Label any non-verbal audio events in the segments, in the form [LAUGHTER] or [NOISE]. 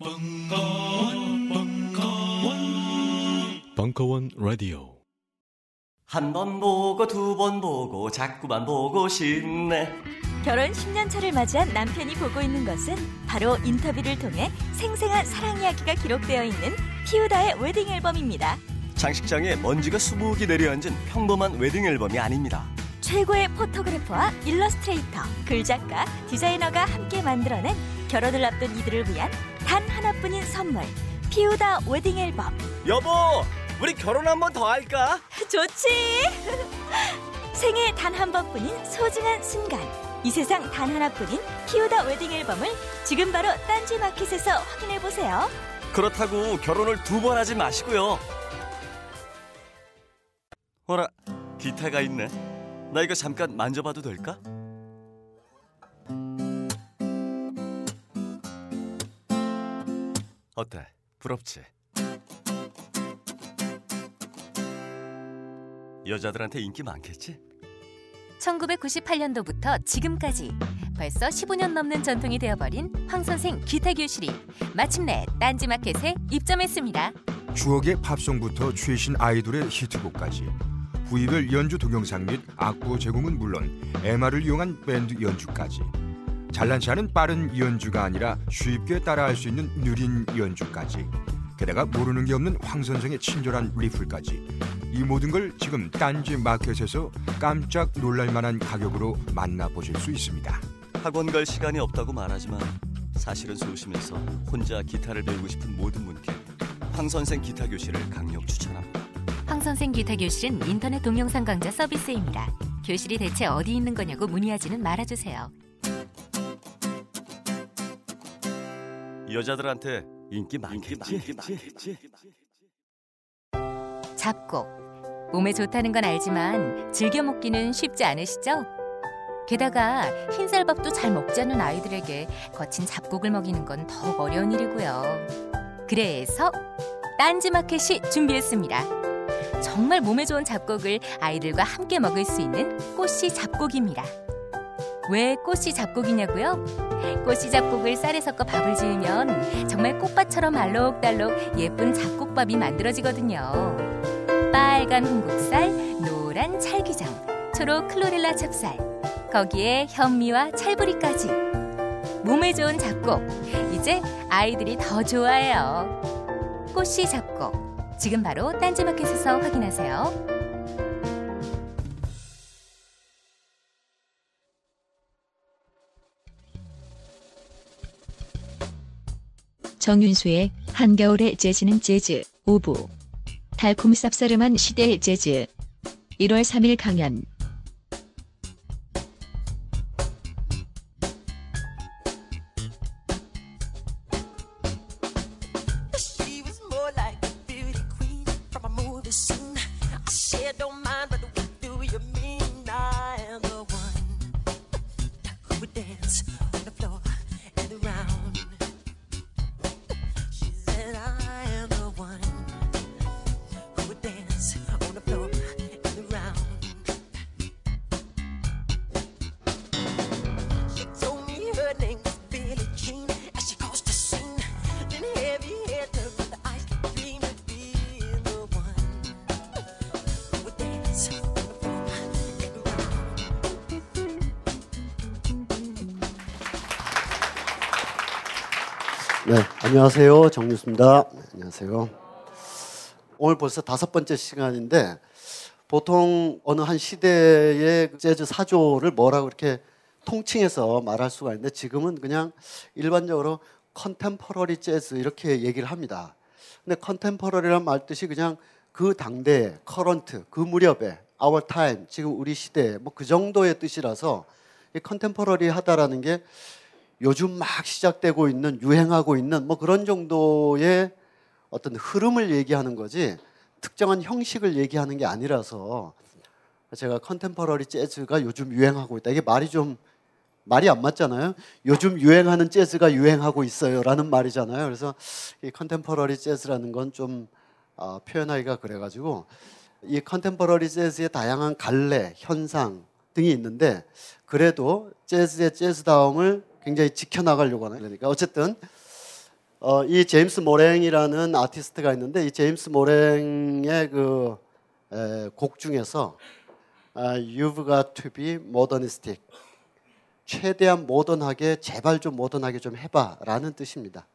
벙커원, 벙커원, 벙커원 라디오. 한 번 보고 두 번 보고 자꾸만 보고 싶네. 결혼 10년 차를 맞이한 남편이 보고 있는 것은 바로 인터뷰를 통해 생생한 사랑 이야기가 기록되어 있는 피우다의 웨딩 앨범입니다. 장식장에 먼지가 수북이 내려앉은 평범한 웨딩 앨범이 아닙니다. 최고의 photographer와 일러스트레이터, 글작가, 디자이너가 함께 만들어낸 결혼을 앞둔 이들을 위한 단 하나뿐인 선물. 피우다 웨딩 앨범. 여보, 우리 결혼 한 번 더 할까? 좋지! [LAUGHS] 생애 단 한 번뿐인 소중한 순간. 이 세상 단 하나뿐인 피우다 웨딩 앨범을 지금 바로 딴지 마켓에서 확인해 보세요. 그렇다고 결혼을 두 번 하지 마시고요. 어라, 기타가 있네. 나 이거 잠깐 만져봐도 될까? 어때? 부럽지? 여자들한테 인기 많겠지? 1998년도부터 지금까지 벌써 15년 넘는 전통이 되어버린 황선생 기타 교실이 마침내 딴지마켓에 입점했습니다. 추억의 팝송부터 최신 아이돌의 히트곡까지 부위별 연주 동영상 및 악보 제공은 물론 MR을 이용한 밴드 연주까지 잘난치 않은 빠른 연주가 아니라 쉽게 따라할 수 있는 느린 연주까지 게다가 모르는 게 없는 황 선생의 친절한 리플까지 이 모든 걸 지금 딴지 마켓에서 깜짝 놀랄 만한 가격으로 만나보실 수 있습니다. 학원 갈 시간이 없다고 말하지만 사실은 소심해서 혼자 기타를 배우고 싶은 모든 분께 황 선생 기타 교실을 강력 추천합니다. 황 선생 기타 교실은 인터넷 동영상 강좌 서비스입니다. 교실이 대체 어디 있는 거냐고 문의하지는 말아주세요. 여자들한테 인기 많겠지? 잡곡. 몸에 좋다는 건 알지만 즐겨 먹기는 쉽지 않으시죠? 게다가 흰쌀밥도 잘 먹지 않는 아이들에게 거친 잡곡을 먹이는 건 더욱 어려운 일이고요. 그래서 딴지마켓이 준비했습니다. 정말 몸에 좋은 잡곡을 아이들과 함께 먹을 수 있는 꽃씨 잡곡입니다. 왜 꽃씨 잡곡이냐고요? 꽃씨 잡곡을 쌀에 섞어 밥을 지으면 정말 꽃밭처럼 알록달록 예쁜 잡곡밥이 만들어지거든요. 빨간 홍국살, 노란 찰기장, 초록 클로렐라 찹쌀, 거기에 현미와 찰부리까지. 몸에 좋은 잡곡, 이제 아이들이 더 좋아해요. 꽃씨 잡곡, 지금 바로 딴지마켓에서 확인하세요. 정윤수의 한겨울의 재즈는 재즈 5부. 달콤 쌉싸름한 시대의 재즈. 1월 3일 강연 안녕하세요. 정윤수입니다. 네, 안녕하세요. 오늘 벌써 다섯 번째 시간인데 보통 어느 한 시대의 재즈 사조를 뭐라고 이렇게 통칭해서 말할 수가 있는데 지금은 그냥 일반적으로 contemporary 재즈 이렇게 얘기를 합니다. 근데 contemporary란 말 뜻이 그냥 그 당대, current, 그 무렵에, our time, 지금 우리 시대 뭐 그 정도의 뜻이라서 이 contemporary 하다라는 게 요즘 막 시작되고 있는 유행하고 있는 뭐 그런 정도의 어떤 흐름을 얘기하는 거지 특정한 형식을 얘기하는 게 아니라서 제가 contemporary 재즈가 요즘 유행하고 있다 이게 말이 좀 말이 안 맞잖아요. 요즘 유행하는 재즈가 유행하고 있어요라는 말이잖아요. 그래서 이 contemporary 재즈라는 건 좀 어, 표현하기가 그래가지고 이 컨템퍼러리 재즈의 다양한 갈래 현상 등이 있는데 그래도 재즈의 재즈다움을 굉장히 지켜나가려고 하는 그러니까 어쨌든 어, 이 제임스 모랭이라는 아티스트가 있는데 이 제임스 모랭의 그 에, 곡 중에서 아, You've got to be modernistic. 최대한 모던하게 제발 좀 모던하게 좀 해봐라는 뜻입니다.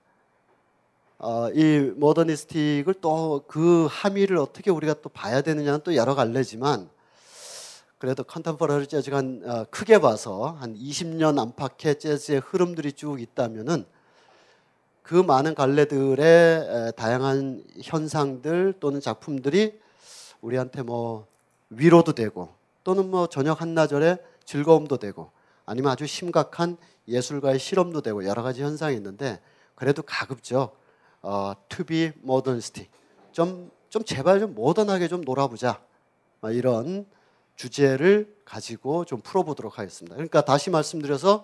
어, 이 모더니스틱을 또 그 함의를 어떻게 우리가 또 봐야 되느냐는 또 여러 갈래지만 그래도 컨템퍼러리 재즈가 한, 어, 크게 봐서 한 20년 안팎의 재즈의 흐름들이 쭉 있다면은 그 많은 갈래들의 에, 다양한 현상들 또는 작품들이 우리한테 뭐 위로도 되고 또는 뭐 저녁 한나절에 즐거움도 되고 아니면 아주 심각한 예술가의 실험도 되고 여러 가지 현상이 있는데 그래도 가급적 어, to be modernistic 좀, 좀 제발 좀 모던하게 좀 놀아보자. 어, 이런 주제를 가지고 좀 풀어보도록 하겠습니다. 그러니까 다시 말씀드려서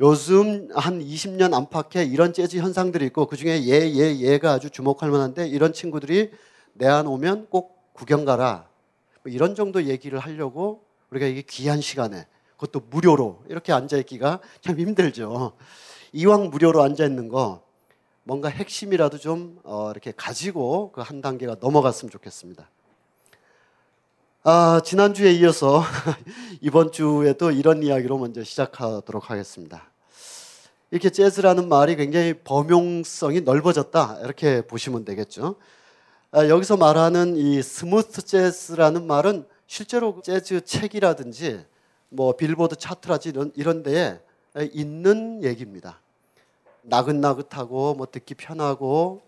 요즘 한 20년 안팎의 이런 재즈 현상들이 있고 그 중에 얘, 얘, 얘가 아주 주목할 만한데 이런 친구들이 내한 오면 꼭 구경 가라. 뭐 이런 정도 얘기를 하려고 우리가 이게 귀한 시간에 그것도 무료로 이렇게 앉아 있기가 참 힘들죠. 이왕 무료로 앉아 있는 거 뭔가 핵심이라도 좀 어, 이렇게 가지고 그 한 단계가 넘어갔으면 좋겠습니다. 아, 지난주에 이어서 [LAUGHS] 이번 주에도 이런 이야기로 먼저 시작하도록 하겠습니다. 이렇게 재즈라는 말이 굉장히 범용성이 넓어졌다. 이렇게 보시면 되겠죠. 아, 여기서 말하는 이 smooth 재즈라는 말은 실제로 재즈 책이라든지 뭐 빌보드 차트라지 이런, 이런 데에 있는 얘기입니다. 나긋나긋하고 뭐 듣기 편하고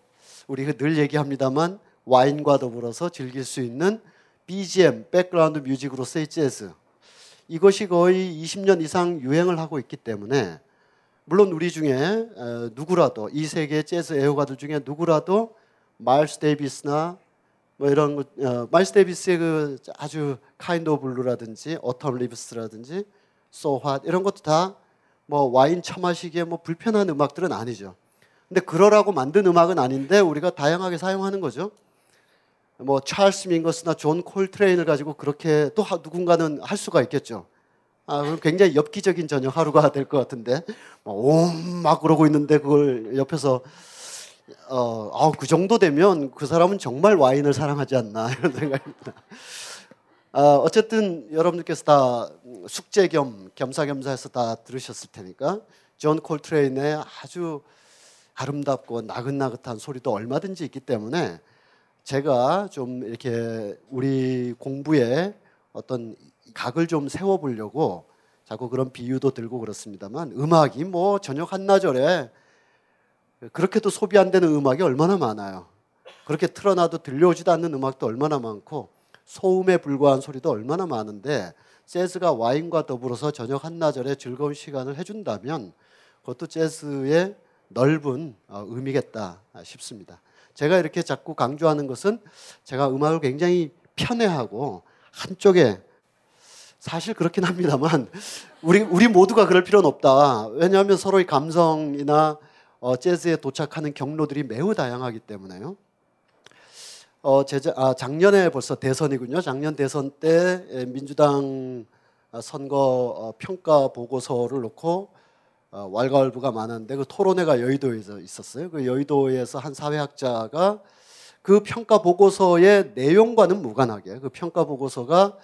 우리가 늘 얘기합니다만 와인과 더불어서 즐길 수 있는 BGM, background music으로서의 재즈. 이것이 거의 20년 이상 유행을 하고 있기 때문에 물론 우리 중에 어, 누구라도 이 세계 재즈 애호가들 중에 누구라도 마일스 데이비스나 뭐 이런 거, 어, 마일스 데이비스의 그 아주 Kind of Blue라든지 Autumn Leaves라든지 So What 이런 것도 다 뭐 와인 처마시기에 뭐 불편한 음악들은 아니죠. 근데 그러라고 만든 음악은 아닌데 우리가 다양하게 사용하는 거죠. 뭐 찰스 밍거스나 존 콜트레인을 가지고 그렇게 또 하- 누군가는 할 수가 있겠죠. 아, 그럼 굉장히 엽기적인 저녁 하루가 [LAUGHS] 될 것 같은데 옴막 그러고 있는데 그걸 옆에서 어, 아, 그 정도 되면 그 사람은 정말 와인을 사랑하지 않나 [LAUGHS] 이런 생각입니다. 아, 어쨌든 여러분들께서 다 숙제 겸 겸사겸사해서 다 들으셨을 테니까 존 콜트레인의 아주 아름답고 나긋나긋한 소리도 얼마든지 있기 때문에 제가 좀 이렇게 우리 공부에 어떤 각을 좀 세워보려고 자꾸 그런 비유도 들고 그렇습니다만 음악이 뭐 저녁 한나절에 그렇게도 소비 안 되는 음악이 얼마나 많아요. 그렇게 틀어놔도 들려오지도 않는 음악도 얼마나 많고 소음에 불과한 소리도 얼마나 많은데 재즈가 와인과 더불어서 저녁 한나절에 즐거운 시간을 해준다면 그것도 재즈의 넓은 어, 의미겠다 싶습니다. 제가 이렇게 자꾸 강조하는 것은 제가 음악을 굉장히 편애하고 한쪽에 사실 그렇긴 합니다만 우리 우리 모두가 그럴 필요는 없다. 왜냐하면 서로의 감성이나 어, 재즈에 도착하는 경로들이 매우 다양하기 때문에요. 어, 제자, 아, 작년에 벌써 대선이군요. 작년 대선 때 에, 민주당 아, 선거 어, 평가 보고서를 놓고 어, 왈가왈부가 많았는데 그 토론회가 여의도에서 있었어요. 그 여의도에서 한 사회학자가 그 평가 보고서의 내용과는 무관하게 그 평가 보고서가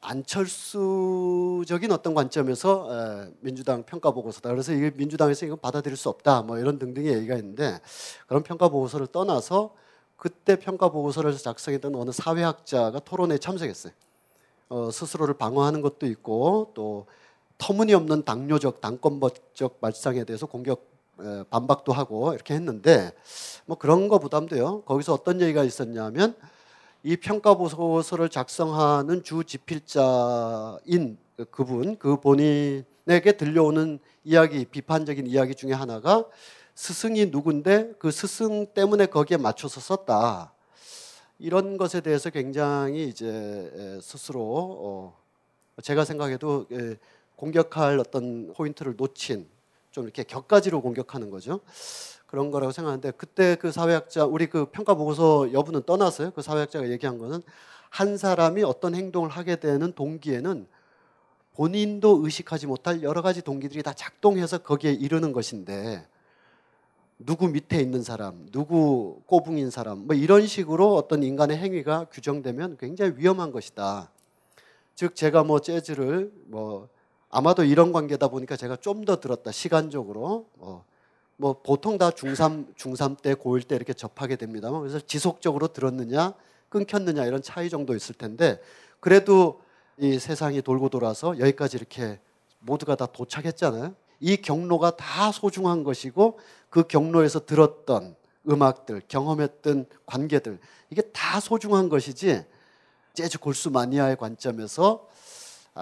안철수적인 어떤 관점에서 에, 민주당 평가 보고서다. 그래서 이게 민주당에서 이거 받아들일 수 없다. 뭐 이런 등등의 얘기가 있는데 그런 평가 보고서를 떠나서 그때 평가 보고서를 작성했던 어느 사회학자가 토론에 참석했어요. 어, 스스로를 방어하는 것도 있고 또 터무니없는 당뇨적 당권법적 말상에 대해서 공격 에, 반박도 하고 이렇게 했는데 뭐 그런 거 부담돼요. 거기서 어떤 얘기가 있었냐면 이 평가 보고서를 작성하는 주 집필자인 그분 그 본인에게 들려오는 이야기 비판적인 이야기 중에 하나가 스승이 누군데 그 스승 때문에 거기에 맞춰서 썼다. 이런 것에 대해서 굉장히 이제 에, 스스로 어, 제가 생각해도 에, 공격할 어떤 포인트를 놓친 좀 이렇게 격가지로 공격하는 거죠. 그런 거라고 생각하는데 그때 그 사회학자 우리 그 평가 보고서 여부는 떠났어요. 그 사회학자가 얘기한 거는 한 사람이 어떤 행동을 하게 되는 동기에는 본인도 의식하지 못할 여러 가지 동기들이 다 작동해서 거기에 이르는 것인데 누구 밑에 있는 사람, 누구 꼬붕인 사람, 뭐 이런 식으로 어떤 인간의 행위가 규정되면 굉장히 위험한 것이다. 즉 제가 뭐 재즈를 뭐 아마도 이런 관계다 보니까 제가 좀 더 들었다 시간적으로 뭐, 뭐 보통 다 중3 중3 때 고1 때 이렇게 접하게 됩니다만 그래서 지속적으로 들었느냐 끊겼느냐 이런 차이 정도 있을 텐데 그래도 이 세상이 돌고 돌아서 여기까지 이렇게 모두가 다 도착했잖아요. 이 경로가 다 소중한 것이고 그 경로에서 들었던 음악들, 경험했던 관계들 이게 다 소중한 것이지 재즈 골수 마니아의 관점에서 아,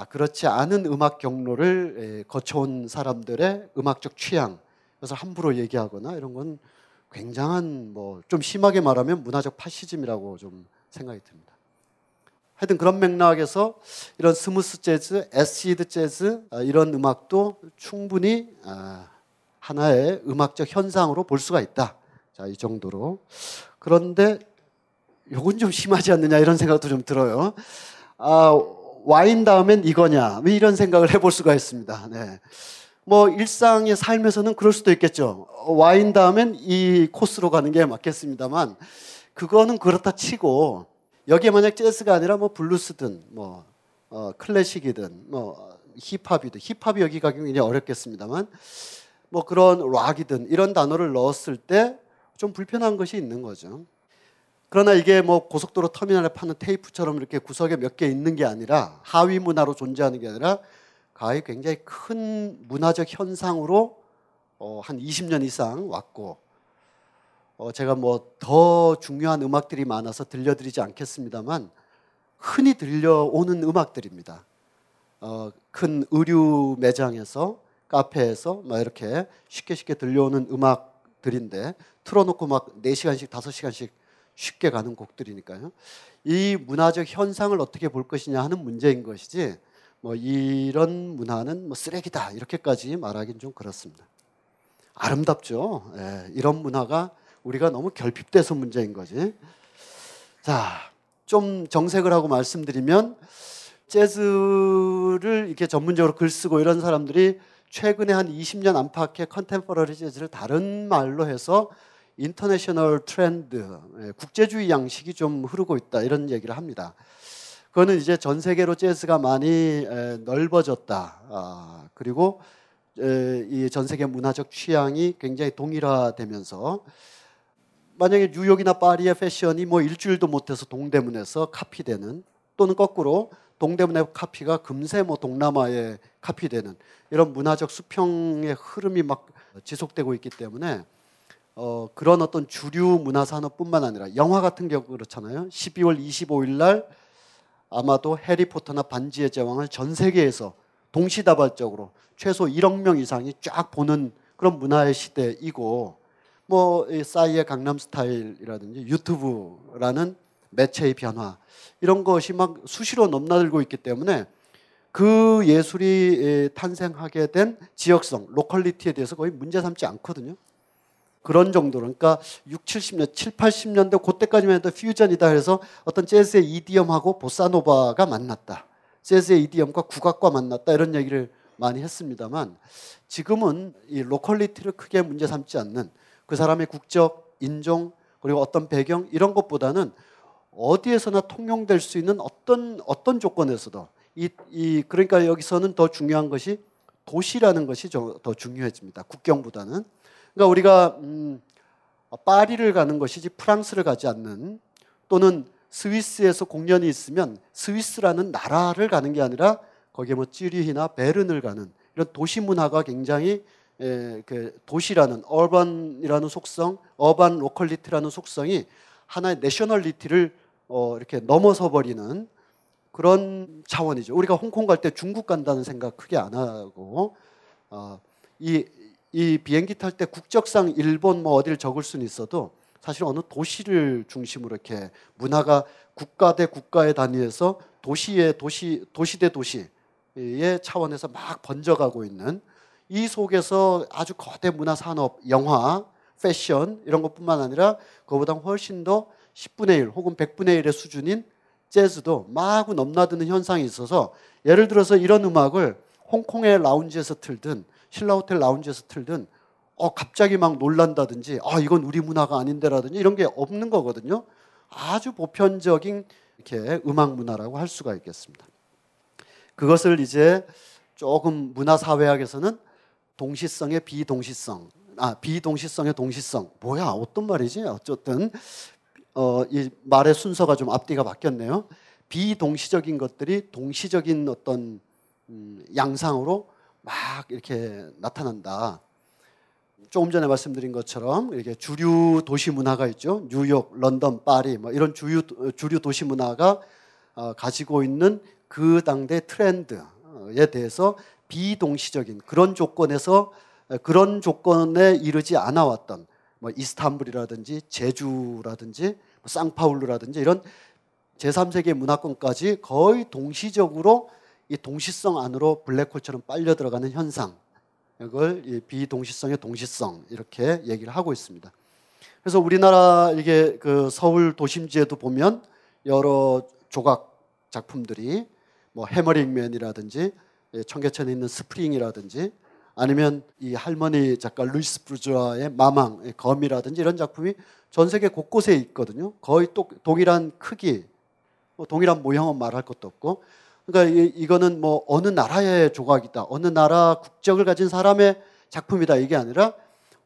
그렇지 않은 음악 경로를 에, 거쳐온 사람들의 음악적 취향 그래서 함부로 얘기하거나 이런 건 굉장한 뭐 좀 심하게 말하면 문화적 파시즘이라고 좀 생각이 듭니다. 하여튼 그런 맥락에서 이런 smooth 재즈, acid 재즈 아, 이런 음악도 충분히 아, 하나의 음악적 현상으로 볼 수가 있다. 자, 이 정도로. 그런데 요건 좀 심하지 않느냐 이런 생각도 좀 들어요. 아, 와인 다음엔 이거냐 뭐 이런 생각을 해볼 수가 있습니다. 네. 뭐 일상의 삶에서는 그럴 수도 있겠죠. 와인 다음엔 이 코스로 가는 게 맞겠습니다만 그거는 그렇다 치고 여기에 만약 재즈가 아니라 뭐 블루스든 뭐 어, 클래식이든 뭐 힙합이든 힙합이 여기 가기 굉장히 어렵겠습니다만 뭐 그런 락이든 이런 단어를 넣었을 때 좀 불편한 것이 있는 거죠. 그러나 이게 뭐 고속도로 터미널에 파는 테이프처럼 이렇게 구석에 몇 개 있는 게 아니라 하위 문화로 존재하는 게 아니라 가히 굉장히 큰 문화적 현상으로 어, 한 20년 이상 왔고 어, 제가 뭐 더 중요한 음악들이 많아서 들려드리지 않겠습니다만 흔히 들려오는 음악들입니다. 어, 큰 의류 매장에서 카페에서 막 이렇게 쉽게 쉽게 들려오는 음악들인데 틀어놓고 막 4시간씩 5시간씩 쉽게 가는 곡들이니까요. 이 문화적 현상을 어떻게 볼 것이냐 하는 문제인 것이지 뭐 이런 문화는 뭐 쓰레기다 이렇게까지 말하기는 좀 그렇습니다. 아름답죠. 예, 이런 문화가 우리가 너무 결핍돼서 문제인 거지. 자, 좀 정색을 하고 말씀드리면 재즈를 이렇게 전문적으로 글 쓰고 이런 사람들이 최근에 한 20년 안팎의 contemporary 재즈를 다른 말로 해서 international 트렌드, 예, 국제주의 양식이 좀 흐르고 있다 이런 얘기를 합니다. 그거는 이제 전 세계로 재즈가 많이 에, 넓어졌다. 아, 그리고 이 전 세계 문화적 취향이 굉장히 동일화되면서 만약에 뉴욕이나 파리의 패션이 뭐 일주일도 못해서 동대문에서 카피되는 또는 거꾸로 동대문의 카피가 금세 뭐 동남아에 카피되는 이런 문화적 수평의 흐름이 막 지속되고 있기 때문에 어, 그런 어떤 주류 문화 산업뿐만 아니라 영화 같은 경우 그렇잖아요. 12월 25일 날 아마도 해리포터나 반지의 제왕을 전 세계에서 동시다발적으로 최소 1억 명 이상이 쫙 보는 그런 문화의 시대이고 뭐이 싸이의 강남 스타일이라든지 유튜브라는 매체의 변화 이런 것이 막 수시로 넘나들고 있기 때문에 그 예술이 탄생하게 된 지역성, locality에 대해서 거의 문제 삼지 않거든요. 그런 정도로 그러니까 6, 70년, 7, 80년대 그때까지만 해도 퓨전이다 해서 어떤 재즈의 idiom하고 보사노바가 만났다. 재즈의 idiom과 국악과 만났다 이런 얘기를 많이 했습니다만 지금은 이 locality를 크게 문제 삼지 않는 그 사람의 국적, 인종 그리고 어떤 배경 이런 것보다는 어디에서나 통용될 수 있는 어떤 어떤 조건에서도 이, 이 그러니까 여기서는 더 중요한 것이 도시라는 것이 더 중요해집니다. 국경보다는 그러니까 우리가 음, 파리를 가는 것이지 프랑스를 가지 않는 또는 스위스에서 공연이 있으면 스위스라는 나라를 가는 게 아니라 거기에 뭐 취리히나 베른을 가는 이런 도시 문화가 굉장히 에, 그 도시라는 urban이라는 속성, urban locality라는 속성이 하나의 nationality를 어, 이렇게 넘어서 버리는 그런 차원이죠. 우리가 홍콩 갈 때 중국 간다는 생각 크게 안 하고 어, 이, 이 비행기 탈 때 국적상 일본 뭐 어디를 적을 수는 있어도 사실 어느 도시를 중심으로 이렇게 문화가 국가 대 국가의 단위에서 도시의 도시 도시 대 도시의 차원에서 막 번져가고 있는 이 속에서 아주 거대 문화 산업, 영화, 패션 이런 것뿐만 아니라 그보다 훨씬 더 10분의 1 혹은 100분의 1의 수준인 재즈도 마구 넘나드는 현상이 있어서 예를 들어서 이런 음악을 홍콩의 라운지에서 틀든 신라 호텔 라운지에서 틀든 어 갑자기 막 놀란다든지 아 이건 우리 문화가 아닌데라든지 이런 게 없는 거거든요. 아주 보편적인 이렇게 음악 문화라고 할 수가 있겠습니다. 그것을 이제 조금 문화 사회학에서는 동시성의 비동시성, 아 비동시성의 동시성, 뭐야 어떤 말이지? 어쨌든 어, 이 말의 순서가 좀 앞뒤가 바뀌었네요. 비동시적인 것들이 동시적인 어떤 음, 양상으로 막 이렇게 나타난다. 조금 전에 말씀드린 것처럼 이렇게 주류 도시 문화가 있죠. 뉴욕, 런던, 파리 뭐 이런 주요 주류 도시 문화가 어, 가지고 있는 그 당대 트렌드에 대해서 비동시적인 그런 조건에서 어, 그런 조건에 이르지 않아 왔던 뭐 이스탄불이라든지 제주라든지 뭐 상파울루라든지 이런 제3세계 문화권까지 거의 동시적으로 이 동시성 안으로 블랙홀처럼 빨려 들어가는 현상 이걸 이 비동시성의 동시성 이렇게 얘기를 하고 있습니다. 그래서 우리나라 이게 그 서울 도심지에도 보면 여러 조각 작품들이 뭐 해머링맨이라든지 예, 청계천에 있는 스프링이라든지 아니면 이 할머니 작가 루이스 부르주아의 마망, 예, 거미라든지 이런 작품이 전 세계 곳곳에 있거든요. 거의 또 동일한 크기, 뭐 동일한 모형은 말할 것도 없고 그러니까 이, 이거는 뭐 어느 나라의 조각이다, 어느 나라 국적을 가진 사람의 작품이다 이게 아니라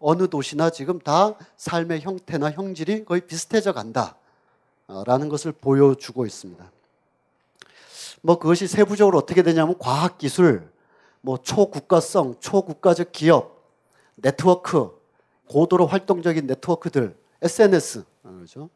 어느 도시나 지금 다 삶의 형태나 형질이 거의 비슷해져 간다 라는 것을 보여주고 있습니다. 뭐 그것이 세부적으로 어떻게 되냐면 과학기술, 뭐 초국가성, 초국가적 기업, 네트워크, 고도로 활동적인 네트워크들, SNS, 그렇죠?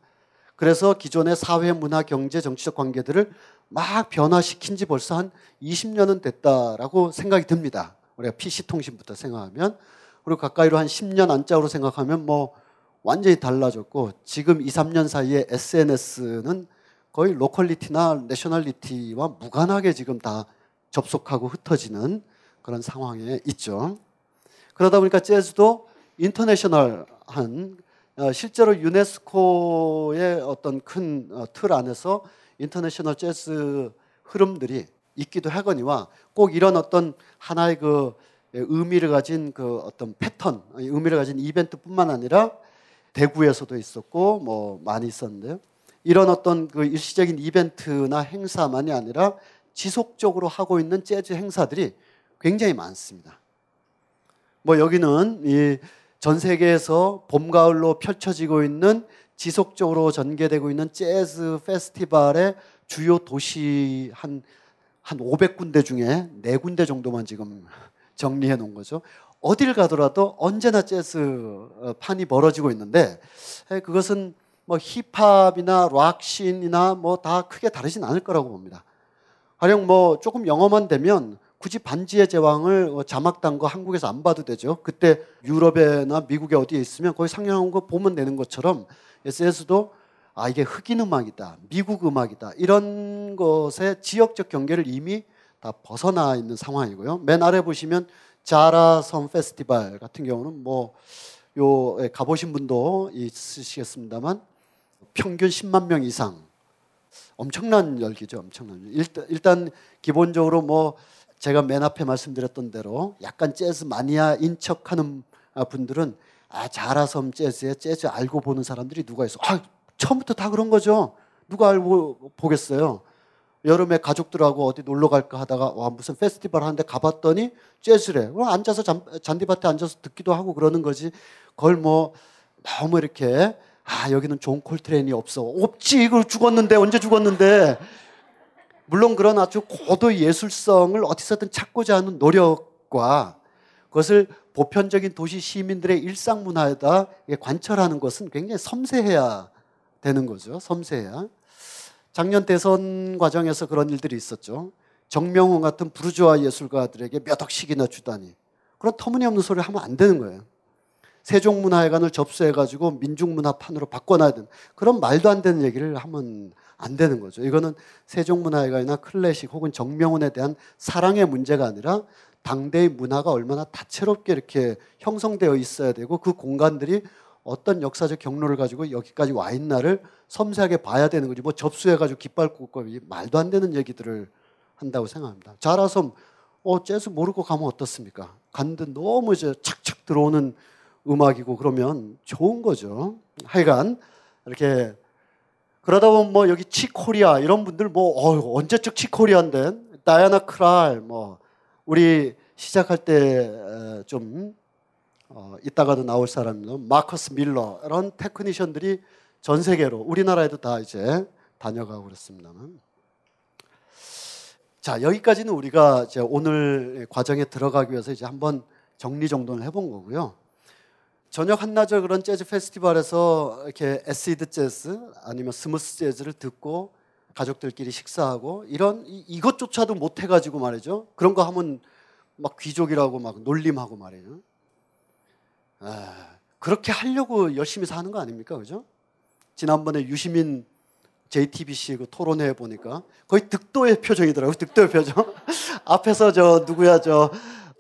그래서 기존의 사회, 문화, 경제, 정치적 관계들을 막 변화시킨 지 벌써 한 20년은 됐다라고 생각이 듭니다. 우리가 PC통신부터 생각하면. 그리고 가까이로 한 10년 안짝으로 생각하면 뭐 완전히 달라졌고 지금 2, 3년 사이에 SNS는 거의 로컬리티나 내셔널리티와 무관하게 지금 다 접속하고 흩어지는 그런 상황에 있죠. 그러다 보니까 재즈도 international한 어, 실제로 유네스코의 어떤 큰 어, 틀 안에서 international 재즈 흐름들이 있기도 하거니와 꼭 이런 어떤 하나의 그 의미를 가진 그 어떤 패턴, 의미를 가진 이벤트뿐만 아니라 대구에서도 있었고 뭐 많이 있었는데요. 이런 어떤 그 일시적인 이벤트나 행사만이 아니라 지속적으로 하고 있는 재즈 행사들이 굉장히 많습니다. 뭐 여기는 이 전 세계에서 봄 가을로 펼쳐지고 있는 지속적으로 전개되고 있는 재즈 페스티벌의 주요 도시 한, 한 500군데 중에 4군데 정도만 지금 정리해 놓은 거죠. 어딜 가더라도 언제나 재즈 어, 판이 벌어지고 있는데 그것은 뭐 힙합이나 락신이나 뭐 다 크게 다르진 않을 거라고 봅니다. 가령 뭐 조금 영어만 되면 굳이 반지의 제왕을 어, 자막단 거 한국에서 안 봐도 되죠. 그때 유럽에나 미국에 어디에 있으면 거기 상영한 거 보면 되는 것처럼 SNS도 아 이게 흑인 음악이다, 미국 음악이다 이런 것의 지역적 경계를 이미 다 벗어나 있는 상황이고요. 맨 아래 보시면 자라 섬 페스티벌 같은 경우는 뭐요 예, 가보신 분도 있으시겠습니다만 평균 10만 명 이상 엄청난 열기죠, 엄청난. 일단, 일단 기본적으로 뭐 제가 맨 앞에 말씀드렸던 대로 약간 재즈 마니아인 척하는 분들은 아 자라섬 재즈에 재즈 알고 보는 사람들이 누가 있어? 아 처음부터 다 그런 거죠. 누가 알고 보겠어요? 여름에 가족들하고 어디 놀러 갈까 하다가 와 무슨 페스티벌 하는데 가봤더니 재즈래. 그럼 앉아서 잔, 잔디밭에 앉아서 듣기도 하고 그러는 거지. 그걸 뭐 너무 이렇게 아 여기는 존 콜트레인이 없어. 없지. 이걸 죽었는데 언제 죽었는데. 물론 그런 아주 고도 예술성을 어디서든 찾고자 하는 노력과 그것을 보편적인 도시 시민들의 일상 문화에다 관철하는 것은 굉장히 섬세해야 되는 거죠. 섬세해야. 작년 대선 과정에서 그런 일들이 있었죠. 정명훈 같은 부르주아 예술가들에게 몇 억씩이나 주다니. 그런 터무니없는 소리를 하면 안 되는 거예요. 세종문화회관을 접수해가지고 민중문화판으로 바꿔놔야 되는 그런 말도 안 되는 얘기를 하면 안 되는 거죠. 이거는 세종문화회관이나 클래식 혹은 정명훈에 대한 사랑의 문제가 아니라 당대의 문화가 얼마나 다채롭게 이렇게 형성되어 있어야 되고 그 공간들이 어떤 역사적 경로를 가지고 여기까지 와 있나를 섬세하게 봐야 되는 거지. 뭐 접수해가지고 깃발 꽂고 말도 안 되는 얘기들을 한다고 생각합니다. 자라섬 어 재즈 모르고 가면 어떻습니까? 갔는데 너무 이제 착착 들어오는 음악이고 그러면 좋은 거죠. 하여간 이렇게 그러다 보면 뭐 여기 치코리아 이런 분들 뭐 어, 언제적 치코리아인데 다이아나 크랄 뭐 우리 시작할 때좀 어, 이따가도 나올 사람들 마커스 밀러 이런 테크니션들이 전 세계로 우리나라에도 다 이제 다녀가고 그렇습니다만 자 여기까지는 우리가 이제 오늘 과정에 들어가기 위해서 이제 한번 정리 정돈을 해본 거고요. 저녁 한낮을 그런 재즈 페스티벌에서 이렇게 acid 재즈 아니면 smooth 재즈를 듣고 가족들끼리 식사하고 이런 이- 이것조차도 못 해가지고 말이죠. 그런 거 하면 막 귀족이라고 막 놀림하고 말이죠. 아, 그렇게 하려고 열심히 사는 거 아닙니까, 그죠? 지난번에 유시민 JTBC 그 토론회 보니까 거의 득도의 표정이더라고요. 득도의 표정. [LAUGHS] 앞에서 저 누구야 저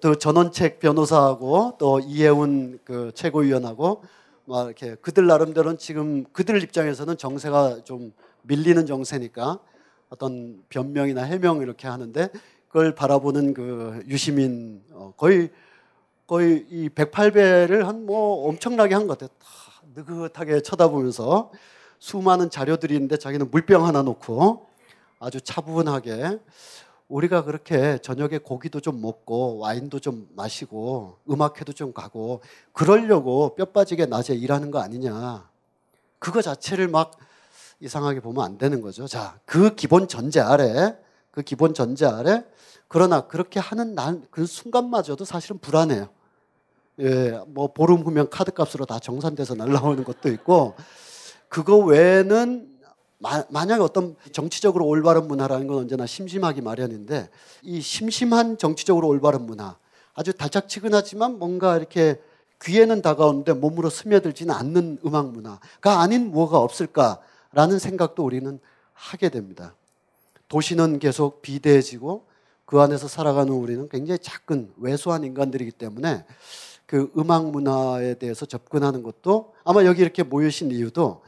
또 전원책 변호사하고 또 이혜훈 그 최고위원하고 막 이렇게 그들 나름대로는 지금 그들 입장에서는 정세가 좀 밀리는 정세니까 어떤 변명이나 해명 이렇게 하는데 그걸 바라보는 그 유시민 어, 거의 거의 이 108배를 한 뭐 엄청나게 한 것 같아요. 다 느긋하게 쳐다보면서 수많은 자료들이 있는데 자기는 물병 하나 놓고 아주 차분하게 우리가 그렇게 저녁에 고기도 좀 먹고 와인도 좀 마시고 음악회도 좀 가고 그러려고 뼈 빠지게 낮에 일하는 거 아니냐. 그거 자체를 막 이상하게 보면 안 되는 거죠. 자, 그 기본 전제 아래, 그 기본 전제 아래, 그러나 그렇게 하는 날, 그 순간마저도 사실은 불안해요. 예, 뭐 보름 후면 카드 값으로 다 정산돼서 날라오는 것도 있고, 그거 외에는 마, 만약에 어떤 정치적으로 올바른 문화라는 건 언제나 심심하기 마련인데 이 심심한 정치적으로 올바른 문화 아주 달짝지근하지만 뭔가 이렇게 귀에는 다가오는데 몸으로 스며들지는 않는 음악 문화가 아닌 뭐가 없을까라는 생각도 우리는 하게 됩니다. 도시는 계속 비대해지고 그 안에서 살아가는 우리는 굉장히 작은 왜소한 인간들이기 때문에 그 음악 문화에 대해서 접근하는 것도 아마 여기 이렇게 모이신 이유도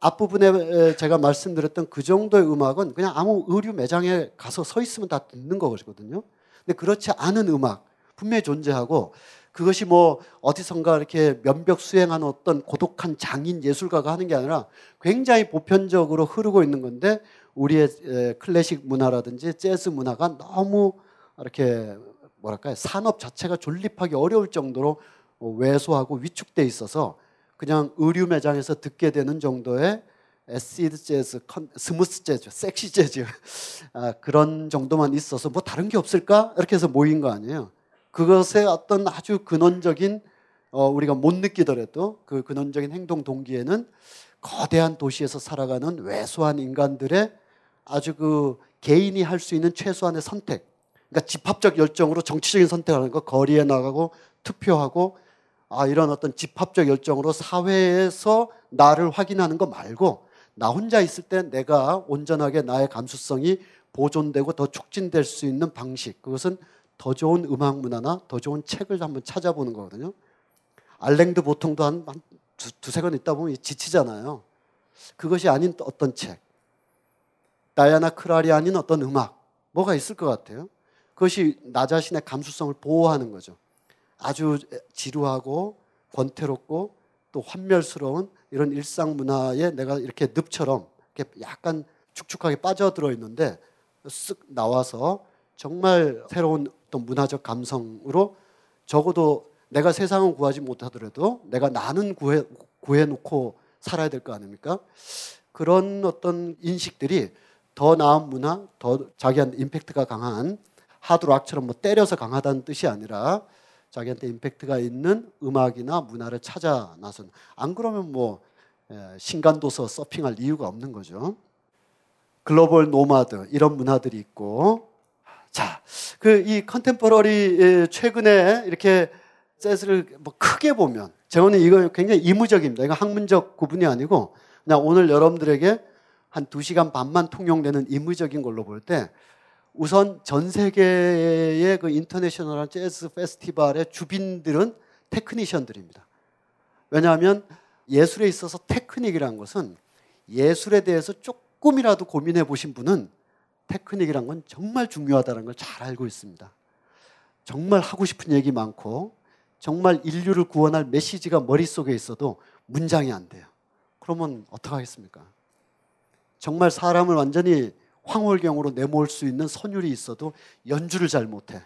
앞부분에 제가 말씀드렸던 그 정도의 음악은 그냥 아무 의류 매장에 가서 서 있으면 다 듣는 거거든요. 근데 그렇지 않은 음악 분명히 존재하고 그것이 뭐 어디선가 이렇게 면벽 수행하는 어떤 고독한 장인 예술가가 하는 게 아니라 굉장히 보편적으로 흐르고 있는 건데 우리의 에, 클래식 문화라든지 재즈 문화가 너무 이렇게 뭐랄까요 산업 자체가 존립하기 어려울 정도로 왜소하고 위축돼 있어서 그냥 의류 매장에서 듣게 되는 정도의 acid 재즈, 컨- smooth 재즈, 섹시 재즈 [LAUGHS] 아, 그런 정도만 있어서 뭐 다른 게 없을까 이렇게 해서 모인 거 아니에요. 그것의 어떤 아주 근원적인 어, 우리가 못 느끼더라도 그 근원적인 행동 동기에는 거대한 도시에서 살아가는 왜소한 인간들의 아주 그 개인이 할 수 있는 최소한의 선택. 그러니까 집합적 열정으로 정치적인 선택하는 거 거리에 나가고 투표하고 아 이런 어떤 집합적 열정으로 사회에서 나를 확인하는 거 말고 나 혼자 있을 때 내가 온전하게 나의 감수성이 보존되고 더 촉진될 수 있는 방식 그것은 더 좋은 음악 문화나 더 좋은 책을 한번 찾아보는 거거든요. 알랭드 보통도 한, 한 두, 두세 권 있다 보면 지치잖아요. 그것이 아닌 또 어떤 책. 다이아나 크랄이 아닌 어떤 음악. 뭐가 있을 것 같아요. 그것이 나 자신의 감수성을 보호하는 거죠. 아주 지루하고 권태롭고 또 환멸스러운 이런 일상 문화에 내가 이렇게 늪처럼 이렇게 약간 축축하게 빠져들어 있는데 쓱 나와서 정말 새로운 어떤 문화적 감성으로 적어도 내가 세상은 구하지 못하더라도 내가 나는 구해 구해 놓고 살아야 될 거 아닙니까? 그런 어떤 인식들이 더 나은 문화, 더 자기한테 임팩트가 강한 하드락처럼 뭐 때려서 강하다는 뜻이 아니라 자기한테 임팩트가 있는 음악이나 문화를 찾아 나선 안 그러면 뭐 에, 신간도서 서핑할 이유가 없는 거죠. global nomad 이런 문화들이 있고 자, 그 이 contemporary 최근에 이렇게 재즈를 뭐 크게 보면 저는 이거 굉장히 임의적입니다. 이거 학문적 구분이 아니고 그냥 오늘 여러분들에게 한두 시간 반만 통용되는 임의적인 걸로 볼 때 우선 전 세계의 그 international한 재즈 페스티벌의 주빈들은 테크니션들입니다. 왜냐하면 예술에 있어서 테크닉이라는 것은 예술에 대해서 조금이라도 고민해 보신 분은 테크닉이란 건 정말 중요하다는 걸 잘 알고 있습니다. 정말 하고 싶은 얘기 많고 정말 인류를 구원할 메시지가 머릿속에 있어도 문장이 안 돼요. 그러면 어떡하겠습니까? 정말 사람을 완전히 황홀경으로 내몰 수 있는 선율이 있어도 연주를 잘 못해.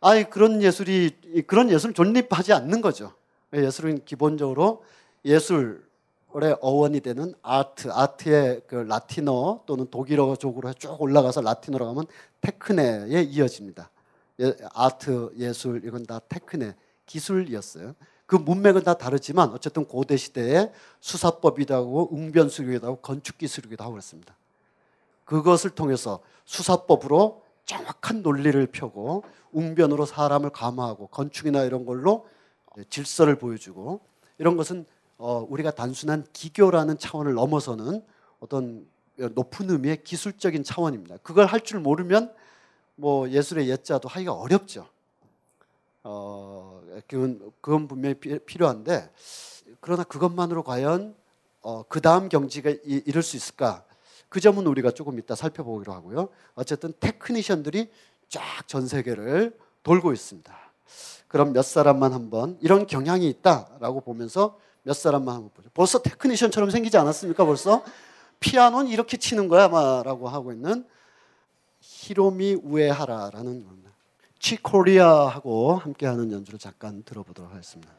아이 그런 예술이 그런 예술은 존립하지 않는 거죠. 예술은 기본적으로 예술의 어원이 되는 아트, 아트의 그 라틴어 또는 독일어적으로 쭉 올라가서 라틴어로 가면 테크네에 이어집니다. 예, 아트, 예술 이건 다 테크네 기술이었어요. 그 문맥은 다 다르지만 어쨌든 고대 웅변술이기도 하고 건축기술이기도 하고 그렇습니다. 그것을 통해서 수사법으로 정확한 논리를 펴고 웅변으로 사람을 감화하고 건축이나 이런 걸로 질서를 보여주고 이런 것은 어, 우리가 단순한 기교라는 차원을 넘어서는 어떤 높은 의미의 기술적인 차원입니다. 그걸 할 줄 모르면 뭐 예술의 예자도 하기가 어렵죠. 어, 그건, 그건 분명히 피- 필요한데 그러나 그것만으로 과연 어, 그 다음 경지가 이, 이룰 수 있을까? 그 점은 우리가 조금 이따 살펴보기로 하고요. 어쨌든 테크니션들이 쫙 전 세계를 돌고 있습니다. 그럼 몇 사람만 한번 이런 경향이 있다라고 보면서 몇 사람만 한번 보죠. 벌써 테크니션처럼 생기지 않았습니까? 벌써 피아노는 이렇게 치는 거야, 아마라고 하고 있는 히로미 우에하라라는. 치코리아하고 함께하는 연주를 잠깐 들어보도록 하겠습니다.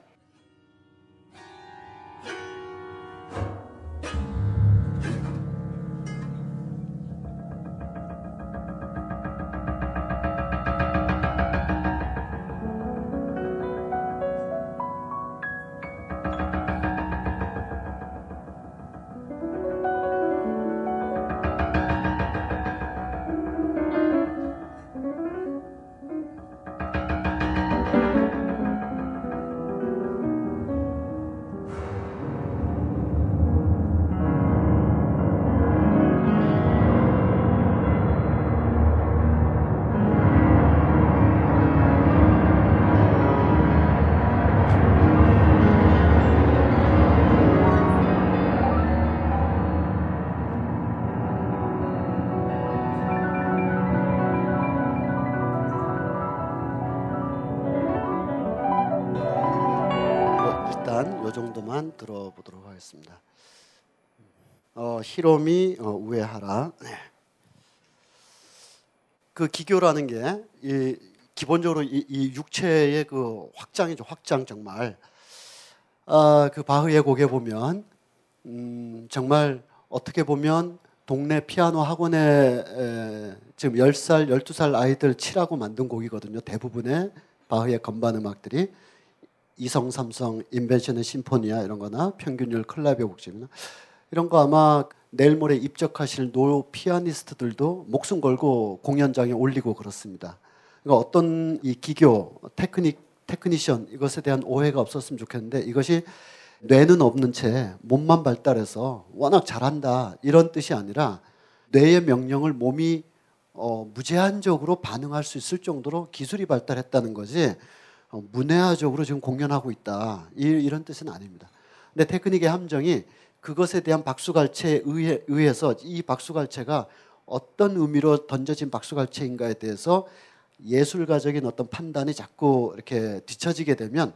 어, 히로미 어, 우에하라. 네. 그 기교라는 게 이, 기본적으로 이, 이 육체의 그 확장이죠. 확장 정말. 아, 그 바흐의 곡에 보면 음, 정말 어떻게 보면 동네 피아노 학원에 에, 지금 10살, 12살 아이들 치라고 만든 곡이거든요. 대부분의 바흐의 건반 음악들이 이성, 삼성, 인벤션의 심포니아 이런 거나 평균율 클라비오 곡집이나 이런 거 아마 내일 모레 입적하실 노 피아니스트들도 목숨 걸고 공연장에 올리고 그렇습니다. 그러니까 어떤 이 기교, 테크닉, 테크니션 이것에 대한 오해가 없었으면 좋겠는데 이것이 뇌는 없는 채 몸만 발달해서 워낙 잘한다 이런 뜻이 아니라 뇌의 명령을 몸이 어, 무제한적으로 반응할 수 있을 정도로 기술이 발달했다는 거지 어, 무뇌아적으로 지금 공연하고 있다 이, 이런 뜻은 아닙니다. 근데 테크닉의 함정이 그것에 대한 박수갈채에 의해, 의해 서 이 박수갈채가 어떤 의미로 던져진 박수갈채인가에 대해서 예술가적인 어떤 판단이 자꾸 이렇게 뒤처지게 되면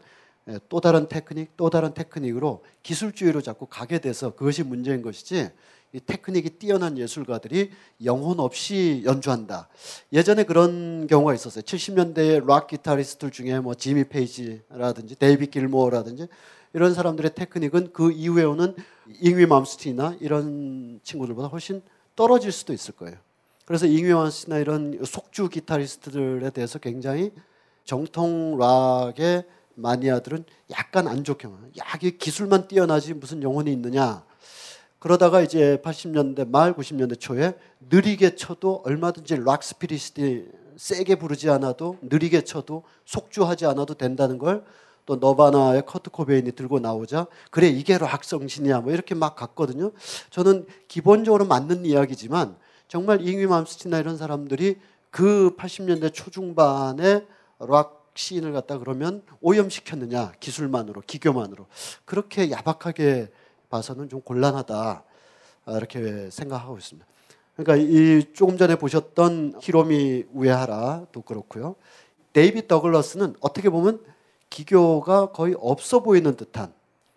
예, 또 다른 테크닉, 또 다른 테크닉으로 기술주의로 자꾸 가게 돼서 그것이 문제인 것이지 이 테크닉이 뛰어난 예술가들이 영혼 없이 연주한다. 예전에 그런 경우가 있었어요. 70년대 락 기타리스트들 중에 뭐 지미 페이지라든지 데이비드 길모어라든지 이런 사람들의 테크닉은 그 이후에 오는 잉위 맘스티나 이런 친구들보다 훨씬 떨어질 수도 있을 거예요. 그래서 잉위 맘스티나 이런 속주 기타리스트들에 대해서 굉장히 정통 락의 마니아들은 약간 안 좋게 봐. 야, 이게 기술만 뛰어나지 무슨 영혼이 있느냐. 그러다가 이제 80년대 말 90년대 초에 느리게 쳐도 얼마든지 락 스피릿이 세게 부르지 않아도 느리게 쳐도 속주하지 않아도 된다는 걸 또 너바나의 커트 코베인이 들고 나오자 그래 이게 락 정신이야 뭐 이렇게 막 갔거든요. 저는 기본적으로 맞는 이야기지만 정말 잉위 맘스티나 이런 사람들이 그 80년대 초중반에 락 시인을 갖다 그러면 오염시켰느냐 기술만으로 기교만으로 그렇게 야박하게 봐서는 좀 곤란하다 아, 이렇게 생각하고 있습니다. 그러니까 이 조금 전에 보셨던 히로미 우에하라도 그렇고요. 데이빗 더글러스는 어떻게 보면 기교가 거의 없어 보이는 듯한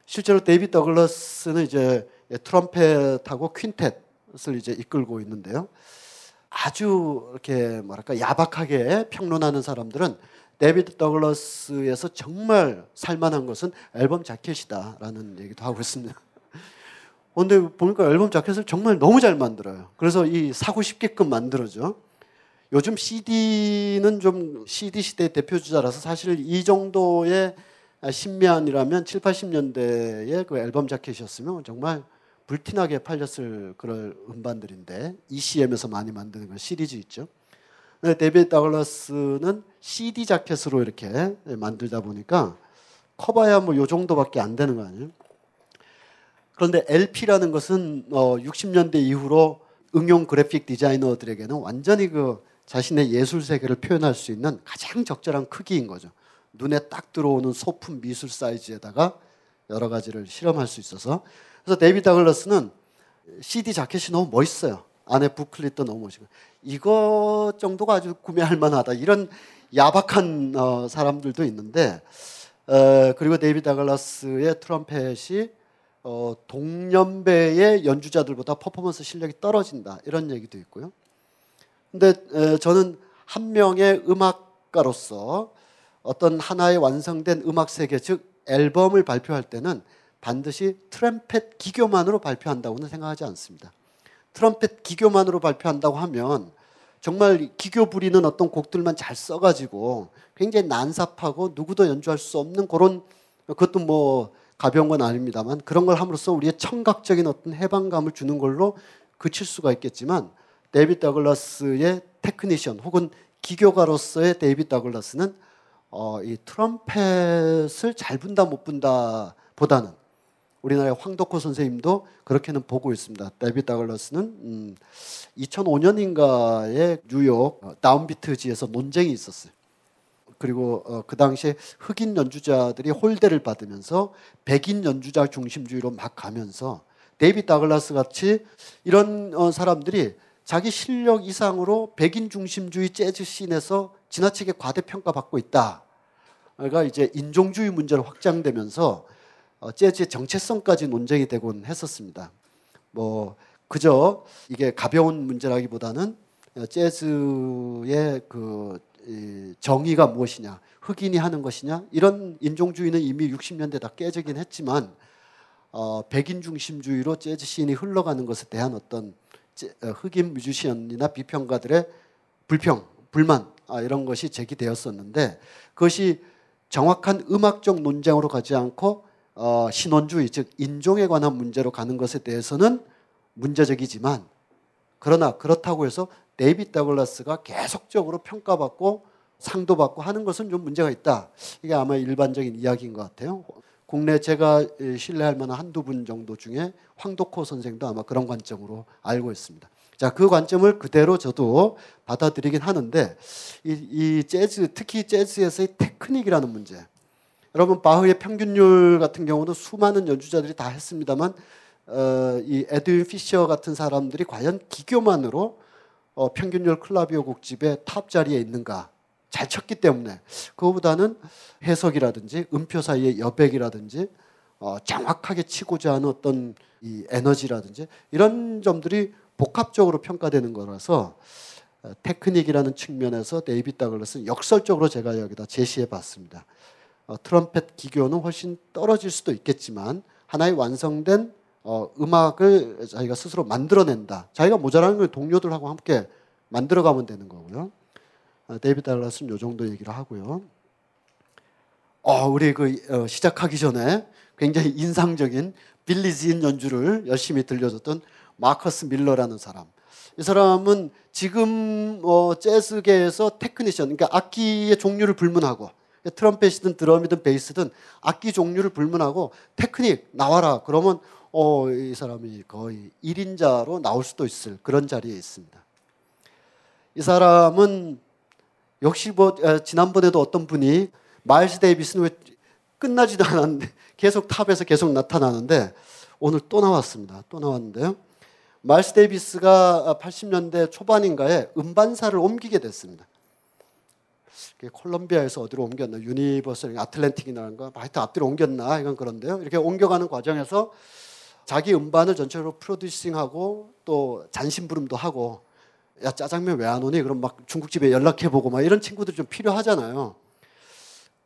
실제로 데이비드 더글러스는 이제 트럼펫하고 퀸텟을 이제 이끌고 있는데요. 아주 이렇게 뭐랄까 야박하게 평론하는 사람들은 데이비드 더글러스에서 정말 살만한 것은 앨범 자켓이다라는 얘기도 하고 있습니다. 근데 보니까 앨범 자켓을 정말 너무 잘 만들어요. 그래서 이 사고 싶게끔 만들어죠. 요즘 CD는 좀 CD 시대 대표 주자라서 사실 이 정도의 심미안이라면 7, 80년대의 그 앨범 자켓이었으면 정말 불티나게 팔렸을 그럴 음반들인데 ECM에서 많이 만드는 그 시리즈 있죠. 근데 데이비드 다글라스는 CD 자켓으로 이렇게 만들다 보니까 커봐야 뭐 요 정도밖에 안 되는 거 아니에요? 그런데 LP라는 것은 어 60년대 이후로 응용 그래픽 디자이너들에게는 완전히 그 자신의 예술 세계를 표현할 수 있는 가장 적절한 크기인 거죠. 눈에 딱 들어오는 소품 미술 사이즈에다가 여러 가지를 실험할 수 있어서 그래서 데이비드 다글러스는 CD 자켓이 너무 멋있어요. 안에 booklet도 너무 멋있고 이거 정도가 아주 구매할 만하다 이런 야박한 어, 사람들도 있는데 어, 그리고 데이비드 다글러스의 트럼펫이 어, 동년배의 연주자들보다 퍼포먼스 실력이 떨어진다 이런 얘기도 있고요. 근데 에, 저는 한 명의 음악가로서 어떤 하나의 완성된 음악 세계 즉 앨범을 발표할 때는 반드시 트럼펫 기교만으로 발표한다고는 생각하지 않습니다. 트럼펫 기교만으로 발표한다고 하면 정말 기교 부리는 어떤 곡들만 잘 써가지고 굉장히 난삽하고 누구도 연주할 수 없는 그런 그것도 뭐 가벼운 건 아닙니다만 그런 걸 함으로써 우리의 청각적인 어떤 해방감을 주는 걸로 그칠 수가 있겠지만 데이비드 더글라스의 테크니션 혹은 기교가로서의 데이비드 더글라스는 어, 이 트럼펫을 잘 분다 못 분다 보다는 우리나라의 황덕호 선생님도 그렇게는 보고 있습니다. 데이비드 다글러스는 음, 2005년인가에 뉴욕 어, 다운비트지에서 논쟁이 있었어요. 그리고 어, 그 당시에 흑인 연주자들이 홀대를 받으면서 백인 연주자 중심주의로 막 가면서 데이비드 다글라스 같이 이런 어, 사람들이 자기 실력 이상으로 백인 중심주의 재즈 scene에서 지나치게 과대평가받고 있다. 그러니까 이제 인종주의 문제로 확장되면서 어, 재즈의 정체성까지 논쟁이 되곤 했었습니다. 뭐 그저 이게 가벼운 문제라기보다는 어, 재즈의 그 정의가 무엇이냐, 흑인이 하는 것이냐 이런 인종주의는 이미 60년대 다 깨지긴 했지만 어, 백인 중심주의로 재즈 씬이 흘러가는 것에 대한 어떤 어, 흑인 뮤지션이나 비평가들의 불평, 불만 아, 이런 것이 제기되었었는데 그것이 정확한 음악적 논쟁으로 가지 않고 어, 신원주의 즉 인종에 관한 문제로 가는 것에 대해서는 문제적이지만 그러나 그렇다고 해서 데이빗 다글라스가 계속적으로 평가받고 상도 받고 하는 것은 좀 문제가 있다. 이게 아마 일반적인 이야기인 것 같아요. 국내 제가 신뢰할 만한 한두 분 정도 중에 황덕호 선생도 아마 그런 관점으로 알고 있습니다. 자, 그 관점을 그대로 저도 받아들이긴 하는데 이, 이 재즈 특히 재즈에서의 테크닉이라는 문제. 여러분 바흐의 평균율 같은 경우도 수많은 연주자들이 다 했습니다만 어, 이 에드윈 피셔 같은 사람들이 과연 기교만으로 어, 평균율 클라비어 곡집의 탑 자리에 있는가? 잘 쳤기 때문에 그거보다는 해석이라든지 음표 사이의 여백이라든지 어, 정확하게 치고자 하는 어떤 이 에너지라든지 이런 점들이 복합적으로 평가되는 거라서 어, 테크닉이라는 측면에서 데이빗 다글러스는 역설적으로 제가 여기다 제시해 봤습니다. 어, 트럼펫 기교는 훨씬 떨어질 수도 있겠지만 하나의 완성된 어, 음악을 자기가 스스로 만들어낸다. 자기가 모자라는 걸 동료들하고 함께 만들어가면 되는 거고요. 어, 데이비드 더글라스는 요 정도 얘기를 하고요. 어, 우리 그 어, 시작하기 전에 굉장히 인상적인 빌리 진 연주를 열심히 들려줬던 마커스 밀러라는 사람. 이 사람은 지금 어, 재즈계에서 테크니션, 그러니까 악기의 종류를 불문하고 트럼펫이든 드럼이든 베이스든 악기 종류를 불문하고 테크닉 나와라. 그러면 어, 이 사람이 거의 1인자로 나올 수도 있을 그런 자리에 있습니다. 이 사람은 역시 뭐 지난번에도 어떤 분이 마일스 데이비스는 왜 끝나지도 않았는데 [LAUGHS] 계속 탑에서 계속 나타나는데 오늘 또 나왔습니다. 또 나왔는데요. 마일스 데이비스가 80년대 초반인가에 음반사를 옮기게 됐습니다. 콜롬비아에서 어디로 옮겼나 유니버설 아틀랜틱이라는가 하여튼 앞뒤로 옮겼나 이건 그런데요. 이렇게 옮겨가는 과정에서 자기 음반을 전체적으로 producing하고 또 잔심부름도 하고 야 짜장면 왜 안 오니? 그럼 막 중국집에 연락해보고 막 이런 친구들이 좀 필요하잖아요.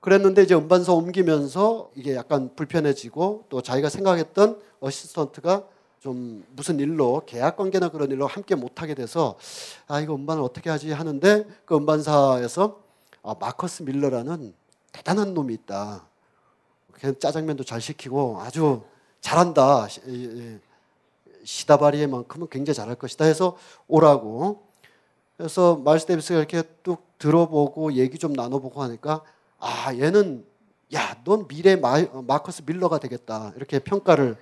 그랬는데 이제 음반사 옮기면서 이게 약간 불편해지고 또 자기가 생각했던 assistant가 좀 무슨 일로 계약 관계나 그런 일로 함께 못하게 돼서 아 이거 음반을 어떻게 하지 하는데 그 음반사에서 아, 마커스 밀러라는 대단한 놈이 있다. 걔 짜장면도 잘 시키고 아주 잘한다. 시다바리에만큼은 굉장히 잘할 것이다 해서 오라고. 그래서 마일스 데이비스가 이렇게 뚝 들어보고 얘기 좀 나눠보고 하니까 아 얘는 야 넌 미래 마, 마커스 밀러가 되겠다 이렇게 평가를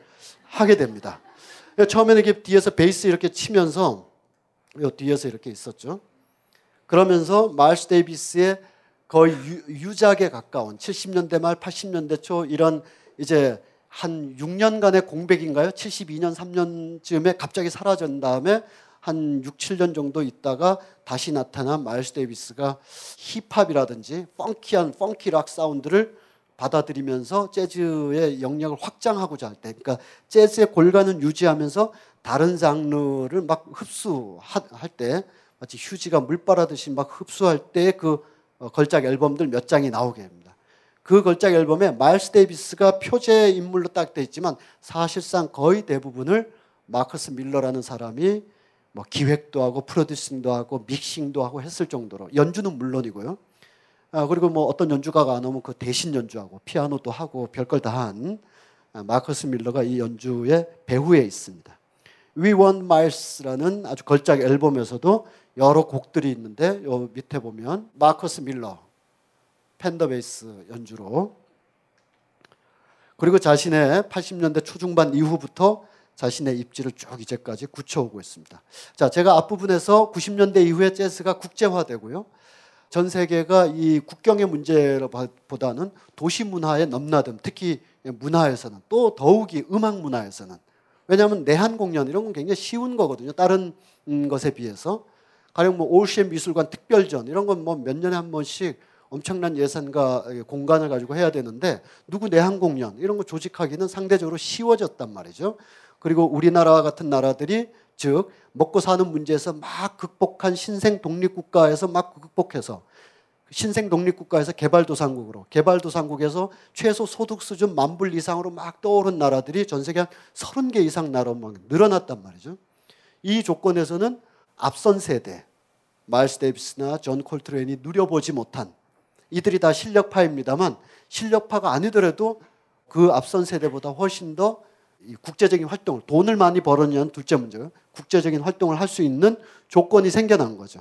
하게 됩니다. 처음에는 이렇게 뒤에서 베이스 이렇게 치면서 요 뒤에서 이렇게 있었죠. 그러면서 마일스 데이비스의 거의 유, 유작에 가까운 70년대 말 80년대 초 이런 이제 한 6년간의 공백인가요? 72년 3년쯤에 갑자기 사라진 다음에 한 6, 7년 정도 있다가 다시 나타난 마일스 데이비스가 힙합이라든지 펑키한 펑키 락 사운드를 받아들이면서 재즈의 영역을 확장하고자 할 때, 그러니까 재즈의 골간은 유지하면서 다른 장르를 막 흡수할 때, 마치 휴지가 물 빨아듯이 막 흡수할 때 그 걸작 앨범들 몇 장이 나오게 됩니다. 그 걸작 앨범에 마일스 데이비스가 표제 인물로 딱 돼 있지만 사실상 거의 대부분을 마커스 밀러라는 사람이 뭐 기획도 하고 프로듀싱도 하고 믹싱도 하고 했을 정도로 연주는 물론이고요. 아, 그리고 뭐 어떤 연주가가 안 오면 그 대신 연주하고 피아노도 하고 별걸 다 한 마커스 밀러가 이 연주의 배후에 있습니다. We Want Miles라는 아주 걸작 앨범에서도 여러 곡들이 있는데 요 밑에 보면 마커스 밀러 펜더 베이스 연주로 그리고 자신의 80년대 초중반 이후부터 자신의 입지를 쭉 이제까지 굳혀오고 있습니다. 자, 제가 앞부분에서 90년대 이후에 재즈가 국제화되고요. 전 세계가 이 국경의 문제보다는 도시 문화의 넘나듦, 특히 문화에서는 또 더욱이 음악 문화에서는 왜냐하면 내한 공연 이런 건 굉장히 쉬운 거거든요. 다른 음, 것에 비해서 가령 뭐 올시엠 미술관 특별전 이런 건 뭐 몇 년에 한 번씩 엄청난 예산과 공간을 가지고 해야 되는데 누구 내한 공연 이런 거 조직하기는 상대적으로 쉬워졌단 말이죠. 그리고 우리나라와 같은 나라들이 즉 먹고 사는 문제에서 막 극복한 신생 독립 국가에서 막 극복해서 신생 독립 국가에서 개발도상국으로 개발도상국에서 최소 소득 수준 만불 이상으로 막 떠오른 나라들이 전 세계 한 30개 이상 나라로 막 늘어났단 말이죠. 이 조건에서는 앞선 세대 마일스 데이비스나 존 콜트레인이 누려보지 못한 이들이 다 실력파입니다만 실력파가 아니더라도 그 앞선 세대보다 훨씬 더이 국제적인 활동을 돈을 많이 벌었냐는 둘째 문제고 국제적인 활동을 할 수 있는 조건이 생겨난 거죠.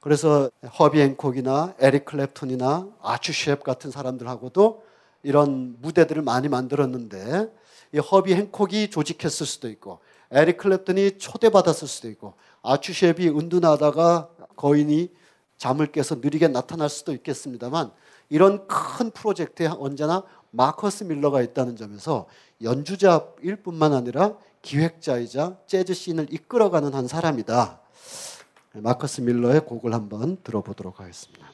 그래서 허비 핸콕이나 에릭 클랩톤이나 아치 셰프 같은 사람들하고도 이런 무대들을 많이 만들었는데 이 허비 앤콕이 조직했을 수도 있고 에릭 클랩톤이 초대받았을 수도 있고 아추 셰프이 은둔하다가 거인이 잠을 깨서 느리게 나타날 수도 있겠습니다만 이런 큰 프로젝트에 언제나 마커스 밀러가 있다는 점에서 연주자일 뿐만 아니라 기획자이자 재즈 씬을 이끌어가는 한 사람이다. 마커스 밀러의 곡을 한번 들어보도록 하겠습니다.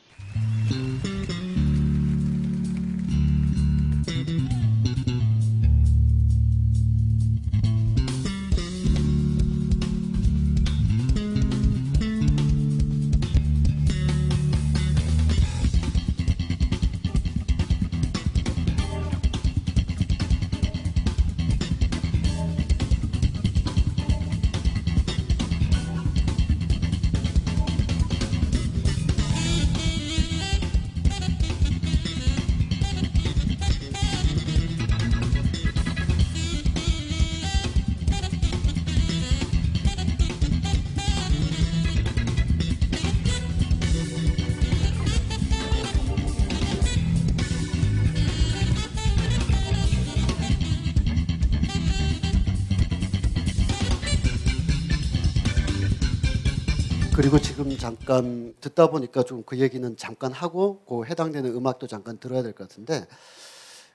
잠깐 듣다 보니까 좀 그 얘기는 잠깐 하고 그 해당되는 음악도 잠깐 들어야 될 것 같은데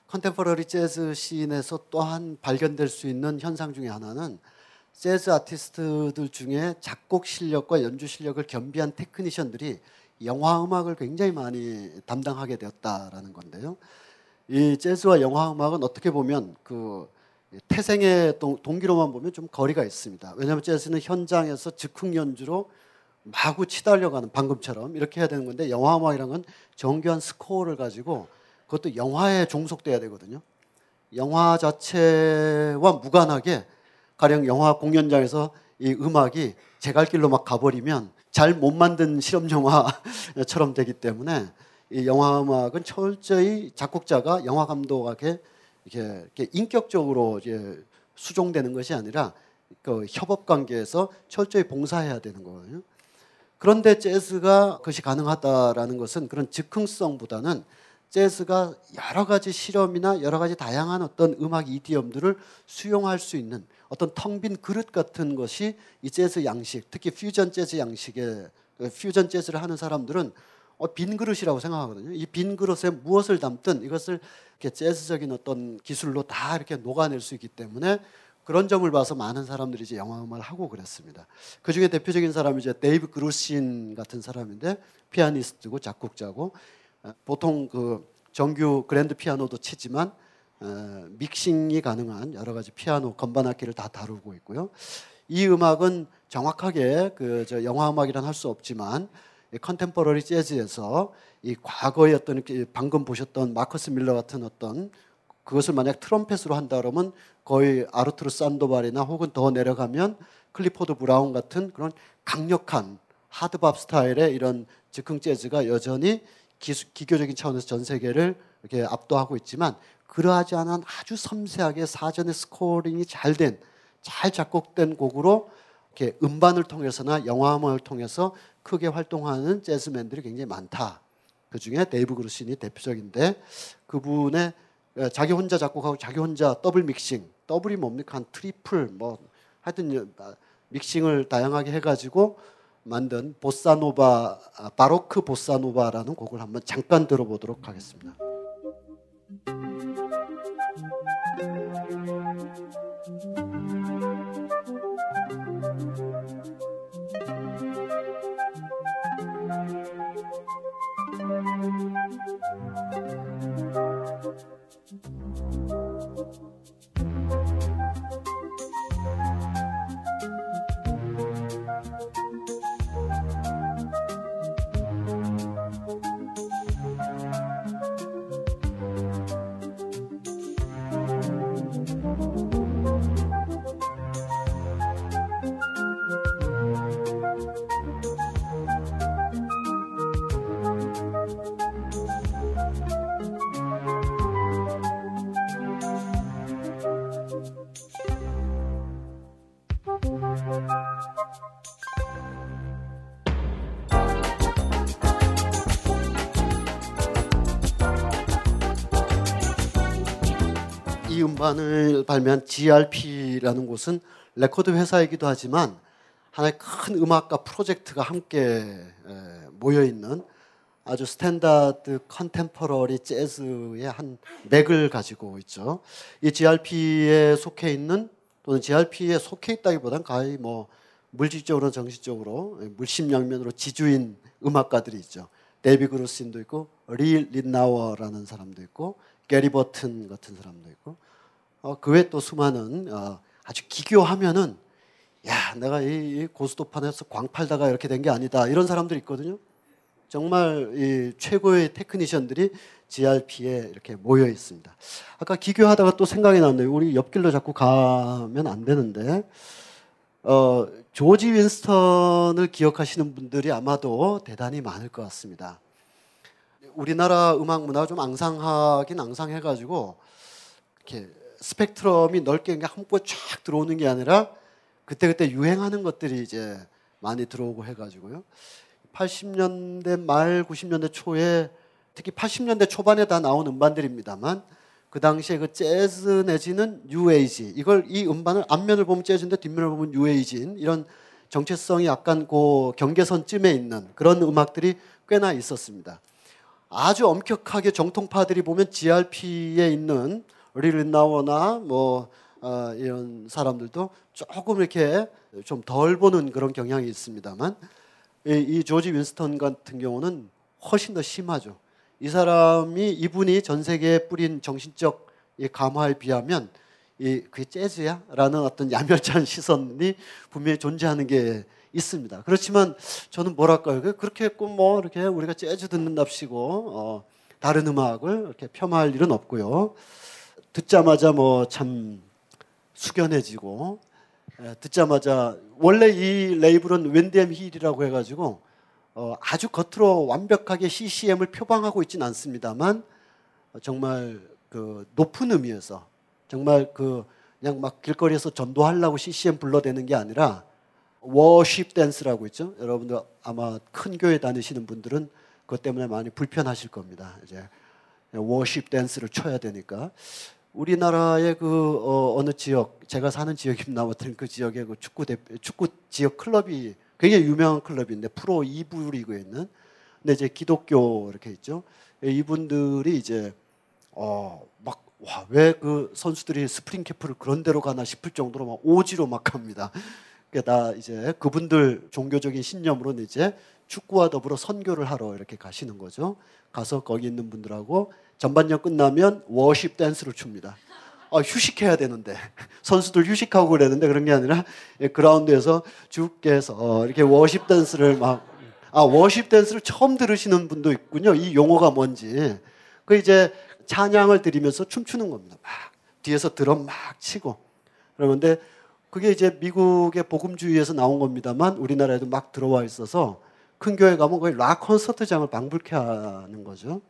contemporary 재즈 scene에서 또한 발견될 수 있는 현상 중에 하나는 재즈 아티스트들 중에 작곡 실력과 연주 실력을 겸비한 테크니션들이 영화 음악을 굉장히 많이 담당하게 되었다라는 건데요. 이 재즈와 영화 음악은 어떻게 보면 그 태생의 동, 동기로만 보면 좀 거리가 있습니다. 왜냐하면 재즈는 현장에서 즉흥 연주로 마구 치달려가는 방금처럼 이렇게 해야 되는 건데 영화 음악이란 건 정교한 스코어를 가지고 그것도 영화에 종속돼야 되거든요. 영화 자체와 무관하게 가령 영화 공연장에서 이 음악이 제 갈 길로 막 가버리면 잘 못 만든 실험 영화처럼 되기 때문에 이 영화 음악은 철저히 작곡자가 영화 감독에게 이렇게, 이렇게 인격적으로 이제 수종되는 것이 아니라 그 협업 관계에서 철저히 봉사해야 되는 거예요. 그런데 재즈가 그것이 가능하다라는 것은 그런 즉흥성보다는 재즈가 여러 가지 실험이나 여러 가지 다양한 어떤 음악 이디엄들을 수용할 수 있는 어떤 텅 빈 그릇 같은 것이 이 재즈 양식, 특히 퓨전 재즈 양식의 그 퓨전 재즈를 하는 사람들은 어, 빈 그릇이라고 생각하거든요. 이 빈 그릇에 무엇을 담든 이것을 이렇게 재즈적인 어떤 기술로 다 이렇게 녹아낼 수 있기 때문에 그런 점을 봐서 많은 사람들이 이제 영화 음악을 하고 그랬습니다. 그 중에 대표적인 사람이 이제 데이브 그루신 같은 사람인데 피아니스트고 작곡자고 어, 보통 그 정규 그랜드 피아노도 치지만 어, 믹싱이 가능한 여러 가지 피아노 건반 악기를 다 다루고 있고요. 이 음악은 정확하게 그 저 영화 음악이란 할 수 없지만 이 contemporary 재즈에서 이 과거의 어떤 방금 보셨던 마커스 밀러 같은 어떤 그것을 만약 트럼펫으로 한다 그러면 거의 아르투로 산도발이나 혹은 더 내려가면 클리포드 브라운 같은 그런 강력한 hard bop 스타일의 이런 즉흥 재즈가 여전히 기수, 기교적인 차원에서 전 세계를 이렇게 압도하고 있지만 그러하지 않은 아주 섬세하게 사전에 scoring이 잘 된, 잘 작곡된 곡으로 이렇게 음반을 통해서나 영화 음악을 통해서 크게 활동하는 재즈맨들이 굉장히 많다. 그 중에 데이브 그루신이 대표적인데 그분의 예, 자기 혼자 작곡하고 자기 혼자 더블 믹싱, 더블이 뭡니까 한 트리플 뭐 하여튼 아, 믹싱을 다양하게 해 가지고 만든 보사노바 아, 바로크 보사노바라는 곡을 한번 잠깐 들어보도록 하겠습니다. 이 음반을 발매한 GRP라는 곳은 레코드 회사이기도 하지만 하나의 큰 음악가 프로젝트가 함께 에, 모여 있는 아주 standard contemporary 재즈의 한 맥을 가지고 있죠. 이 GRP에 속해 있는 또는 GRP에 속해 있다기보단 거의 뭐 물질적으로 정신적으로 물심양면으로 지주인 음악가들이 있죠. 데이브 그루신도 있고 리 릿나워라는 사람도 있고 게리 버튼 같은 사람도 있고 어, 그 외에 또 수많은 어, 아주 기교하면은 야 내가 이, 이 고스톱판에서 광 팔다가 이렇게 된 게 아니다 이런 사람들이 있거든요. 정말 이 최고의 테크니션들이 GRP에 이렇게 모여 있습니다. 아까 기교하다가 또 생각이 났네요. 우리 옆길로 자꾸 가면 안 되는데 어, 조지 윈스턴을 기억하시는 분들이 아마도 대단히 많을 것 같습니다. 우리나라 음악 문화가 좀 앙상하긴 앙상해가지고 이렇게 스펙트럼이 넓게 그냥 한꺼번에 쫙 들어오는 게 아니라 그때그때 유행하는 것들이 이제 많이 들어오고 해가지고요. 80년대 말 90년대 초에 특히 80년대 초반에 다 나온 음반들입니다만 그 당시에 그 재즈 내지는 뉴에이지 이걸 이 음반을 앞면을 보면 재즈인데 뒷면을 보면 뉴에이지인 이런 정체성이 약간 그 경계선쯤에 있는 그런 음악들이 꽤나 있었습니다. 아주 엄격하게 정통파들이 보면 GRP에 있는 릴나워나 뭐 어, 이런 사람들도 조금 이렇게 좀 덜 보는 그런 경향이 있습니다만 이, 이 조지 윈스턴 같은 경우는 훨씬 더 심하죠. 이 사람이 이분이 전 세계에 뿌린 정신적 이 감화에 비하면 이 그게 재즈야라는 어떤 야멸찬 [LAUGHS] 시선이 분명히 존재하는 게 있습니다. 그렇지만 저는 뭐랄까요? 그- 그렇게 했고 뭐 이렇게 우리가 재즈 듣는답시고 어, 다른 음악을 이렇게 폄하할 일은 없고요. 듣자마자 뭐 참 숙연해지고 에, 듣자마자 원래 이 레이블은 윈덤 힐이라고 해가지고 어, 아주 겉으로 완벽하게 CCM을 표방하고 있지는 않습니다만 어, 정말 그 높은 의미에서 정말 그 그냥 막 길거리에서 전도하려고 CCM 불러대는 게 아니라 worship dance라고 있죠. 여러분들 아마 큰 교회 다니시는 분들은 그것 때문에 많이 불편하실 겁니다. 이제 worship dance를 쳐야 되니까 우리나라의 그 어, 어느 지역 제가 사는 지역입니다. 아무튼 그 지역에 그 축구 대 축구 지역 클럽이 굉장히 유명한 클럽인데 프로 2부 리그에 있는 근데 이제 기독교 이렇게 있죠. 이분들이 이제 어 막 왜 그 선수들이 스프링 캠프를 그런 데로 가나 싶을 정도로 막 오지로 막 갑니다. 그다 이제 그분들 종교적인 신념으로는 이제 축구와 더불어 선교를 하러 이렇게 가시는 거죠. 가서 거기 있는 분들하고 전반전 끝나면 worship dance를 춥니다. 아, 휴식해야 되는데 [LAUGHS] 선수들 휴식하고 그랬는데 그런 게 아니라 예, 그라운드에서 주께서 이렇게 worship dance를 막 아, 워십 댄스를 처음 들으시는 분도 있군요. 이 용어가 뭔지. 그 이제 찬양을 드리면서 춤추는 겁니다. 막 뒤에서 드럼 막 치고. 그러는데 그게 이제 미국의 복음주의에서 나온 겁니다만 우리나라에도 막 들어와 있어서 큰 교회 가면 거의 락 콘서트장을 방불케 하는 거죠.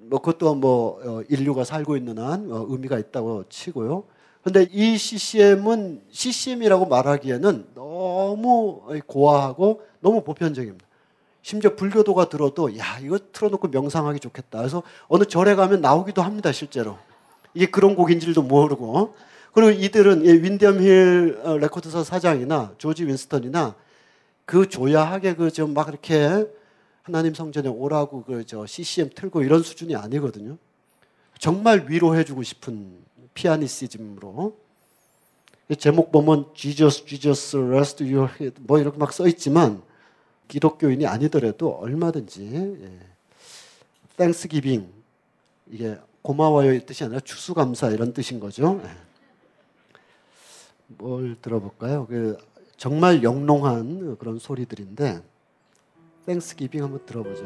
뭐 그것도 뭐 어, 인류가 살고 있는 한 어, 의미가 있다고 치고요. 근데 이 CCM은 CCM이라고 말하기에는 너무 고아하고 너무 보편적입니다. 심지어 불교도가 들어도 야 이거 틀어놓고 명상하기 좋겠다. 그래서 어느 절에 가면 나오기도 합니다 실제로. 이게 그런 곡인 줄도 모르고. 그리고 이들은 이 Windham Hill 어, 레코드사 사장이나 조지 윈스턴이나 그 조야하게 그 좀 막 이렇게 하나님 성전에 오라고 그저 CCM 틀고 이런 수준이 아니거든요. 정말 위로해주고 싶은 pianism으로 이 제목 보면 Jesus, Jesus, rest your head 뭐 이렇게 막 써 있지만 기독교인이 아니더라도 얼마든지 예. Thanksgiving 이게 고마워요의 뜻이 아니라 추수감사 이런 뜻인 거죠. 예. 뭘 들어볼까요? 그 정말 영롱한 그런 소리들인데 땡스기빙 한번 들어보죠.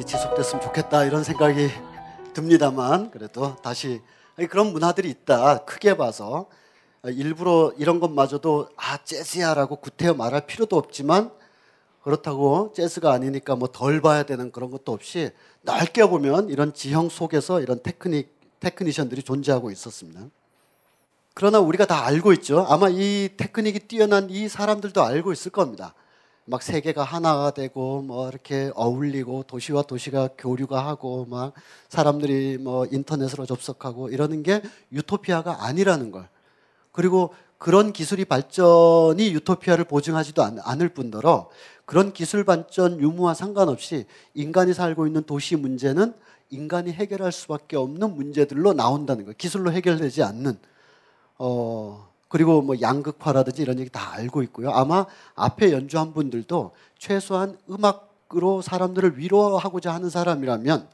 야, 이 시간이 지속됐으면 좋겠다 이런 생각이 듭니다만 그래도 다시 그런 문화들이 있다 크게 봐서 아, 일부러 이런 것마저도 아 재즈야라고 구태여 말할 필요도 없지만 그렇다고 재즈가 아니니까 뭐 덜 봐야 되는 그런 것도 없이 넓게 보면 이런 지형 속에서 이런 테크닉 테크니션들이 존재하고 있었습니다. 그러나 우리가 다 알고 있죠. 아마 이 테크닉이 뛰어난 이 사람들도 알고 있을 겁니다. 막 세계가 하나가 되고 뭐 이렇게 어울리고 도시와 도시가 교류가 하고 막 사람들이 뭐 인터넷으로 접속하고 이러는 게 유토피아가 아니라는 걸. 그리고 그런 기술이 발전이 유토피아를 보증하지도 않- 않을 뿐더러 그런 기술 발전 유무와 상관없이 인간이 살고 있는 도시 문제는 인간이 해결할 수밖에 없는 문제들로 나온다는 거예요. 기술로 해결되지 않는. 어, 그리고 뭐 양극화라든지 이런 얘기 다 알고 있고요. 아마 앞에 연주한 분들도 최소한 음악으로 사람들을 위로하고자 하는 사람이라면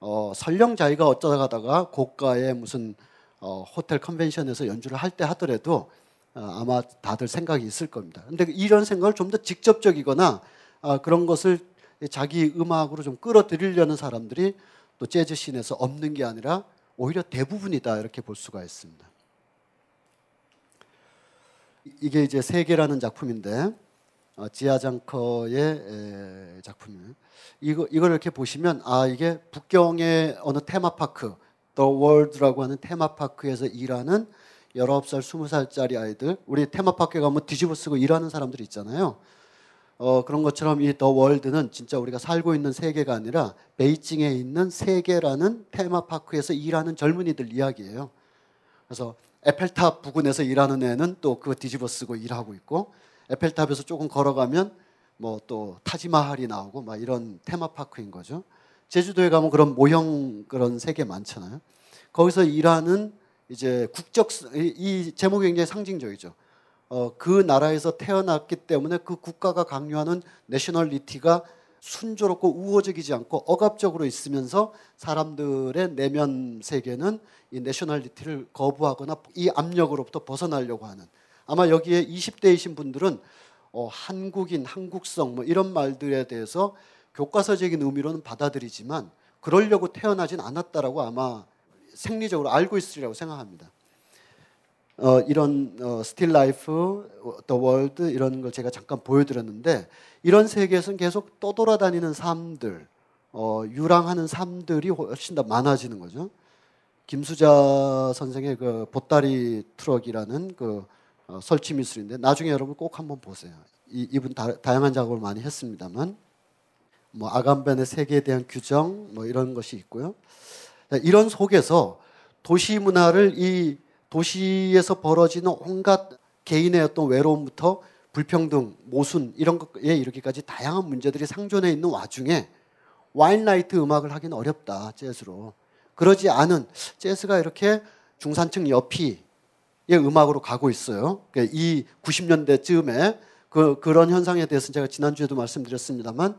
어, 설령 자기가 어쩌다가다가 고가의 무슨 어, 호텔 컨벤션에서 연주를 할 때 하더라도 어, 아마 다들 생각이 있을 겁니다. 근데 이런 생각을 좀 더 직접적이거나 아, 그런 것을 자기 음악으로 좀 끌어들이려는 사람들이 또 재즈 scene에서 없는 게 아니라 오히려 대부분이다 이렇게 볼 수가 있습니다. 이- 이게 이제 세계라는 작품인데 어, 지하장커의 에, 작품이에요. 이거 이걸 이렇게 보시면 아 이게 북경의 어느 테마파크 The World라고 하는 테마파크에서 일하는 19살, 20살짜리 아이들 우리 테마파크에 가면 뒤집어 쓰고 일하는 사람들 있잖아요. 어, 그런 것처럼 이 더 월드는 진짜 우리가 살고 있는 세계가 아니라 베이징에 있는 세계라는 테마파크에서 일하는 젊은이들 이야기예요. 그래서 에펠탑 부근에서 일하는 애는 또 그거 뒤집어 쓰고 일하고 있고 에펠탑에서 조금 걸어가면 뭐 또 타지마할이 나오고 막 이런 테마파크인 거죠. 제주도에 가면 그런 모형 그런 세계 많잖아요. 거기서 일하는 이제 국적 이- 이 제목이 굉장히 상징적이죠. 어, 그 나라에서 태어났기 때문에 그 국가가 강요하는 nationality가 순조롭고 우호적이지 않고 억압적으로 있으면서 사람들의 내면 세계는 이 nationality를 거부하거나 이 압력으로부터 벗어나려고 하는 아마 여기에 20대이신 분들은 어, 한국인, 한국성 뭐 이런 말들에 대해서 교과서적인 의미로는 받아들이지만 그러려고 태어나진 않았다라고 아마 생리적으로 알고 있으리라고 생각합니다. 어, 이런 어, Still Life, The World 이런 걸 제가 잠깐 보여드렸는데 이런 세계에서는 계속 떠돌아다니는 삶들, 어, 유랑하는 삶들이 훨씬 더 많아지는 거죠. 김수자 선생의 그 보따리 트럭이라는 그 어, 설치 미술인데 나중에 여러분 꼭 한번 보세요. 이, 이분 다, 다양한 작업을 많이 했습니다만 뭐 아감벤의 세계에 대한 규정 뭐 이런 것이 있고요. 이런 속에서 도시 문화를 이 도시에서 벌어지는 온갖 개인의 어떤 외로움부터 불평등, 모순 이런 것에 이르기까지 다양한 문제들이 상존해 있는 와중에 Winelight 음악을 하기는 어렵다 재즈로 그러지 않은 재즈가 이렇게 중산층 여피의 음악으로 가고 있어요. 그러니까 이 90년대 쯤에 그 그런 현상에 대해서 제가 지난주에도 말씀드렸습니다만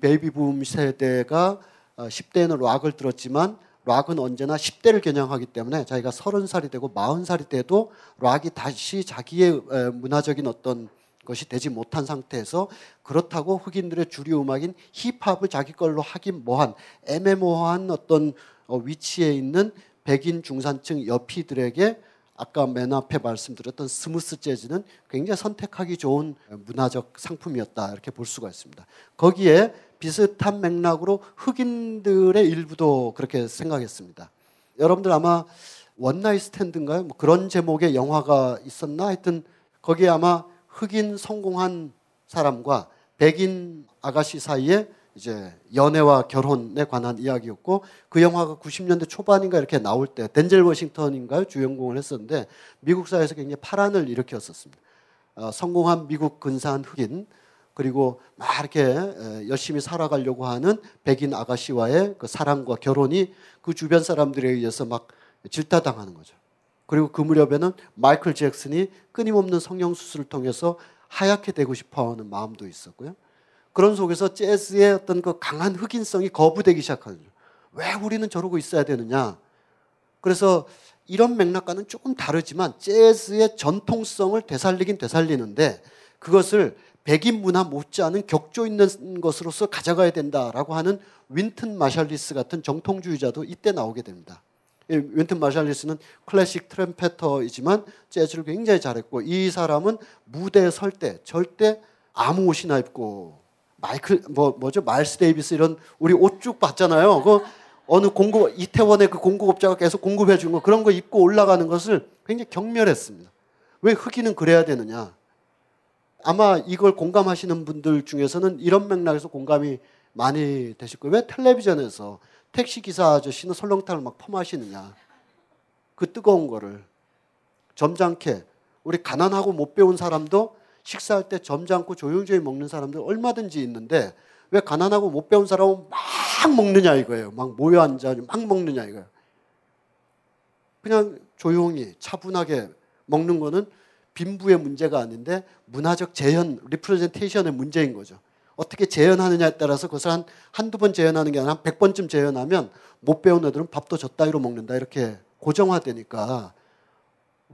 베이비 붐 세대가 어, 10대에는 락을 들었지만 락은 언제나 10대를 겨냥하기 때문에 자기가 30살이 되고 40살이 돼도 락이 다시 자기의 에, 문화적인 어떤 것이 되지 못한 상태에서 그렇다고 흑인들의 주류 음악인 힙합을 자기 걸로 하긴 뭐한 애매모호한 어떤 어, 위치에 있는 백인 중산층 여피들에게 아까 맨 앞에 말씀드렸던 smooth 재즈는 굉장히 선택하기 좋은 문화적 상품이었다 이렇게 볼 수가 있습니다. 거기에 비슷한 맥락으로 흑인들의 일부도 그렇게 생각했습니다. 여러분들 아마 One Night Stand인가요? 뭐 그런 제목의 영화가 있었나? 하여튼 거기에 아마 흑인 성공한 사람과 백인 아가씨 사이에 이제 연애와 결혼에 관한 이야기였고 그 영화가 90년대 초반인가 이렇게 나올 때 덴젤 워싱턴인가요 주연공을 했었는데 미국 사회에서 굉장히 파란을 일으켰었습니다. 어, 성공한 미국 근사한 흑인 그리고 막 이렇게 에, 열심히 살아가려고 하는 백인 아가씨와의 그 사랑과 결혼이 그 주변 사람들에 의해서 막 질타당하는 거죠. 그리고 그 무렵에는 마이클 잭슨이 끊임없는 성형 수술을 통해서 하얗게 되고 싶어하는 마음도 있었고요. 그런 속에서 재즈의 어떤 그 강한 흑인성이 거부되기 시작하는 거죠. 왜 우리는 저러고 있어야 되느냐? 그래서 이런 맥락과는 조금 다르지만 재즈의 전통성을 되살리긴 되살리는데 그것을 백인 문화 못지않은 격조 있는 것으로서 가져가야 된다라고 하는 윈튼 마샬리스 같은 정통주의자도 이때 나오게 됩니다. 이 윈튼 마샬리스는 클래식 trumpeter이지만 재즈를 굉장히 잘했고 이 사람은 무대에 설 때 절대 아무 옷이나 입고 마이클 뭐 뭐죠 마일스 데이비스 이런 우리 옷 쭉 봤잖아요. 그 어느 공급 이태원의 그 공급업자가 계속 공급해 준 거 그런 거 입고 올라가는 것을 굉장히 경멸했습니다. 왜 흑인은 그래야 되느냐? 아마 이걸 공감하시는 분들 중에서는 이런 맥락에서 공감이 많이 되실 거예요. 왜 텔레비전에서 택시 기사 아저씨는 설렁탕을 막 퍼마시느냐? 그 뜨거운 거를 점잖게 우리 가난하고 못 배운 사람도 식사할 때 점잖고 조용조용히 먹는 사람들 얼마든지 있는데 왜 가난하고 못 배운 사람은 막 먹느냐 이거예요. 막 모여 앉아 막 먹느냐 이거예요. 그냥 조용히 차분하게 먹는 거는 빈부의 문제가 아닌데 문화적 재현, representation의 문제인 거죠. 어떻게 재현하느냐에 따라서 그것을 한, 한두 번 재현하는 게 아니라 한 100번쯤 재현하면 못 배운 애들은 밥도 저 따위로 먹는다. 이렇게 고정화되니까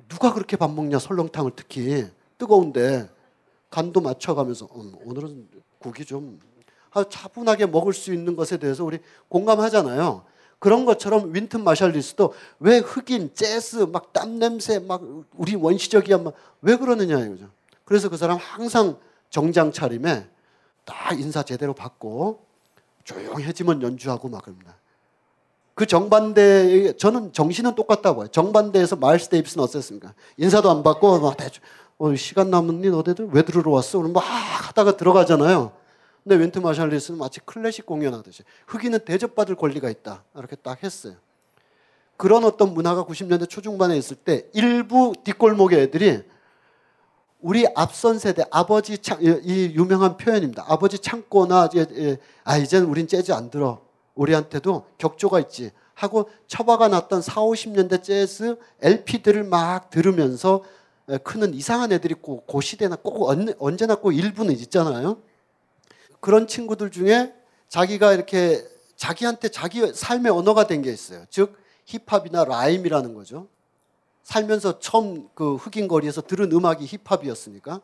누가 그렇게 밥 먹냐 설렁탕을 특히 뜨거운데 간도 맞춰가면서 음, 오늘은 국이 좀 아, 차분하게 먹을 수 있는 것에 대해서 우리 공감하잖아요. 그런 것처럼 윈튼 마샬리스도 왜 흑인, 재즈, 막 땀 냄새, 막 우리 원시적이야, 막왜 그러느냐 이거죠. 그래서 그 사람 항상 정장 차림에 딱 인사 제대로 받고 조용해지면 연주하고 막 그럽니다. 그 정반대 저는 정신은 똑같다고 봐요. 정반대에서 마일스 데이비스는 어땠습니까? 인사도 안 받고 막 대충 어, 시간 남았니 너네들 왜 들으러 왔어? 그럼 막 하다가 들어가잖아요. 근데 윈트 마샬리스는 마치 클래식 공연하듯이 흑인은 대접받을 권리가 있다 이렇게 딱 했어요. 그런 어떤 문화가 90년대 초중반에 있을 때 일부 뒷골목의 애들이 우리 앞선 세대 아버지 창, 이- 이 유명한 표현입니다. 아버지 창고나 이제, 예, 아 이제는 우린 재즈 안 들어. 우리한테도 격조가 있지 하고 처박아 놨던 4, 50년대 재즈 LP들을 막 들으면서 에, 크는 이상한 애들이 꼭그 시대나 꼭 언- 언제나 꼭 일부는 있잖아요. 그런 친구들 중에 자기가 이렇게 자기한테 자기 삶의 언어가 된 게 있어요. 즉 힙합이나 라임이라는 거죠. 살면서 처음 그 흑인 거리에서 들은 음악이 힙합이었으니까.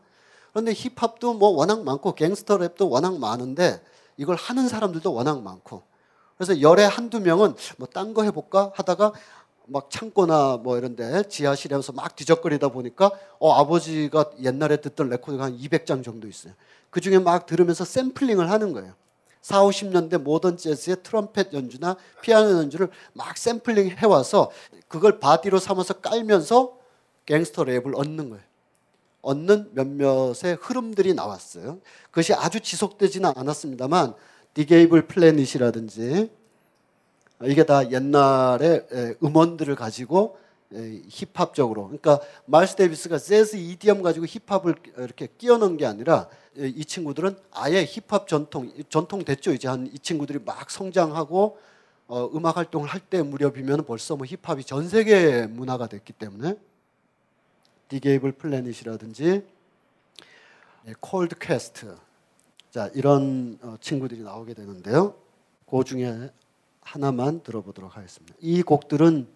그런데 힙합도 뭐 워낙 많고 갱스터 랩도 워낙 많은데 이걸 하는 사람들도 워낙 많고. 그래서 열에 한두 명은 뭐 딴 거 해볼까 하다가 막 창고나 뭐 이런데 지하실에서 막 뒤적거리다 보니까 어 아버지가 옛날에 듣던 레코드가 한 200장 정도 있어요. 그 중에 막 들으면서 샘플링을 하는 거예요. 4, 50년대 모던 재즈의 트럼펫 연주나 피아노 연주를 막 샘플링 해와서 그걸 body로 삼아서 깔면서 갱스터 랩을 얹는 거예요. 얹는 몇몇의 흐름들이 나왔어요. 그것이 아주 지속되지는 않았습니다만 Digable Planets이라든지 이게 다 옛날에 에, 음원들을 가지고 에, 힙합적으로. 그러니까 마일스 데이비스가 재즈 idiom 가지고 힙합을 이렇게 끼워 넣은 게 아니라 에, 이 친구들은 아예 힙합 전통 전통 됐죠. 이제 한 이 친구들이 막 성장하고 어, 음악 활동을 할 때 무렵이면 벌써 뭐 힙합이 전 세계 문화가 됐기 때문에. Digable Planets이라든지 Called Quest. 자 이런 어, 친구들이 나오게 되는데요. 그 중에 하나만 들어보도록 하겠습니다. 이 곡들은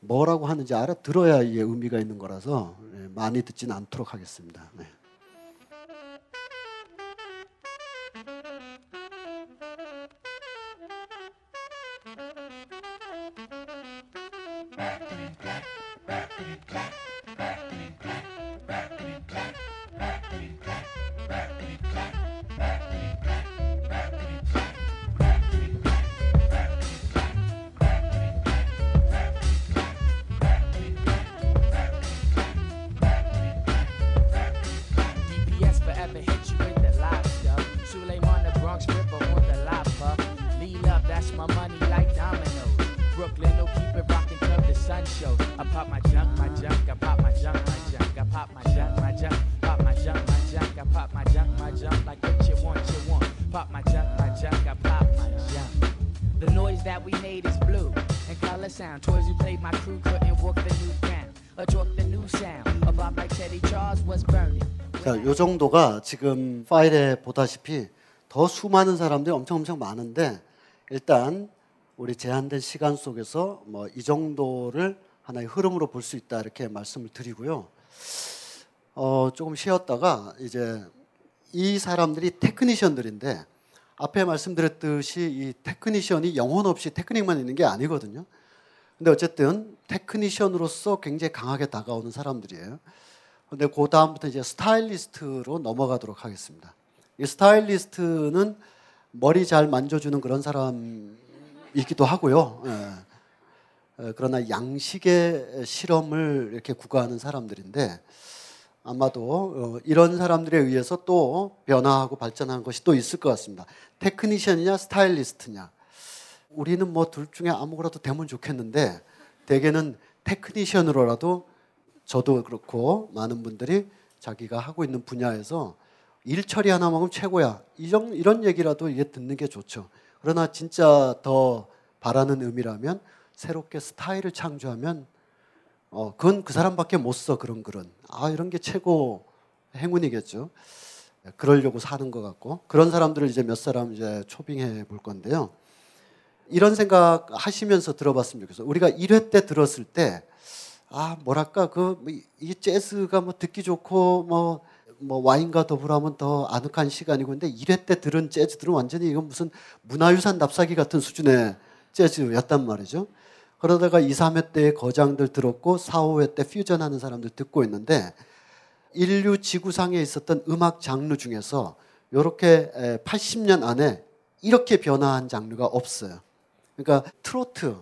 뭐라고 하는지 알아들어야 이게 의미가 있는 거라서 예, 많이 듣지는 않도록 하겠습니다. 네. 요 정도가 지금 파일에 보다시피 더 수많은 사람들이 엄청 엄청 많은데 일단 우리 제한된 시간 속에서 뭐 이 정도를 하나의 흐름으로 볼 수 있다 이렇게 말씀을 드리고요. 어, 조금 쉬었다가 이제 이 사람들이 테크니션들인데 앞에 말씀드렸듯이 이 테크니션이 영혼 없이 테크닉만 있는 게 아니거든요. 근데 어쨌든 테크니션으로서 굉장히 강하게 다가오는 사람들이에요. 근데 그 다음부터 이제 스타일리스트로 넘어가도록 하겠습니다. 이 스타일리스트는 머리 잘 만져주는 그런 사람이기도 하고요. 예. 어, 그러나 양식의 실험을 이렇게 구가하는 사람들인데 아마도 어, 이런 사람들에 의해서 또 변화하고 발전하는 것이 또 있을 것 같습니다. 테크니션이냐 스타일리스트냐. 우리는 뭐 둘 중에 아무거나도 되면 좋겠는데 대개는 테크니션으로라도 저도 그렇고 많은 분들이 자기가 하고 있는 분야에서 일 처리 하나 먹으면 최고야. 이런 이런 얘기라도 이게 듣는 게 좋죠. 그러나 진짜 더 바라는 의미라면 새롭게 스타일을 창조하면 어 그건 그 사람밖에 못 써 그런 글은 아 이런 게 최고 행운이겠죠. 그러려고 사는 것 같고 그런 사람들을 이제 몇 사람 이제 초빙해 볼 건데요. 이런 생각 하시면서 들어봤으면 좋겠어요. 우리가 1회 때 들었을 때 아 뭐랄까 그 이 재즈가 뭐 듣기 좋고 뭐 뭐 와인과 더불어 하면 더 아늑한 시간이고 근데 1회 때 들은 재즈들은 완전히 이건 무슨 문화유산 납사기 같은 수준의 재즈였단 말이죠. 그러다가 2, 3회 때 거장들 들었고 4, 5회 때 퓨전하는 사람들 듣고 있는데 인류 지구상에 있었던 음악 장르 중에서 이렇게 80년 안에 이렇게 변화한 장르가 없어요. 그러니까 트로트,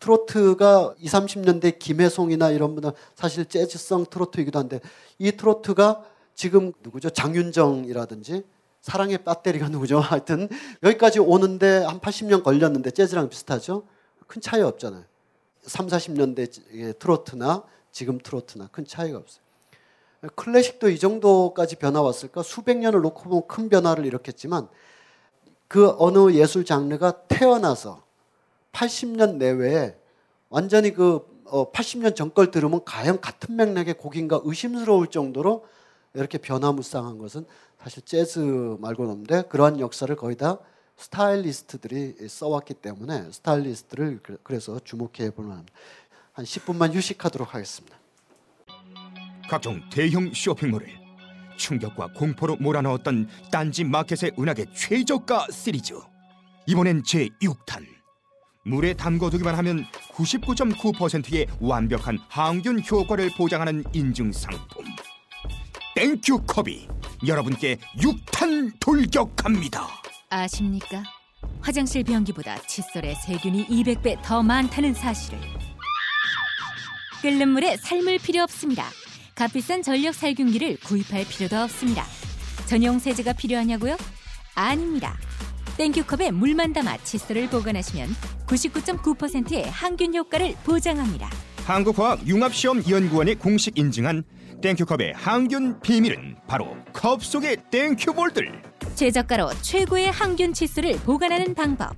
트로트가 20, 30년대 김혜송이나 이런 분들 사실 재즈성 트로트이기도 한데 이 트로트가 지금 누구죠? 장윤정이라든지 사랑의 배터리가 누구죠? [LAUGHS] 하여튼 여기까지 오는데 한 80년 걸렸는데 재즈랑 비슷하죠? 큰 차이 없잖아요. 3, 40년대 트로트나 지금 트로트나 큰 차이가 없어요. 클래식도 이 정도까지 변화 왔을까? 수백 년을 놓고 보면 큰 변화를 일으켰지만 그 어느 예술 장르가 태어나서 80년 내외에 완전히 그 어, 80년 전 걸 들으면 과연 같은 맥락의 곡인가 의심스러울 정도로 이렇게 변화무쌍한 것은 사실 재즈 말고는 없는데 그러한 역사를 거의 다 스타일리스트들이 써왔기 때문에 스타일리스트를 그- 그래서 주목해 볼 만합니다. 한 10분만 휴식하도록 하겠습니다. 각종 대형 쇼핑몰을 충격과 공포로 몰아넣었던 딴지 마켓의 은하계 최저가 시리즈 이번엔 제 6탄 물에 담궈두기만 하면 99.9%의 완벽한 항균 효과를 보장하는 인증 상품 땡큐 컵이 여러분께 6탄 돌격합니다 아십니까? 화장실 변기보다 칫솔에 세균이 200배 더 많다는 사실을. 끓는 물에 삶을 필요 없습니다. 값비싼 전력 살균기를 구입할 필요도 없습니다. 전용 세제가 필요하냐고요? 아닙니다. 땡큐컵에 물만 담아 칫솔을 보관하시면 99.9%의 항균 효과를 보장합니다. 한국화학융합시험연구원이 공식 인증한 땡큐컵의 항균 비밀은 바로 컵 속의 땡큐볼들 최저가로 최고의 항균 칫솔을 보관하는 방법.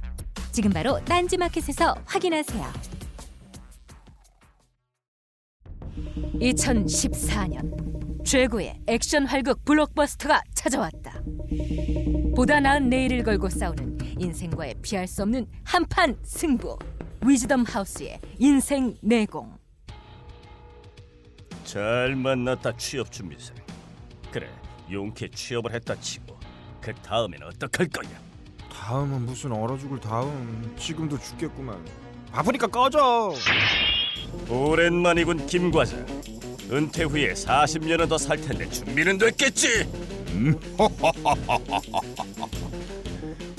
지금 바로 딴지마켓에서 확인하세요. 2014년 최고의 액션 활극 블록버스터가 찾아왔다. 보다 나은 내일을 걸고 싸우는 인생과의 피할 수 없는 한판 승부. 위즈덤 하우스의 인생 내공. 잘 만났다 취업 준비생. 그래 용케 취업을 했다 치고 그 다음엔 어떡할 거야? 다음은 무슨 얼어 죽을 다음 지금도 죽겠구만 바쁘니까 꺼져 오랜만이군 김 과장. 은퇴 후에 40년은 더 살 텐데 준비는 됐겠지? 음? [LAUGHS]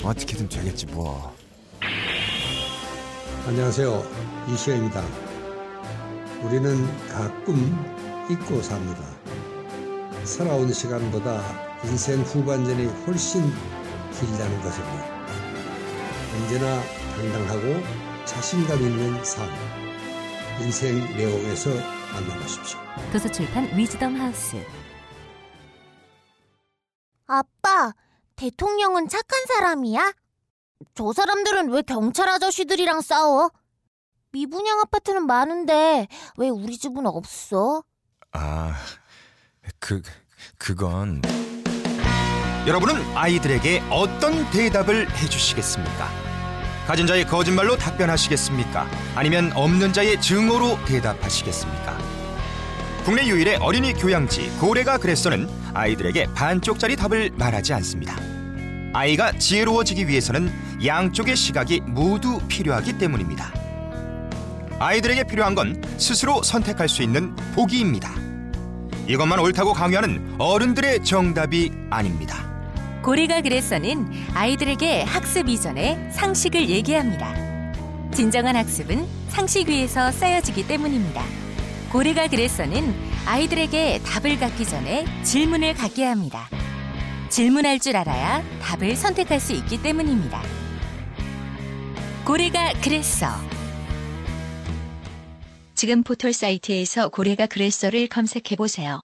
어떻게든 되겠지 뭐 안녕하세요. 이시영입니다. 우리는 가끔 잊고 삽니다. 살아온 시간보다 인생 후반전이 훨씬 길다는 것입니다. 언제나 당당하고 자신감 있는 삶. 인생 내용에서 만나보십시오. 도서출판 위즈덤 하우스. 아빠, 대통령은 착한 사람이야? 저 사람들은 왜 경찰 아저씨들이랑 싸워? 미분양 아파트는 많은데 왜 우리 집은 없어? 아, 그 그건 여러분은 아이들에게 어떤 대답을 해주시겠습니까? 가진 자의 거짓말로 답변하시겠습니까? 아니면 없는 자의 증오로 대답하시겠습니까? 국내 유일의 어린이 교양지 고래가 그랬어는 아이들에게 반쪽짜리 답을 말하지 않습니다. 아이가 지혜로워지기 위해서는 양쪽의 시각이 모두 필요하기 때문입니다. 아이들에게 필요한 건 스스로 선택할 수 있는 보기입니다. 이것만 옳다고 강요하는 어른들의 정답이 아닙니다. 고래가 그래서는 아이들에게 학습 이전에 상식을 얘기합니다. 진정한 학습은 상식 위에서 쌓여지기 때문입니다. 고래가 그래서는 아이들에게 답을 갖기 전에 질문을 갖게 합니다. 질문할 줄 알아야 답을 선택할 수 있기 때문입니다. 고래가 그랬어. 지금 포털 사이트에서 고래가 그랬어를 검색해 보세요.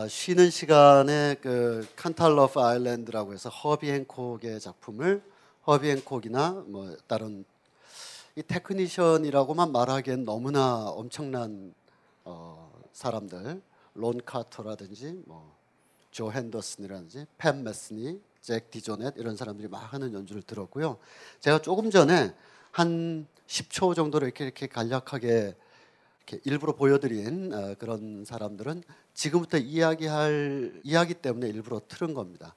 아, 쉬는 시간에 그 Cantaloupe Island라고 해서 허비 행콕의 작품을 허비 행콕이나 뭐 다른 이 테크니션이라고만 말하기엔 너무나 엄청난 어, 사람들 론 카터라든지 뭐 조 헨더슨이라든지 팻 메스니, 잭 디조넷 이런 사람들이 막 하는 연주를 들었고요. 제가 조금 전에 한 10초 정도로 이렇게 이렇게 간략하게 일부러 보여드린 어, 그런 사람들은 지금부터 이야기할 이야기 때문에 일부러 틀은 겁니다.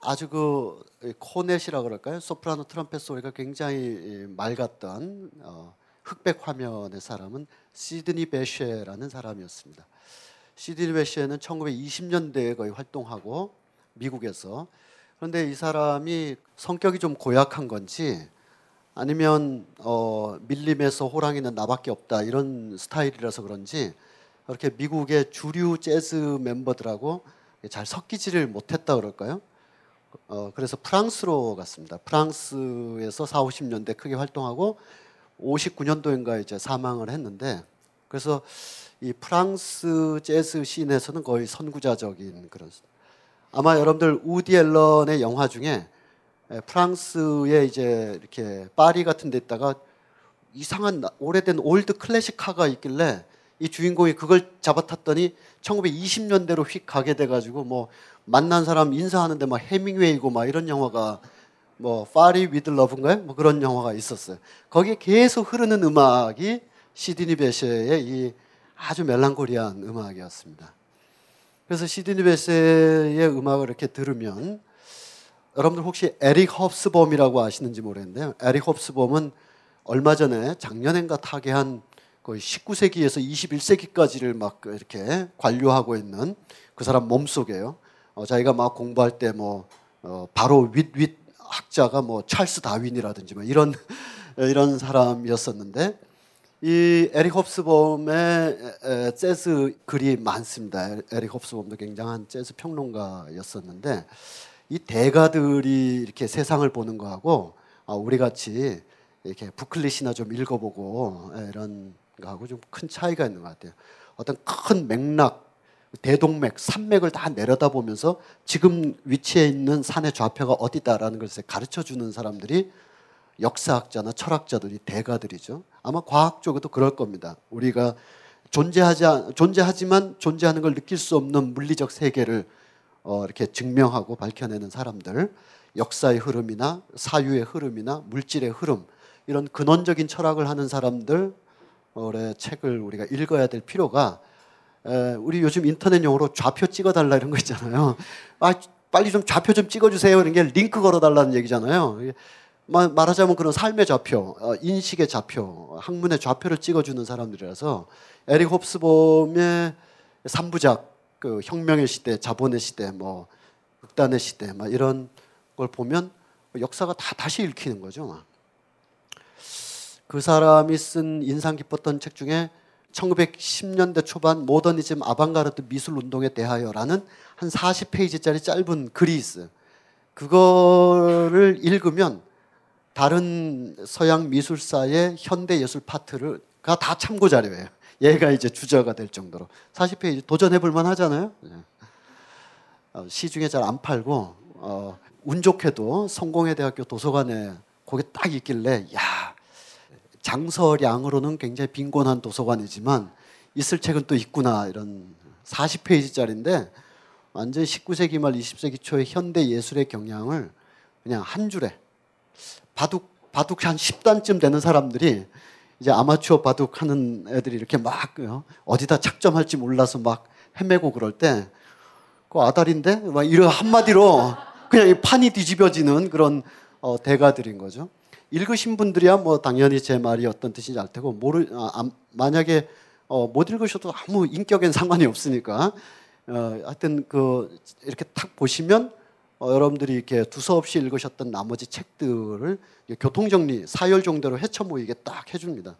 아주 그 코넷이라 그럴까요? 소프라노 트럼펫 소리가 굉장히 맑았던 어, 흑백 화면의 사람은 시드니 베쉐라는 사람이었습니다. 시드니 베쉐는 1920년대에 거의 활동하고 미국에서 그런데 이 사람이 성격이 좀 고약한 건지 아니면 어, 밀림에서 호랑이는 나밖에 없다 이런 스타일이라서 그런지 이렇게 미국의 주류 재즈 멤버들하고 잘 섞이지를 못했다 그럴까요? 어, 그래서 프랑스로 갔습니다. 프랑스에서 4, 50년대 크게 활동하고 59년도인가 이제 사망을 했는데 그래서 이 프랑스 재즈 씬에서는 거의 선구자적인 그런 아마 여러분들 우디 앨런의 영화 중에 에, 프랑스에 이제 이렇게 파리 같은 데 있다가 이상한 나- 오래된 old classic car가 있길래 이 주인공이 그걸 잡아탔더니 1920년대로 휙 가게 돼가지고 뭐 만난 사람 인사하는데 막 해밍웨이고 막 이런 영화가 뭐 파리 with love인가요? 뭐 그런 영화가 있었어요. 거기에 계속 흐르는 음악이 시드니 베쉐의 이 아주 멜랑콜리한 음악이었습니다. 그래서 시드니 베쉐의 음악을 이렇게 들으면 여러분들 혹시 에릭 홉스범이라고 아시는지 모르겠는데요. 에릭 홉스범은 얼마 전에 작년엔가 타계한 거의 19세기에서 21세기까지를 막 이렇게 관료하고 있는 그 사람 몸속에요. 어, 자기가 막 공부할 때뭐 어, 바로 윗윗 학자가 뭐 찰스 다윈이라든지 뭐 이런 [LAUGHS] 이런 사람이었었는데 이 에릭 홉스범의 재즈 글이 많습니다. 에릭 홉스범도 굉장한 재즈 평론가였었는데 이 대가들이 이렇게 세상을 보는 거하고 아, 우리 같이 이렇게 부클릿이나 좀 읽어보고 예, 이런 거하고 좀 큰 차이가 있는 것 같아요. 어떤 큰 맥락, 대동맥, 산맥을 다 내려다보면서 지금 위치해 있는 산의 좌표가 어디다라는 것을 가르쳐 주는 사람들이 역사학자나 철학자들이 대가들이죠. 아마 과학 쪽에도 그럴 겁니다. 우리가 존재하지 않- 존재하지만 존재하는 걸 느낄 수 없는 물리적 세계를 어, 이렇게 증명하고 밝혀내는 사람들, 역사의 흐름이나 사유의 흐름이나 물질의 흐름 이런 근원적인 철학을 하는 사람들의 책을 우리가 읽어야 될 필요가 에, 우리 요즘 인터넷 용어로 좌표 찍어달라 이런 거 있잖아요. 아 빨리 좀 좌표 좀 찍어주세요 이런 게 링크 걸어달라는 얘기잖아요. 말하자면 그런 삶의 좌표, 어, 인식의 좌표, 학문의 좌표를 찍어주는 사람들이라서 에릭 홉스범의 삼부작, 그 혁명의 시대, 자본의 시대, 뭐 극단의 시대, 막 이런 걸 보면 역사가 다 다시 읽히는 거죠. 막. 그 사람이 쓴 인상 깊었던 책 중에 1910년대 초반 모더니즘 아방가르드 미술 운동에 대하여라는 한 40페이지짜리 짧은 글이 있어요. 그거를 읽으면 다른 서양 미술사의 현대 예술 파트를가 다 참고 자료예요. 얘가 이제 주저가 될 정도로 40페이지 도전해 볼 만 하잖아요. 예. 어, 시중에 잘 안 팔고 어, 운 좋게도 성공회대학교 도서관에 거기 딱 있길래 야 장서량으로는 굉장히 빈곤한 도서관이지만 있을 책은 또 있구나 이런 40페이지짜리인데 완전 19세기 말 20세기 초의 현대 예술의 경향을 그냥 한 줄에 바둑 바둑 한 10단쯤 되는 사람들이 이제 아마추어 바둑 하는 애들이 이렇게 막 어, 어디다 착점할지 몰라서 막 헤매고 그럴 때 그 아다리인데 막 이런 한마디로 그냥 이 판이 뒤집어지는 그런 어, 대가들인 거죠. 읽으신 분들이야 뭐 당연히 제 말이 어떤 뜻인지 알 테고 모르 아, 아, 만약에 어, 못 읽으셔도 아무 인격엔 상관이 없으니까 어, 하여튼 그 이렇게 탁 보시면 어, 여러분들이 이렇게 두서없이 읽으셨던 나머지 책들을 교통정리 사열 정도로 헤쳐 모이게 딱 해줍니다.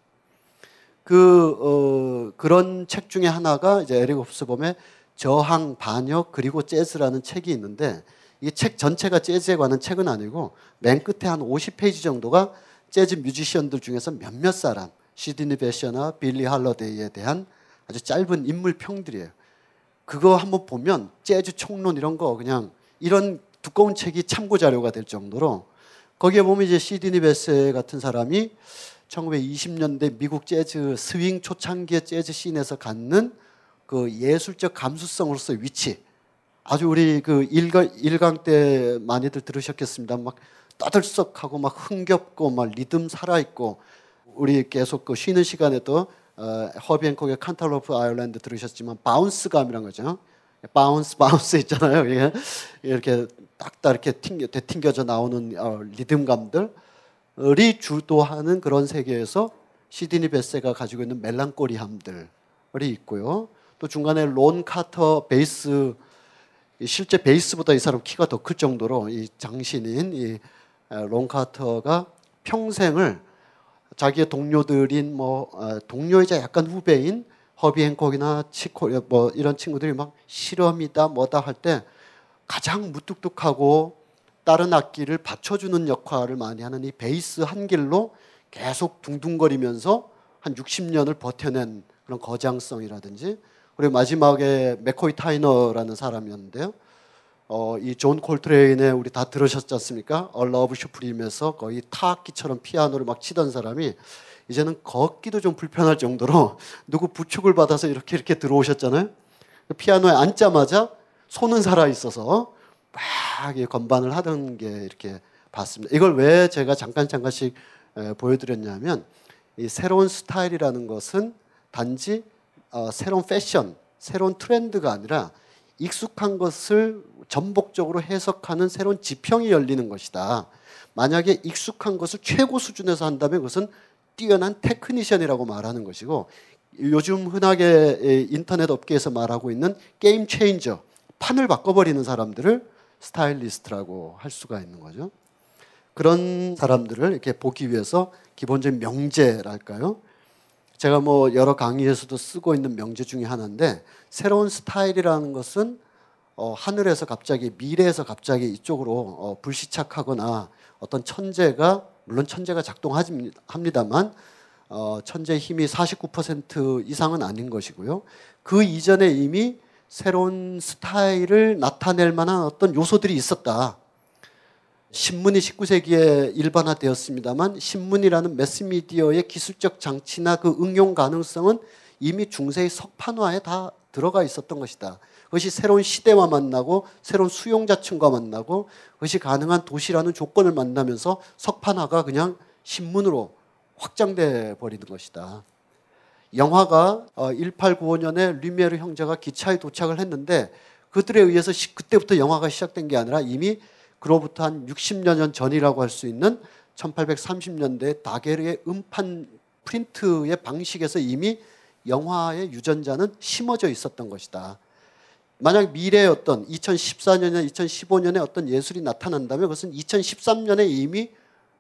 그 어, 그런 책 중에 하나가 이제 에릭 홉스범의 저항 반역 그리고 재즈라는 책이 있는데 이 책 전체가 재즈에 관한 책은 아니고 맨 끝에 한 50페이지 정도가 재즈 뮤지션들 중에서 몇몇 사람 시드니 베셔나 빌리 할러데이에 대한 아주 짧은 인물 평들이에요. 그거 한번 보면 재즈 총론 이런 거 그냥 이런 두꺼운 책이 참고 자료가 될 정도로 거기에 보면 이제 시드니 베세 같은 사람이 1920년대 미국 재즈 스윙 초창기의 재즈 scene에서 갖는 그 예술적 감수성으로서의 위치 아주 우리 그 일강, 일강 때 많이들 들으셨겠습니다. 막 떠들썩하고 막 흥겹고 막 리듬 살아있고 우리 계속 그 쉬는 시간에도 어, 허비 행콕의 Cantaloupe Island 들으셨지만 bounce감이란 거죠. bounce bounce 있잖아요. 이렇게 딱딱 이렇게 튕겨 되튕겨져 나오는 어, 리듬감들이 주도하는 그런 세계에서 시드니 베세가 가지고 있는 멜랑콜리함들이 있고요. 또 중간에 론 카터 베이스 이 실제 베이스보다 이 사람 키가 더 클 정도로 이 장신인 이 론 카터가 평생을 자기의 동료들인 뭐 어, 동료이자 약간 후배인 허비 행콕이나 치코 뭐 이런 친구들이 막 실험이다 뭐다 할 때 가장 무뚝뚝하고 다른 악기를 받쳐주는 역할을 많이 하는 이 베이스 한 길로 계속 둥둥거리면서 한 60년을 버텨낸 그런 거장성이라든지 그리고 마지막에 맥코이 타이너라는 사람이었는데요. 어, 이 존 콜트레인의 우리 다 들으셨지 않습니까? Love Supreme에서 거의 타악기처럼 피아노를 막 치던 사람이 이제는 걷기도 좀 불편할 정도로 [LAUGHS] 누구 부축을 받아서 이렇게 이렇게 들어오셨잖아요. 피아노에 앉자마자 손은 살아 있어서 막이 건반을 하던 게 이렇게 봤습니다. 이걸 왜 제가 잠깐 잠깐씩 에, 보여드렸냐면 이 새로운 스타일이라는 것은 단지 어, 새로운 패션, 새로운 트렌드가 아니라 익숙한 것을 전복적으로 해석하는 새로운 지평이 열리는 것이다. 만약에 익숙한 것을 최고 수준에서 한다면 그것은 뛰어난 테크니션이라고 말하는 것이고 요즘 흔하게 인터넷 업계에서 말하고 있는 game changer, 판을 바꿔버리는 사람들을 스타일리스트라고 할 수가 있는 거죠. 그런 사람들을 이렇게 보기 위해서 기본적인 명제랄까요? 제가 뭐 여러 강의에서도 쓰고 있는 명제 중에 하나인데 새로운 스타일이라는 것은 어, 하늘에서 갑자기 미래에서 갑자기 이쪽으로 어, 불시착하거나 어떤 천재가 물론 천재가 작동합니다만 어, 천재의 힘이 49% 이상은 아닌 것이고요. 그 이전에 이미 새로운 스타일을 나타낼 만한 어떤 요소들이 있었다. 신문이 19세기에 일반화되었습니다만 신문이라는 매스미디어의 기술적 장치나 그 응용 가능성은 이미 중세의 석판화에 다 들어가 있었던 것이다. 그것이 새로운 시대와 만나고 새로운 수용자층과 만나고 그것이 가능한 도시라는 조건을 만나면서 석판화가 그냥 신문으로 확장돼 버리는 것이다. 영화가 1895년에 류미에르 형제가 기차에 도착을 했는데 그들에 의해서 그때부터 영화가 시작된 게 아니라 이미 그로부터 한 60여 년 전이라고 할 수 있는 1830년대 다게르의 음판 프린트의 방식에서 이미 영화의 유전자는 심어져 있었던 것이다. 만약 미래의 어떤 2014년이나 2015년에 어떤 예술이 나타난다면 그것은 2013년에 이미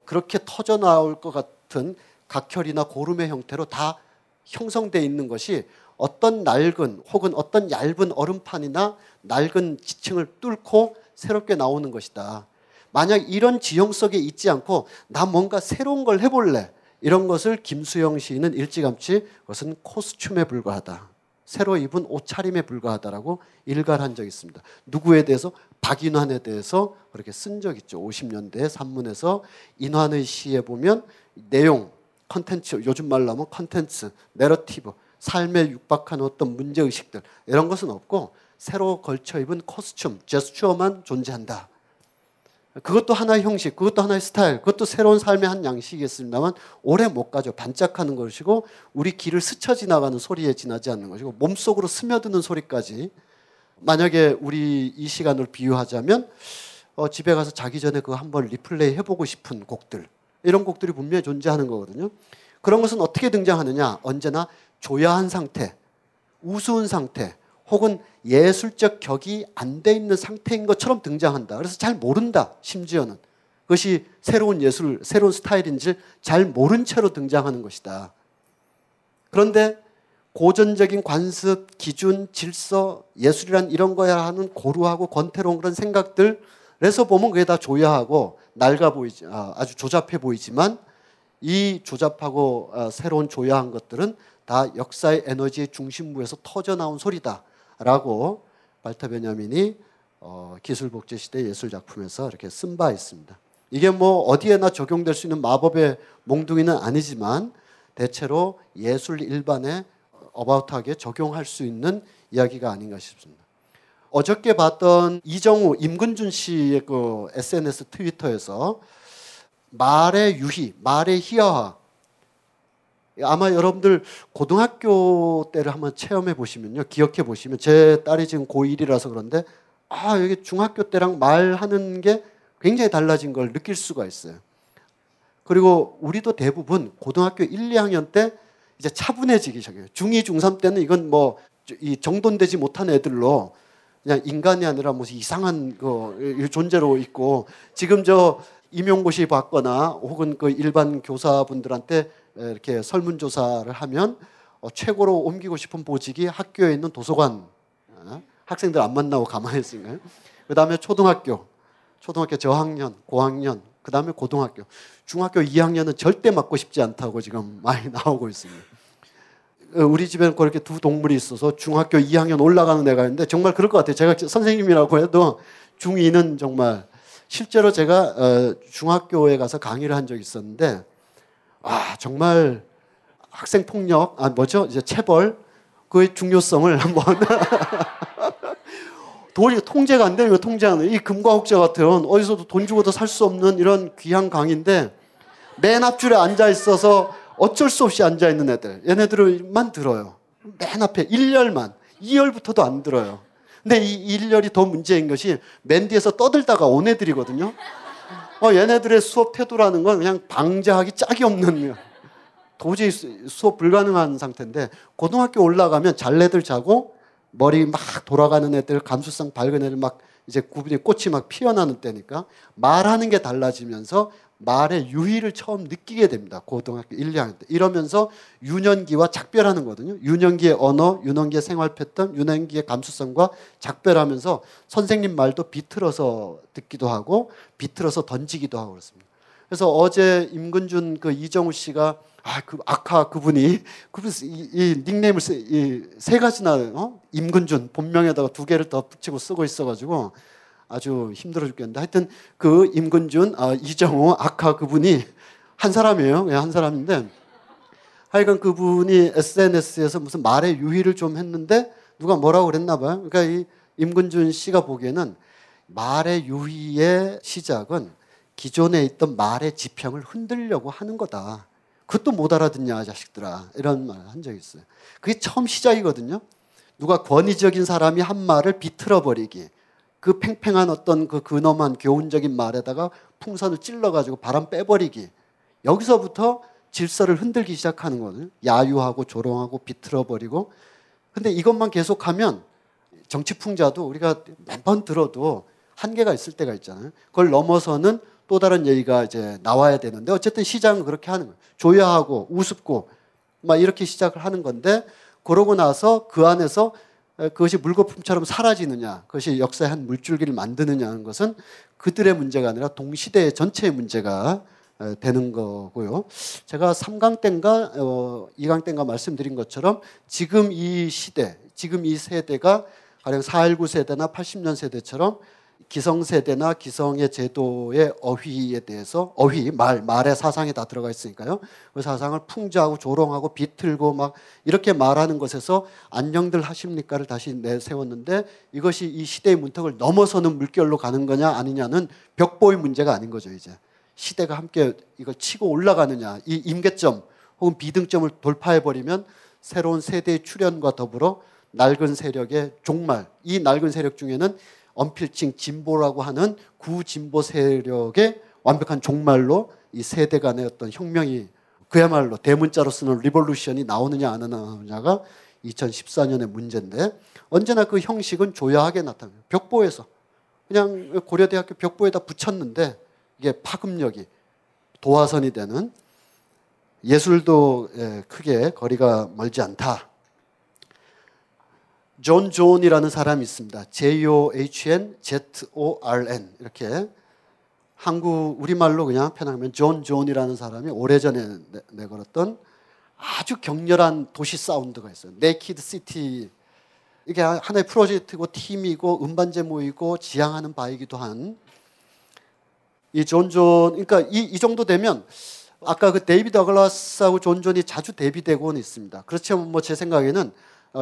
그렇게 터져 나올 것 같은 각혈이나 고름의 형태로 다 형성돼 있는 것이 어떤 낡은 혹은 어떤 얇은 얼음판이나 낡은 지층을 뚫고 새롭게 나오는 것이다. 만약 이런 지형 속에 있지 않고 나 뭔가 새로운 걸 해볼래 이런 것을 김수영 시인은 일찌감치 그것은 코스튬에 불과하다. 새로 입은 옷차림에 불과하다라고 일갈한 적이 있습니다. 누구에 대해서 박인환에 대해서 그렇게 쓴 적 있죠. 50년대 산문에서 인환의 시에 보면 내용, 컨텐츠, 요즘 말로 하면 컨텐츠, 내러티브, 삶에 육박한 어떤 문제 의식들 이런 것은 없고 새로 걸쳐 입은 코스튬, 제스처만 존재한다. 그것도 하나의 형식, 그것도 하나의 스타일, 그것도 새로운 삶의 한 양식이겠습니다만 오래 못 가죠. 반짝하는 것이고 우리 귀를 스쳐 지나가는 소리에 지나지 않는 것이고 몸속으로 스며드는 소리까지 만약에 우리 이 시간을 비유하자면 어, 집에 가서 자기 전에 그거 한번 리플레이 해보고 싶은 곡들 이런 곡들이 분명히 존재하는 거거든요. 그런 것은 어떻게 등장하느냐? 언제나 조야한 상태, 우스운 상태, 혹은 예술적 격이 안 돼 있는 상태인 것처럼 등장한다. 그래서 잘 모른다. 심지어는 그것이 새로운 예술, 새로운 스타일인지 잘 모른 채로 등장하는 것이다. 그런데 고전적인 관습, 기준, 질서, 예술이란 이런 거야 하는 고루하고 권태로운 그런 생각들에서 보면 그게 다 조야하고 낡아 보이지, 아, 아주 조잡해 보이지만 이 조잡하고 아, 새로운 조야한 것들은 다 역사의 에너지의 중심부에서 터져 나온 소리다 라고 발타 베냐민이 어, 기술복제 시대 예술 작품에서 이렇게 쓴 바 있습니다. 이게 뭐 어디에나 적용될 수 있는 마법의 몽둥이는 아니지만 대체로 예술 일반에 어바웃하게 적용할 수 있는 이야기가 아닌가 싶습니다. 어저께 봤던 이정우, 임근준 씨의 그 SNS 트위터에서 말의 유희, 말의 희화화. 아마 여러분들 고등학교 때를 한번 체험해 보시면요. 기억해 보시면 제 딸이 지금 고1이라서 그런데 아, 여기 중학교 때랑 말하는 게 굉장히 달라진 걸 느낄 수가 있어요. 그리고 우리도 대부분 고등학교 1, 2학년 때 이제 차분해지기 시작해요. 중2, 중3 때는 이건 뭐 이 정돈되지 못한 애들로 그냥 인간이 아니라 무슨 이상한 그 존재로 있고 지금 저 임용고시 받거나 혹은 그 일반 교사분들한테 이렇게 설문조사를 하면 어, 최고로 옮기고 싶은 보직이 학교에 있는 도서관 어? 학생들 안 만나고 가만히 있으니까요. 그 다음에 초등학교, 초등학교 저학년, 고학년, 그 다음에 고등학교, 중학교 2학년은 절대 맡고 싶지 않다고 지금 [LAUGHS] 많이 나오고 있습니다. 어, 우리 집에는 그렇게 두 동물이 있어서 중학교 2학년 올라가는 애가 있는데 정말 그럴 것 같아요. 제가 선생님이라고 해도 중2는 정말 실제로 제가 어, 중학교에 가서 강의를 한 적이 있었는데 아 정말 학생 폭력 아 뭐죠 이제 체벌 그의 중요성을 한번 [LAUGHS] 도저히 통제가 안 되는 거 통제하는 이 금과 옥자 같은 어디서도 돈 주고도 살 수 없는 이런 귀한 강인데 맨 앞줄에 앉아 있어서 어쩔 수 없이 앉아 있는 애들 얘네들만 들어요. 맨 앞에 1열만 2열부터도 안 들어요. 근데 이 1열이 더 문제인 것이 맨 뒤에서 떠들다가 온 애들이거든요. 어, 얘네들의 수업 태도라는 건 그냥 방자하기 짝이 없는 도저히 수업 불가능한 상태인데 고등학교 올라가면 잘래들 자고 머리 막 돌아가는 애들 감수성 밝은 애들 막 이제 구분이 꽃이 막 피어나는 때니까 말하는 게 달라지면서 말의 유희를 처음 느끼게 됩니다. 고등학교 1, 2학년 때. 이러면서 유년기와 작별하는 거거든요. 유년기의 언어, 유년기의 생활 패턴, 유년기의 감수성과 작별하면서 선생님 말도 비틀어서 듣기도 하고 비틀어서 던지기도 하고 그렇습니다. 그래서 어제 임근준 그 이정우 씨가 아, 그 아카 그분이 그분 이, 이 닉네임을 세, 이, 세 가지나 어? 임근준 본명에다가 두 개를 더 붙이고 쓰고 있어 가지고 아주 힘들어 죽겠는데 하여튼 그 임근준, 아, 이정우, 아카 그분이 한 사람이에요. 그냥 한 사람인데 하여간 그분이 SNS에서 무슨 말의 유희를 좀 했는데 누가 뭐라고 그랬나 봐요. 그러니까 이 임근준 씨가 보기에는 말의 유희의 시작은 기존에 있던 말의 지평을 흔들려고 하는 거다. 그것도 못 알아듣냐, 자식들아. 이런 말 한 적이 있어요. 그게 처음 시작이거든요. 누가 권위적인 사람이 한 말을 비틀어 버리기. 그 팽팽한 어떤 그 근엄한 교훈적인 말에다가 풍선을 찔러가지고 바람 빼버리기. 여기서부터 질서를 흔들기 시작하는 거거든요. 야유하고 조롱하고 비틀어버리고. 근데 이것만 계속하면 정치 풍자도 우리가 매번 들어도 한계가 있을 때가 있잖아요. 그걸 넘어서는 또 다른 얘기가 이제 나와야 되는데 어쨌든 시작은 그렇게 하는 거예요. 조야하고 우습고 막 이렇게 시작을 하는 건데 그러고 나서 그 안에서 그것이 물거품처럼 사라지느냐, 그것이 역사의 한 물줄기를 만드느냐 하는 것은 그들의 문제가 아니라 동시대 전체의 문제가 에, 되는 거고요. 제가 3강 때인가 어, 2강 때인가 말씀드린 것처럼 지금 이 시대, 지금 이 세대가 가령 419 세대나 80년 세대처럼 기성세대나 기성의 제도의 어휘에 대해서 어휘 말 말의 사상이 다 들어가 있으니까요. 그 사상을 풍자하고 조롱하고 비틀고 막 이렇게 말하는 것에서 안녕들 하십니까를 다시 내세웠는데 이것이 이 시대의 문턱을 넘어서는 물결로 가는 거냐 아니냐는 벽보의 문제가 아닌 거죠 이제 시대가 함께 이걸 치고 올라가느냐 이 임계점 혹은 비등점을 돌파해 버리면 새로운 세대의 출현과 더불어 낡은 세력의 종말 이 낡은 세력 중에는 언필칭 진보라고 하는 구진보 세력의 완벽한 종말로 이 세대 간의 어떤 혁명이 그야말로 대문자로 쓰는 revolution이 나오느냐 안 나오느냐가 2014년의 문제인데 언제나 그 형식은 조야하게 나타나요. 벽보에서 그냥 고려대학교 벽보에다 붙였는데 이게 파급력이 도화선이 되는 예술도 예, 크게 거리가 멀지 않다. 존 존이라는 사람이 있습니다. J-O-H-N, Z-O-R-N 이렇게 한국 우리말로 그냥 편하면 존 존이라는 사람이 오래전에 내, 내걸었던 아주 격렬한 도시 사운드가 있어요. Naked City 이게 하나의 프로젝트고 팀이고 음반 제목이고 지향하는 바이기도 한 이 존존 그러니까 이, 이 정도 되면 아까 그 데이브 더글라스하고 존 존이 자주 대비되고는 있습니다. 그렇지만 뭐 제 생각에는 어,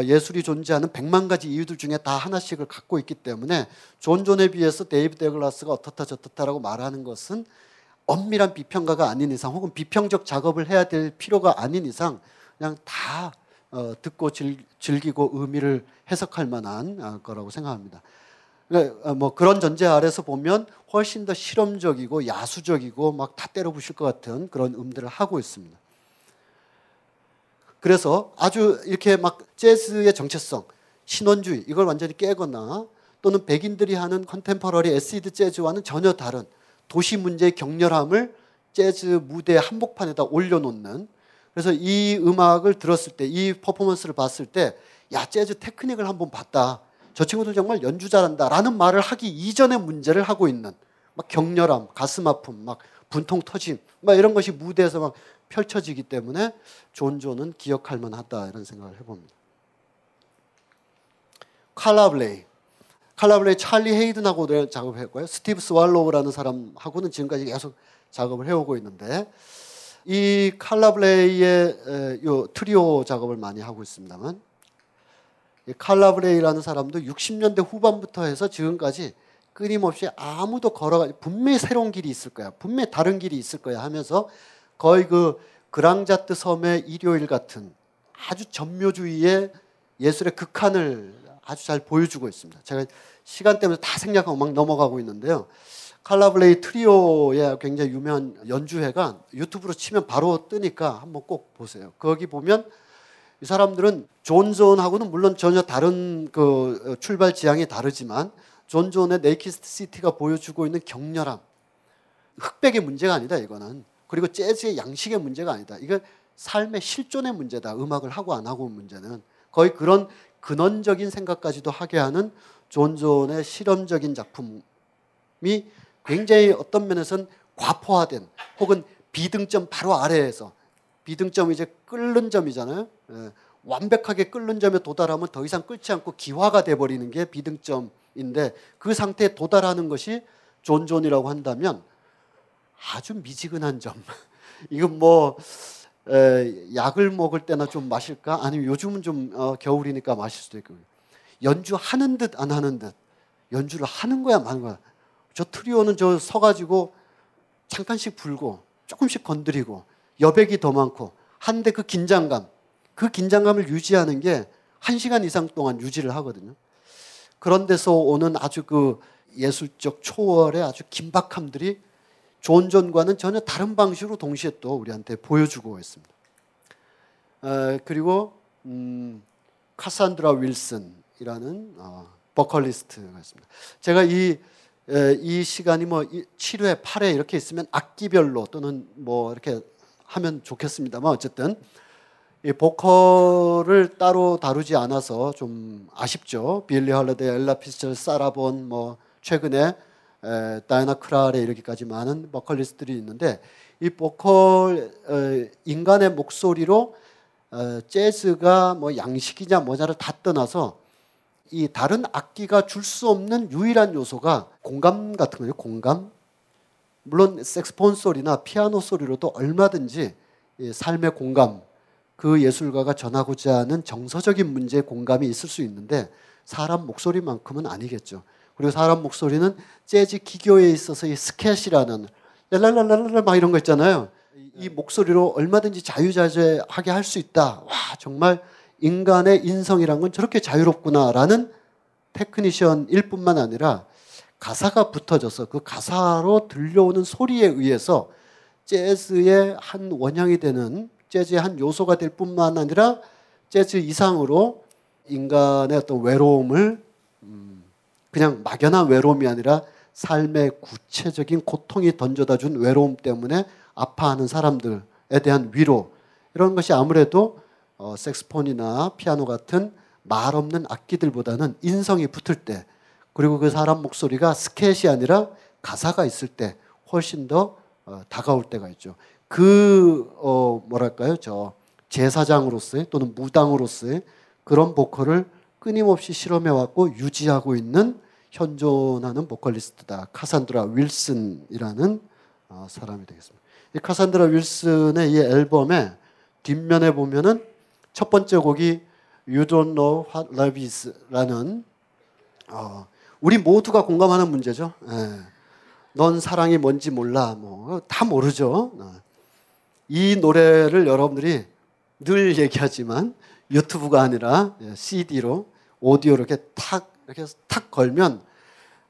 예술이 존재하는 백만 가지 이유들 중에 다 하나씩을 갖고 있기 때문에 존 존에 비해서 데이브 더글라스가 어떻다 저떻다라고 말하는 것은 엄밀한 비평가가 아닌 이상 혹은 비평적 작업을 해야 될 필요가 아닌 이상 그냥 다 어, 듣고 즐, 기고 의미를 해석할 만한 어, 거라고 생각합니다. 그러니까 뭐 그런 전제 아래서 보면 훨씬 더 실험적이고 야수적이고 막 다 때려 부실 것 같은 그런 음들을 하고 있습니다. 그래서 아주 이렇게 막 재즈의 정체성, 신원주의 이걸 완전히 깨거나 또는 백인들이 하는 contemporary acid 재즈와는 전혀 다른 도시 문제의 격렬함을 재즈 무대 한복판에다 올려놓는 그래서 이 음악을 들었을 때 이 퍼포먼스를 봤을 때 야 재즈 테크닉을 한번 봤다. 저 친구들 정말 연주 잘한다라는 말을 하기 이전의 문제를 하고 있는 막 격렬함, 가슴 아픔, 막 분통 터짐, 막 이런 것이 무대에서 막 펼쳐지기 때문에 존존은 기억할 만하다 이런 생각을 해봅니다. 칼라 블레이. 칼라 블레이 찰리 헤이든하고 작업했고요. 스티브 스왈로우라는 사람하고는 지금까지 계속 작업을 해오고 있는데 이 칼라 블레이의 요 트리오 작업을 많이 하고 있습니다만 이 칼라 블레이라는 사람도 60년대 후반부터 해서 지금까지 끊임없이 아무도 걸어가 분명히 새로운 길이 있을 거야. 분명히 다른 길이 있을 거야 하면서 거의 그 그랑자트 섬의 일요일 같은 아주 점묘주의의 예술의 극한을 아주 잘 보여주고 있습니다. 제가 시간 때문에 다 생략하고 막 넘어가고 있는데요. 칼라 블레이 트리오의 굉장히 유명한 연주회가 유튜브로 치면 바로 뜨니까 한번 꼭 보세요. 거기 보면 이 사람들은 존존하고는 물론 전혀 다른 그 출발 지향이 다르지만 존존의 Naked City가 보여주고 있는 격렬함 흑백의 문제가 아니다 이거는 그리고 재즈의 양식의 문제가 아니다. 이건 삶의 실존의 문제다. 음악을 하고 안 하고 문제는 거의 그런 근원적인 생각까지도 하게 하는 존 존의 실험적인 작품이 굉장히 어떤 면에서는 과포화된 혹은 비등점 바로 아래에서 비등점이 이제 끓는 점이잖아요. 예. 완벽하게 끓는 점에 도달하면 더 이상 끓지 않고 기화가 돼버리는 게 비등점인데 그 상태에 도달하는 것이 존존이라고 한다면 아주 미지근한 점. [LAUGHS] 이건 뭐 에, 약을 먹을 때나 좀 마실까? 아니면 요즘은 좀 어, 겨울이니까 마실 수도 있고 연주하는 듯 안 하는 듯 연주를 하는 거야 마는 거야. 저 트리오는 저 서가지고 잠깐씩 불고 조금씩 건드리고 여백이 더 많고 한데 그 긴장감 그 긴장감을 유지하는 게 한 시간 이상 동안 유지를 하거든요. 그런 데서 오는 아주 그 예술적 초월의 아주 긴박함들이 존 존과는 전혀 다른 방식으로 동시에 또 우리한테 보여주고 있습니다. 어, 그리고 음, 카산드라 윌슨이라는 어, 보컬리스트가 있습니다. 제가 이, 에, 이 시간이 뭐 7회, 8회 이렇게 있으면 악기별로 또는 뭐 이렇게 하면 좋겠습니다만 어쨌든 이 보컬을 따로 다루지 않아서 좀 아쉽죠. 빌리 홀리데이, 엘라 피츠제럴드, 사라 본, 뭐 최근에 에, 다이나 크랄에 이르기까지 많은 보컬리스트들이 있는데 이 보컬 어, 인간의 목소리로 어, 재즈가 뭐 양식이냐 뭐냐를 다 떠나서 이 다른 악기가 줄 수 없는 유일한 요소가 공감 같은 거예요. 공감. 물론 색스폰 소리나 피아노 소리로도 얼마든지 이 삶의 공감, 그 예술가가 전하고자 하는 정서적인 문제의 공감이 있을 수 있는데 사람 목소리만큼은 아니겠죠. 그리고 사람 목소리는 재즈 기교에 있어서 이 스캣이라는 랄랄랄랄랄 막 이런 거 있잖아요. 이 목소리로 얼마든지 자유자재하게 할 수 있다. 와 정말 인간의 인성이란 건 저렇게 자유롭구나라는 테크니션일 뿐만 아니라 가사가 붙어져서 그 가사로 들려오는 소리에 의해서 재즈의 한 원형이 되는 재즈의 한 요소가 될 뿐만 아니라 재즈 이상으로 인간의 어떤 외로움을 음, 그냥 막연한 외로움이 아니라 삶의 구체적인 고통이 던져다 준 외로움 때문에 아파하는 사람들에 대한 위로 이런 것이 아무래도 어, 색스폰이나 피아노 같은 말 없는 악기들보다는 인성이 붙을 때 그리고 그 사람 목소리가 스케치 아니라 가사가 있을 때 훨씬 더 어, 다가올 때가 있죠. 그 어, 뭐랄까요, 저 제사장으로서의 또는 무당으로서의 그런 보컬을 끊임없이 실험해 왔고 유지하고 있는 현존하는 보컬리스트다. 카산드라 윌슨이라는 어, 사람이 되겠습니다. 이 카산드라 윌슨의 이 앨범의 뒷면에 보면은 첫 번째 곡이 You Don't Know What Love Is라는 어, 우리 모두가 공감하는 문제죠. 예. 넌 사랑이 뭔지 몰라. 뭐 다 모르죠. 어. 이 노래를 여러분들이 늘 얘기하지만 유튜브가 아니라 CD로 오디오로 이렇게 탁 이렇게 탁 걸면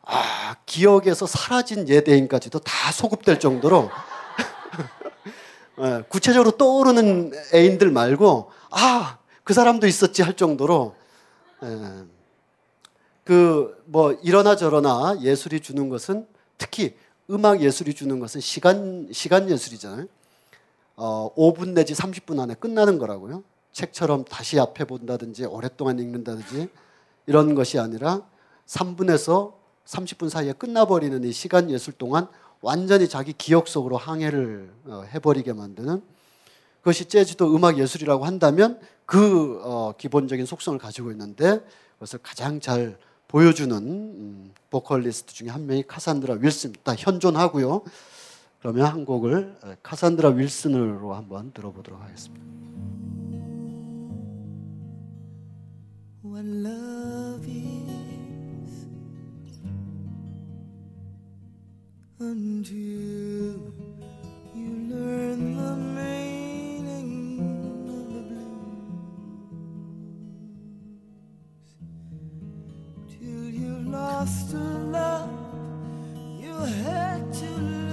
아, 기억에서 사라진 예대인까지도 다 소급될 정도로 [LAUGHS] 예, 구체적으로 떠오르는 애인들 말고 아, 그 사람도 있었지 할 정도로 그뭐 이러나 저러나 예술이 주는 것은 특히 음악 예술이 주는 것은 시간 시간 예술이잖아요. 어, 5분 내지 30분 안에 끝나는 거라고요. 책처럼 다시 앞에 본다든지 오랫동안 읽는다든지 이런 것이 아니라 3분에서 30분 사이에 끝나버리는 이 시간 예술 동안 완전히 자기 기억 속으로 항해를 어, 해버리게 만드는 그것이 재즈도 음악 예술이라고 한다면 그 어, 기본적인 속성을 가지고 있는데 그것을 가장 잘 보여주는 음, 보컬리스트 중에 한 명이 카산드라 윌슨 다 현존하고요. 그러면 한 곡을 어, 카산드라 윌슨으로 한번 들어보도록 하겠습니다. What love is until you learn the meaning of the blues. Till you've lost a love you had to lose.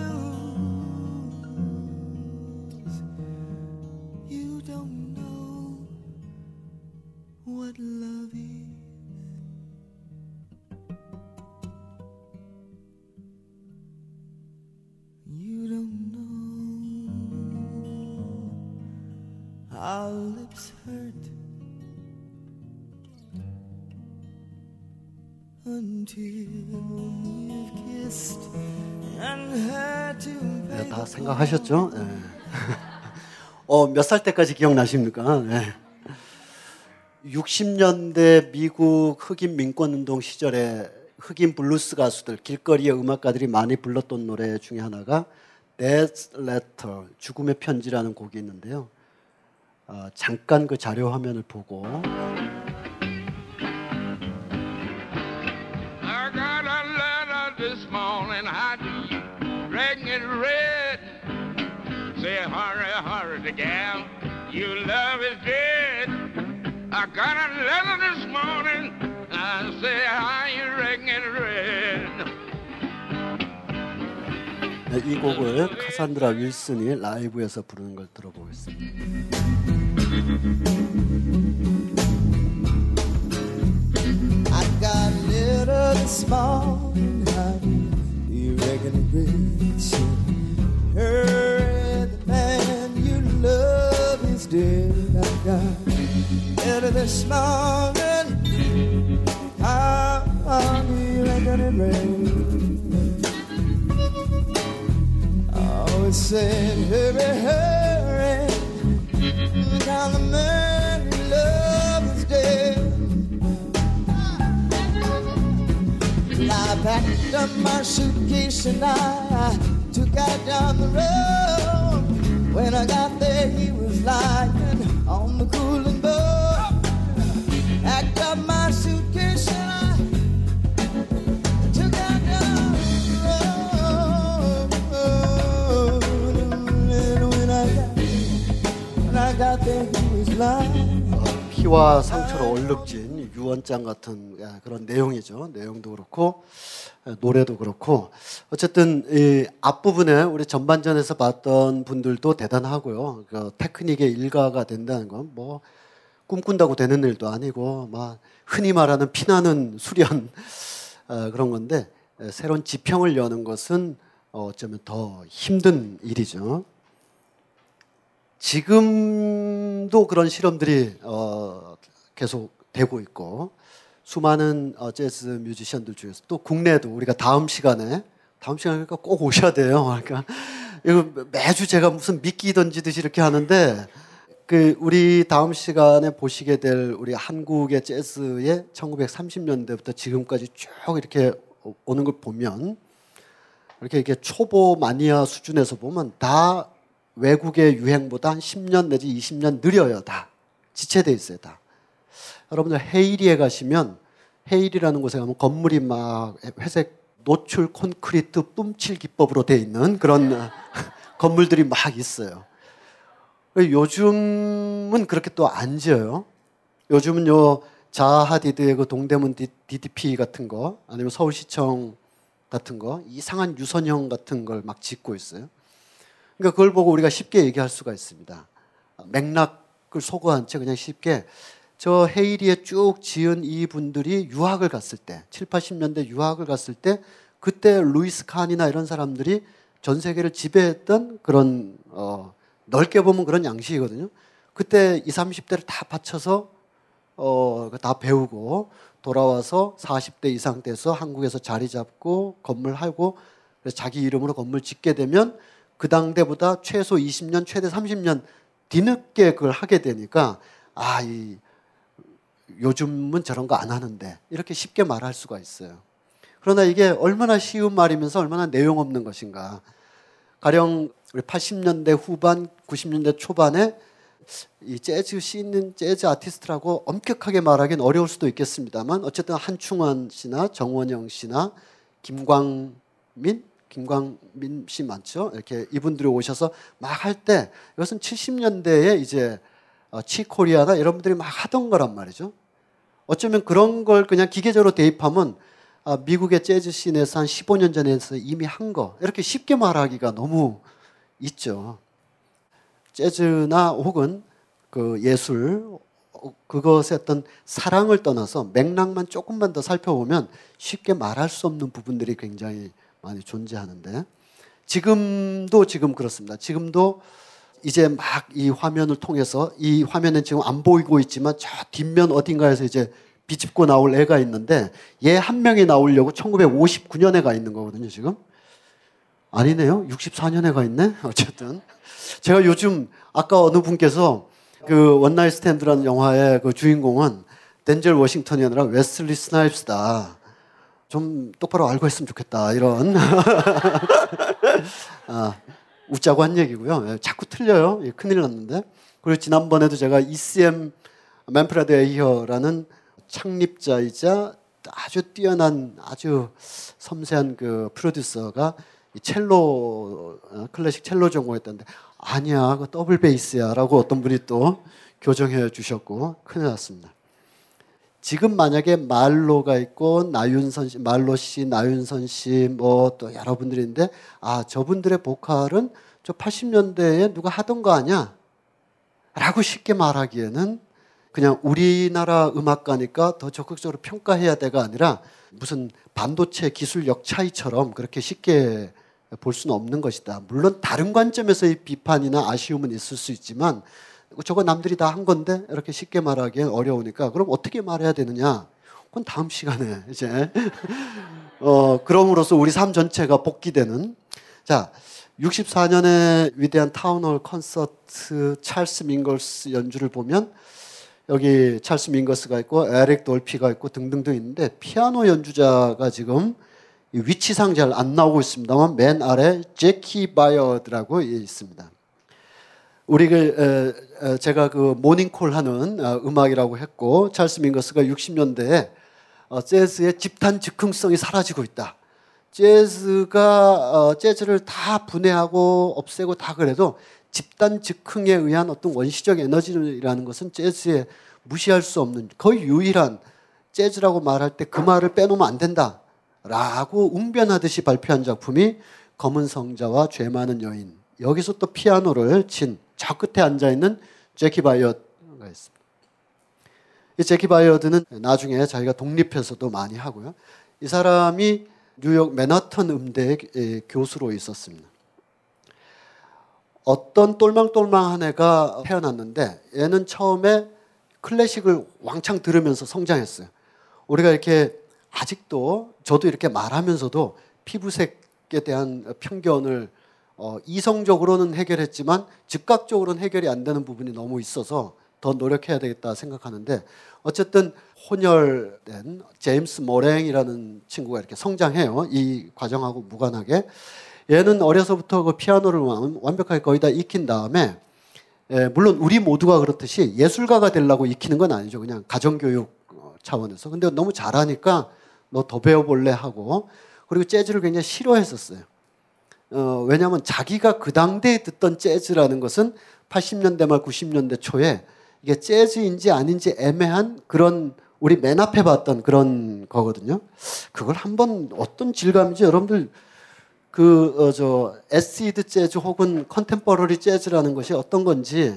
What love is. You don't know how lips hurt until you've kissed and had to pay 네, 다 생각하셨죠? 네. 어, 몇 살 때까지 기억나십니까? 네. 60년대 미국 흑인 민권운동 시절에 흑인 블루스 가수들, 길거리의 음악가들이 많이 불렀던 노래 중에 하나가 Death Letter, 죽음의 편지라는 곡이 있는데요. 어, 잠깐 그 자료 화면을 보고. Said, hurry, hurry, the gal you love is dead. I got a letter this morning. I say, how you it red? 네, 이 곡을 카산드라 윌슨이 라이브에서 부르는 걸 들어보겠습니다. I got a letter this morning. You reckon it a this morning. Do you reckon it reads? Oh, it said, hurry, hurry. Now the man love is dead. Well, I packed up my suitcase and I took out down the road. When I got there, he was lying 피와 상처로 얼룩진 유언장 같은 예, 그런 내용이죠. 내용도 그렇고 예, 노래도 그렇고 어쨌든 이 앞부분에 우리 전반전에서 봤던 분들도 대단하고요. 그 테크닉의 일가가 된다는 건뭐 꿈꾼다고 되는 일도 아니고 막 흔히 말하는 피나는 수련 [LAUGHS] 어, 그런 건데 예, 새로운 지평을 여는 것은 어, 어쩌면 더 힘든 일이죠. 지금도 그런 실험들이 어, 계속 되고 있고 수많은 어, 재즈 뮤지션들 중에서 또 국내도 우리가 다음 시간에 다음 시간에 꼭 오셔야 돼요. [LAUGHS] 그러니까 이거 매주 제가 무슨 미끼 던지듯이 이렇게 하는데 그 우리 다음 시간에 보시게 될 우리 한국의 재즈의 1930년대부터 지금까지 쭉 이렇게 오는 걸 보면 이렇게 이렇게 초보 마니아 수준에서 보면 다 외국의 유행보다 한 10년 내지 20년 느려요, 다. 지체돼 있어요, 다. 여러분들 헤이리에 가시면 헤이리라는 곳에 가면 건물이 막 회색 노출 콘크리트 뿜칠 기법으로 돼 있는 그런 어, [LAUGHS] 건물들이 막 있어요. 요즘은 그렇게 또 안 지어요. 요즘은 요 자하디드의 그 동대문 DDP 같은 거 아니면 서울시청 같은 거 이상한 유선형 같은 걸 막 짓고 있어요. 그러니까 그걸 보고 우리가 쉽게 얘기할 수가 있습니다. 맥락을 소거한 채 그냥 쉽게 저 헤이리에 쭉 지은 이 분들이 유학을 갔을 때, 7, 80년대 유학을 갔을 때 그때 루이스 칸이나 이런 사람들이 전 세계를 지배했던 그런 어, 넓게 보면 그런 양식이거든요. 그때 20, 30대를 다 바쳐서 어, 다 배우고 돌아와서 40대 이상 돼서 한국에서 자리 잡고 건물 하고 그래서 자기 이름으로 건물 짓게 되면 그 당대보다 최소 20년, 최대 30년 뒤늦게 그걸 하게 되니까 아, 이 요즘은 저런 거 안 하는데 이렇게 쉽게 말할 수가 있어요. 그러나 이게 얼마나 쉬운 말이면서 얼마나 내용 없는 것인가. 가령 우리 80년대 후반, 90년대 초반에 이 재즈 씬은 재즈 아티스트라고 엄격하게 말하기는 어려울 수도 있겠습니다만 어쨌든 한충원 씨나 정원영 씨나 김광민 김광민 씨 많죠. 이렇게 이분들이 오셔서 막 할 때 이것은 70년대에 이제 어, 칙 코리아나 이런 분들이 막 하던 거란 말이죠. 어쩌면 그런 걸 그냥 기계적으로 대입하면 아, 미국의 재즈 scene에서 한 15년 전에서 이미 한 거. 이렇게 쉽게 말하기가 너무 있죠. 재즈나 혹은 그 예술, 어, 그것의 어떤 사랑을 떠나서 맥락만 조금만 더 살펴보면 쉽게 말할 수 없는 부분들이 굉장히 많이 존재하는데 지금도 지금 그렇습니다. 지금도 이제 막 이 화면을 통해서 이 화면은 지금 안 보이고 있지만 저 뒷면 어딘가에서 이제 비집고 나올 애가 있는데 얘 한 명이 나오려고 1959년에 가 있는 거거든요, 지금. 아니네요. 64년에 가 있네. [LAUGHS] 어쨌든 제가 요즘 아까 어느 분께서 그 One Night Stand라는 영화의 그 주인공은 덴젤 워싱턴이 아니라 웨슬리 스나이프스다. 좀 똑바로 알고 했으면 좋겠다. 이런 [LAUGHS] 아, 웃자고 한 얘기고요. 예, 자꾸 틀려요. 예, 큰일 났는데. 그리고 지난번에도 제가 ECM 맨프레드 아이허라는 창립자이자 아주 뛰어난 아주 섬세한 그 프로듀서가 이 첼로 어, 클래식 첼로 전공했던데 아니야 그 더블 베이스야라고 어떤 분이 또 교정해 주셨고 큰일 났습니다. 지금 만약에 말로가 있고 나윤선 씨, 말로 씨, 나윤선 씨, 뭐 또 여러분들이 있는데 아 저분들의 보컬은 저 80년대에 누가 하던 거 아니야? 라고 쉽게 말하기에는 그냥 우리나라 음악가니까 더 적극적으로 평가해야 돼가 아니라 무슨 반도체 기술력 차이처럼 그렇게 쉽게 볼 수는 없는 것이다. 물론 다른 관점에서의 비판이나 아쉬움은 있을 수 있지만 저거 남들이 다 한 건데 이렇게 쉽게 말하기엔 어려우니까 그럼 어떻게 말해야 되느냐? 그건 다음 시간에 이제 [LAUGHS] 어 그럼으로써 우리 삶 전체가 복기되는 자 64년에 위대한 타운홀 콘서트 찰스 밍거스 연주를 보면 여기 찰스 밍거스가 있고 에릭 돌피가 있고 등등등 있는데 피아노 연주자가 지금 이 위치상 잘 안 나오고 있습니다만 맨 아래 재키 바이어드라고 있습니다. 우리 그 제가 그 모닝콜 하는 어, 음악이라고 했고 찰스 밍거스가 60년대에 어, 재즈의 집단 즉흥성이 사라지고 있다. 재즈가 어, 재즈를 다 분해하고 없애고 다 그래도 집단 즉흥에 의한 어떤 원시적 에너지라는 것은 재즈에 무시할 수 없는 거의 유일한 재즈라고 말할 때 그 말을 빼놓으면 안 된다. 라고 웅변하듯이 발표한 작품이 검은 성자와 죄 많은 여인. 여기서 또 피아노를 친 저 끝에 앉아 있는 재키 바이어드가 있습니다. 이 재키 바이어드는 나중에 자기가 독립해서도 많이 하고요. 이 사람이 뉴욕 맨하튼 음대의 교수로 있었습니다. 어떤 똘망똘망한 애가 태어났는데 얘는 처음에 클래식을 왕창 들으면서 성장했어요. 우리가 이렇게 아직도 저도 이렇게 말하면서도 피부색에 대한 편견을 어, 이성적으로는 해결했지만 즉각적으로는 해결이 안 되는 부분이 너무 있어서 더 노력해야 되겠다 생각하는데 어쨌든 혼혈된 제임스 모랭이라는 친구가 이렇게 성장해요. 이 과정하고 무관하게 얘는 어려서부터 그 피아노를 완벽하게 거의 다 익힌 다음에 예, 물론 우리 모두가 그렇듯이 예술가가 되려고 익히는 건 아니죠. 그냥 가정교육 어, 차원에서. 근데 너무 잘하니까 너 더 배워볼래 하고 그리고 재즈를 굉장히 싫어했었어요. 어, 왜냐하면 자기가 그 당대에 듣던 재즈라는 것은 80년대 말 90년대 초에 이게 재즈인지 아닌지 애매한 그런 우리 맨 앞에 봤던 그런 거거든요. 그걸 한번 어떤 질감인지 여러분들 그저 acid 재즈 혹은 contemporary 재즈라는 것이 어떤 건지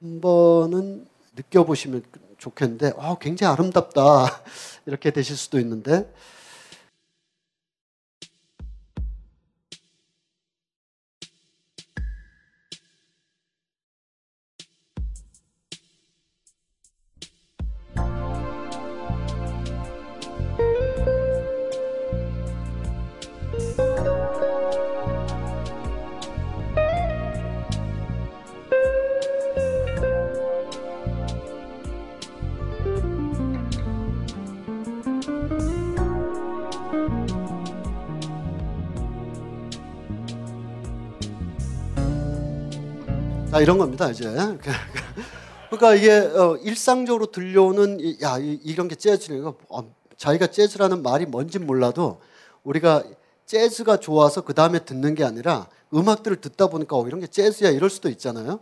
한번은 느껴보시면 좋겠는데 아, 굉장히 아름답다. [LAUGHS] 이렇게 되실 수도 있는데 자 이런 겁니다 이제 [LAUGHS] 그러니까 이게 어, 일상적으로 들려오는 이, 야 이, 이런 게 재즈니까 어, 자기가 재즈라는 말이 뭔지 몰라도 우리가 재즈가 좋아서 그 다음에 듣는 게 아니라 음악들을 듣다 보니까 어, 이런 게 재즈야 이럴 수도 있잖아요.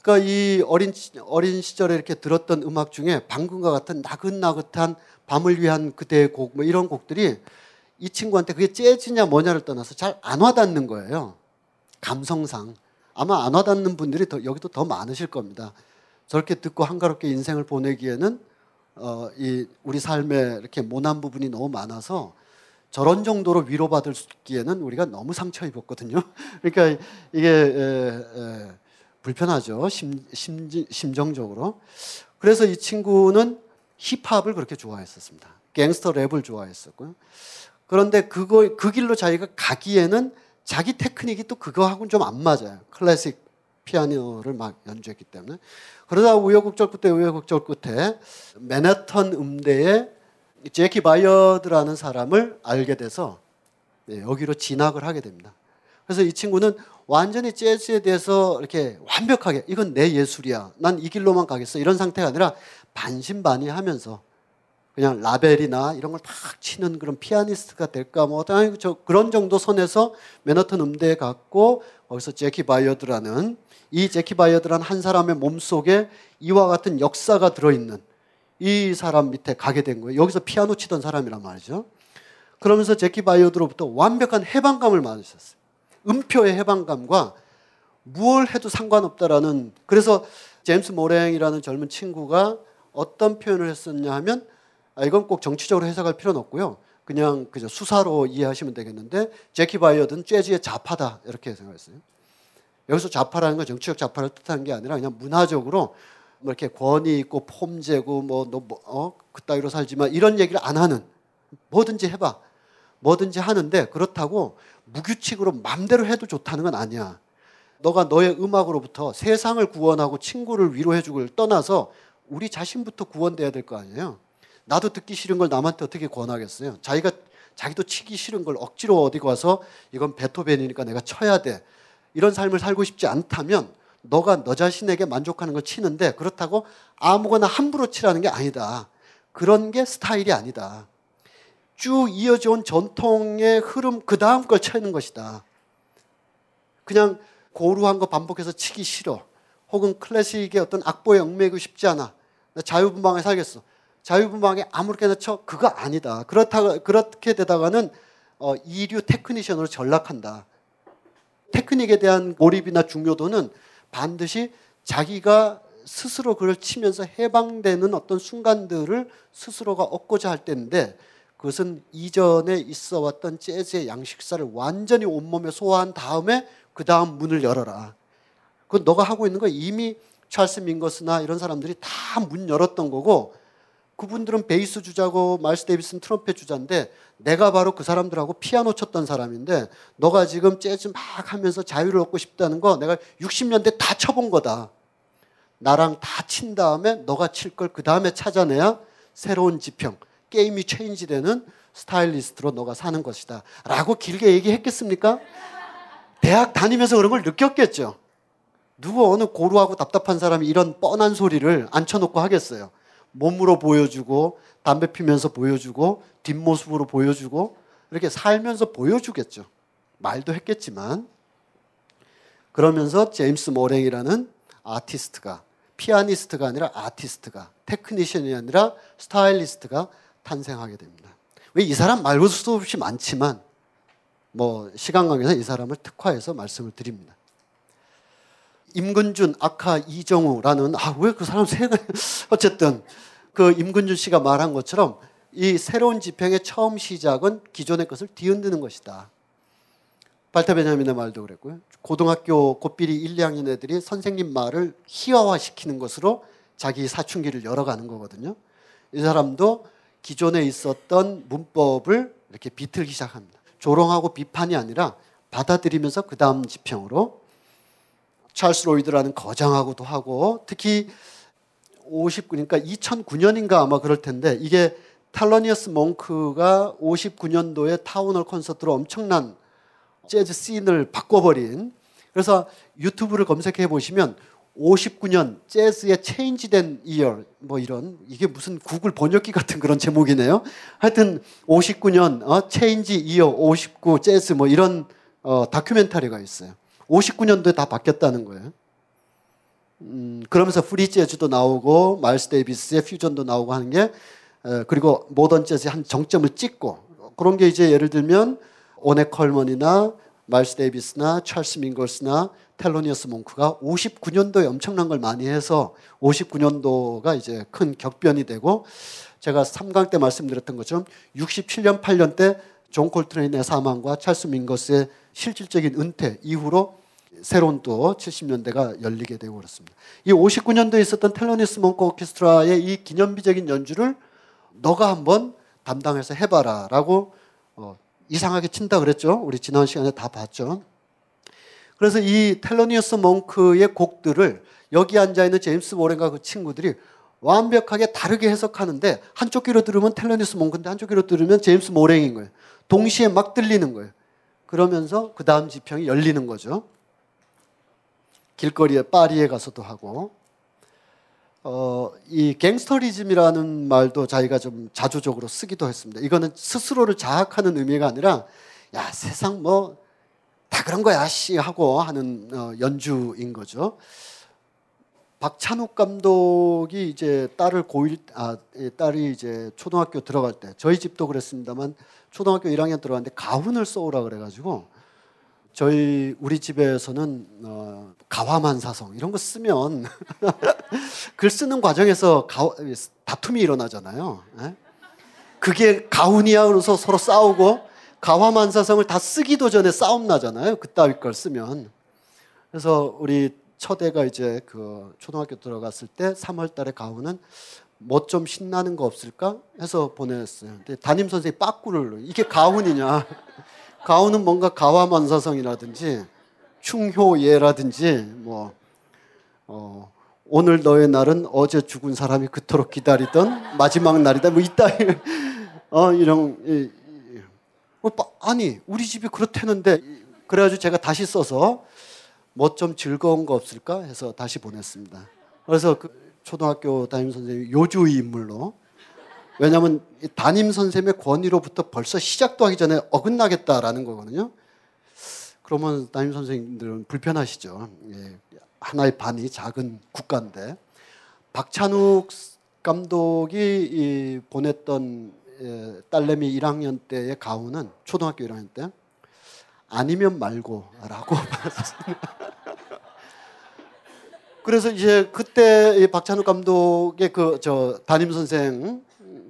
그러니까 이 어린 어린 시절에 이렇게 들었던 음악 중에 방금과 같은 나긋나긋한 밤을 위한 그대의 곡 뭐 이런 곡들이 이 친구한테 그게 재즈냐 뭐냐를 떠나서 잘 안 와닿는 거예요. 감성상. 아마 안 와닿는 분들이 더, 여기도 더 많으실 겁니다. 저렇게 듣고 한가롭게 인생을 보내기에는 어, 이 우리 삶에 이렇게 모난 부분이 너무 많아서 저런 정도로 위로받을 수 있기에는 우리가 너무 상처 입었거든요. [LAUGHS] 그러니까 이게 에, 에, 불편하죠. 심, 심, 심정적으로. 그래서 이 친구는 힙합을 그렇게 좋아했었습니다. 갱스터 랩을 좋아했었고요. 그런데 그거 그 길로 자기가 가기에는 자기 테크닉이 또 그거하고는 좀 안 맞아요. 클래식 피아노를 막 연주했기 때문에. 그러다 우여곡절 끝에 우여곡절 끝에 맨해튼 음대에 재키 바이어드라는 사람을 알게 돼서 네, 여기로 진학을 하게 됩니다. 그래서 이 친구는 완전히 재즈에 대해서 이렇게 완벽하게 이건 내 예술이야. 난 이 길로만 가겠어. 이런 상태가 아니라 반신반의하면서 그냥 라벨이나 이런 걸 막 치는 그런 피아니스트가 될까 뭐 당연히 저 그런 정도 선에서 맨하튼 음대에 갔고 거기서 재키 바이어드라는 이 재키 바이어드라는 한 사람의 몸 속에 이와 같은 역사가 들어 있는 이 사람 밑에 가게 된 거예요. 여기서 피아노 치던 사람이란 말이죠. 그러면서 재키 바이어드로부터 완벽한 해방감을 받으셨어요. 음표의 해방감과 무얼 해도 상관없다라는 그래서 제임스 모랭이라는 젊은 친구가 어떤 표현을 했었냐 하면 아, 이건 꼭 정치적으로 해석할 필요는 없고요. 그냥 그저 수사로 이해하시면 되겠는데 제키 바이어든 재즈의 좌파다 이렇게 생각했어요. 여기서 좌파라는 건 정치적 좌파를 뜻하는 게 아니라 그냥 문화적으로 뭐 이렇게 권위 있고 폼재고 뭐너 뭐, 어? 그따위로 살지만 이런 얘기를 안 하는 뭐든지 해봐 뭐든지 하는데 그렇다고 무규칙으로 맘대로 해도 좋다는 건 아니야. 너가 너의 음악으로부터 세상을 구원하고 친구를 위로해주고를 떠나서 우리 자신부터 구원돼야 될 거 아니에요. 나도 듣기 싫은 걸 남한테 어떻게 권하겠어요? 자기가 자기도 치기 싫은 걸 억지로 어디 가서 이건 베토벤이니까 내가 쳐야 돼. 이런 삶을 살고 싶지 않다면 너가 너 자신에게 만족하는 걸 치는데 그렇다고 아무거나 함부로 치라는 게 아니다. 그런 게 스타일이 아니다. 쭉 이어져 온 전통의 흐름 그 다음 걸 치는 것이다. 그냥 고루한 거 반복해서 치기 싫어. 혹은 클래식의 어떤 악보에 얽매이고 싶지 않아. 나 자유분방하게 살겠어. 자유분방하게 아무렇게나 쳐. 그거 아니다. 그렇다, 그렇게 되다가는 어, 이류 테크니션으로 전락한다. 테크닉에 대한 몰입이나 중요도는 반드시 자기가 스스로 그걸 치면서 해방되는 어떤 순간들을 스스로가 얻고자 할 때인데 그것은 이전에 있어 왔던 재즈의 양식사를 완전히 온몸에 소화한 다음에 그 다음 문을 열어라. 그건 너가 하고 있는 거 이미 찰스 민거스나 이런 사람들이 다 문 열었던 거고 그분들은 베이스 주자고 마일스 데이비스는 트럼펫 주자인데 내가 바로 그 사람들하고 피아노 쳤던 사람인데 너가 지금 재즈 막 하면서 자유를 얻고 싶다는 거 내가 60년대 다 쳐본 거다. 나랑 다 친 다음에 너가 칠 걸 그 다음에 찾아내야 새로운 지평, 게임이 체인지되는 스타일리스트로 너가 사는 것이다. 라고 길게 얘기했겠습니까? 대학 다니면서 그런 걸 느꼈겠죠. 누구 어느 고루하고 답답한 사람이 이런 뻔한 소리를 앉혀놓고 하겠어요. 몸으로 보여주고 담배 피면서 보여주고 뒷모습으로 보여주고 이렇게 살면서 보여주겠죠. 말도 했겠지만 그러면서 제임스 모랭이라는 아티스트가 피아니스트가 아니라 아티스트가 테크니션이 아니라 스타일리스트가 탄생하게 됩니다. 왜 이 사람 말고 수도 없이 많지만 뭐 시간 관계상 이 사람을 특화해서 말씀을 드립니다. 임근준, aka 이정우라는 아 왜 그 사람 세 [LAUGHS] 어쨌든 그 임근준 씨가 말한 것처럼 이 새로운 지평의 처음 시작은 기존의 것을 뒤흔드는 것이다. 발터 베냐민의 말도 그랬고요. 고등학교 고삐리 1, 2학년 애들이 선생님 말을 희화화시키는 것으로 자기 사춘기를 열어가는 거거든요. 이 사람도 기존에 있었던 문법을 이렇게 비틀기 시작합니다. 조롱하고 비판이 아니라 받아들이면서 그 다음 지평으로 찰스 로이드라는 거장하고도 하고 특히 59, 그러니까 2009년인가 아마 그럴 텐데 이게 텔로니어스 몽크가 59년도에 타운홀 콘서트로 엄청난 재즈 scene을 바꿔버린 그래서 유튜브를 검색해 보시면 59년 재즈의 change된 year 뭐 이런 이게 무슨 구글 번역기 같은 그런 제목이네요. 하여튼 59년 어 change year 59 재즈 뭐 이런 어 다큐멘터리가 있어요. 59년도에 다 바뀌었다는 거예요. 음, 그러면서 프리 재즈도 나오고 마일스 데이비스의 퓨전도 나오고 하는 게 에, 그리고 모던 재즈의 한 정점을 찍고 그런 게 이제 예를 들면 오넷 콜맨이나 마일스 데이비스나 찰스 밍거스나 텔로니어스 몽크가 59년도에 엄청난 걸 많이 해서 59년도가 이제 큰 격변이 되고 제가 3강 때 말씀드렸던 것처럼 67년 8년 때 존 콜트레인의 사망과 찰스 밍거스의 실질적인 은퇴 이후로 새로운 또 70년대가 열리게 되고 그렇습니다. 이 59년도에 있었던 텔로니어스 몽크 오케스트라의 이 기념비적인 연주를 너가 한번 담당해서 해봐라라고 어, 이상하게 친다 그랬죠. 우리 지난 시간에 다 봤죠. 그래서 이 텔로니어스 몽크의 곡들을 여기 앉아 있는 제임스 모렌과 그 친구들이 완벽하게 다르게 해석하는데 한쪽 귀로 들으면 텔로니어스 몽크인데 한쪽 귀로 들으면 제임스 모랭인 거예요. 동시에 막 들리는 거예요. 그러면서 그 다음 지평이 열리는 거죠. 길거리에 파리에 가서도 하고 어, 이 갱스터리즘이라는 말도 자기가 좀 자조적으로 쓰기도 했습니다. 이거는 스스로를 자학하는 의미가 아니라 야 세상 뭐 다 그런 거야 씨 하고 하는 어, 연주인 거죠. 박찬욱 감독이 이제 딸을 고일 아 예, 딸이 이제 초등학교 들어갈 때 저희 집도 그랬습니다만 초등학교 1학년 들어갔는데 가훈을 써오라 그래가지고 저희 우리 집에서는 어, 가화만 사성 이런 거 쓰면 [LAUGHS] 글 쓰는 과정에서 가, 다툼이 일어나잖아요. 예? 그게 가훈이야 그래서 서로 싸우고 가화만 사성을 다 쓰기도 전에 싸움 나잖아요. 그따위 걸 쓰면. 그래서 우리 첫애가 이제 그 초등학교 들어갔을 때 3월 달에 가훈은 뭐 좀 신나는 거 없을까 해서 보냈어요. 근데 담임 선생이 빠꾸를 이게 가훈이냐? 가훈은 뭔가 가화만사성이라든지 충효예라든지 뭐 어, 오늘 너의 날은 어제 죽은 사람이 그토록 기다리던 마지막 날이다. 뭐 이따 [LAUGHS] 어 이런 이, 이, 어, 빠- 아니 우리 집이 그렇다는데 그래가지고 제가 다시 써서 뭐 좀 즐거운 거 없을까 해서 다시 보냈습니다. 그래서 그 초등학교 담임 선생님이 요주의 인물로 왜냐하면 이 담임 선생님의 권위로부터 벌써 시작도 하기 전에 어긋나겠다라는 거거든요. 그러면 담임 선생님들은 불편하시죠. 예, 하나의 반이 작은 국가인데 박찬욱 감독이 이 보냈던 예, 딸내미 1학년 때의 가훈은 초등학교 1학년 때 아니면 말고라고 [LAUGHS] 그래서 이제 그때 이 박찬욱 감독의 그 저 담임 선생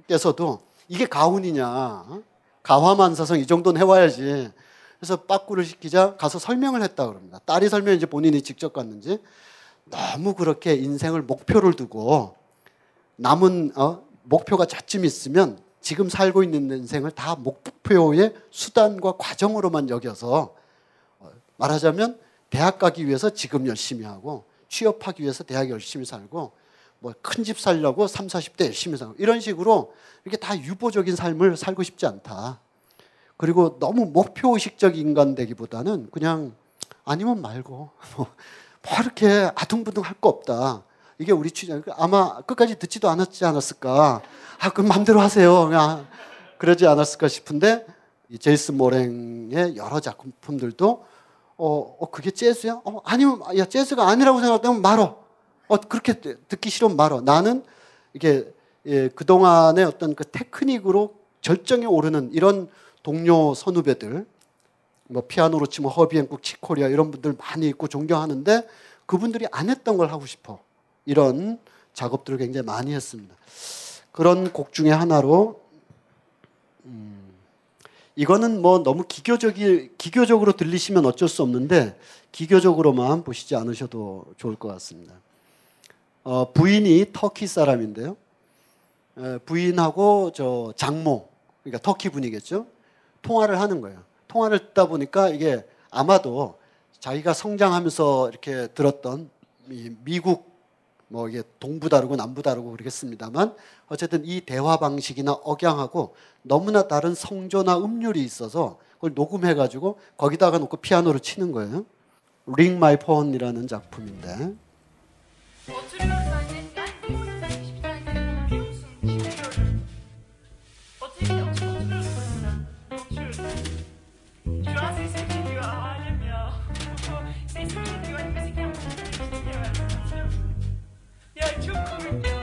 께서도 이게 가훈이냐? 가화만사성 이 정도는 해와야지. 그래서 빠꾸를 시키자 가서 설명을 했다 그럽니다. 딸이 설명 이제 본인이 직접 갔는지 너무 그렇게 인생을 목표를 두고 남은 어, 목표가 저쯤 있으면 지금 살고 있는 인생을 다 목표의 수단과 과정으로만 여겨서 어, 말하자면 대학 가기 위해서 지금 열심히 하고 취업하기 위해서 대학 열심히 살고 뭐 큰 집 살려고 3, 40대 열심히 살고 이런 식으로 이렇게 다 유보적인 삶을 살고 싶지 않다. 그리고 너무 목표 의식적 인간 되기보다는 그냥 아니면 말고 [LAUGHS] 뭐, 뭐 이렇게 아둥부둥 할 거 없다. 이게 우리 취지 아마 끝까지 듣지도 않았지 않았을까. 아, 그럼 마음대로 하세요. 그냥 그러지 않았을까 싶은데 이 제이슨 모랭의 여러 작품들도 어, 어 그게 재즈야? 어, 아니면 야 재즈가 아니라고 생각하면 말어. 어 그렇게 듣기 싫으면 말어. 나는 이게 예, 그 동안의 어떤 그 테크닉으로 절정에 오르는 이런 동료 선후배들, 뭐 피아노로 치면 허비앤국 치코리아 이런 분들 많이 있고 존경하는데 그분들이 안 했던 걸 하고 싶어. 이런 작업들을 굉장히 많이 했습니다. 그런 곡 중에 하나로 음, 이거는 뭐 너무 기교적이 기교적으로 들리시면 어쩔 수 없는데 기교적으로만 보시지 않으셔도 좋을 것 같습니다. 어, 부인이 터키 사람인데요. 에, 부인하고 저 장모 그러니까 터키 분이겠죠. 통화를 하는 거예요. 통화를 듣다 보니까 이게 아마도 자기가 성장하면서 이렇게 들었던 이 미국 뭐 이게 동부 다르고 남부 다르고 그러겠습니다만 어쨌든 이 대화 방식이나 억양하고 너무나 다른 성조나 음률이 있어서 그걸 녹음해 가지고 거기다가 놓고 피아노를 치는 거예요. Ring My Phone이라는 작품인데 Oturuyoruz anne. Ben de hiçbir tane görmüyorum musun? Çıkıyorum. Otelde otur, oturuyoruz mesela. Oturuyoruz. Şu an sesim geliyor alem ya. [LAUGHS] sesim geliyor. Hani müzik yapmıştım. Ya çok komik ya.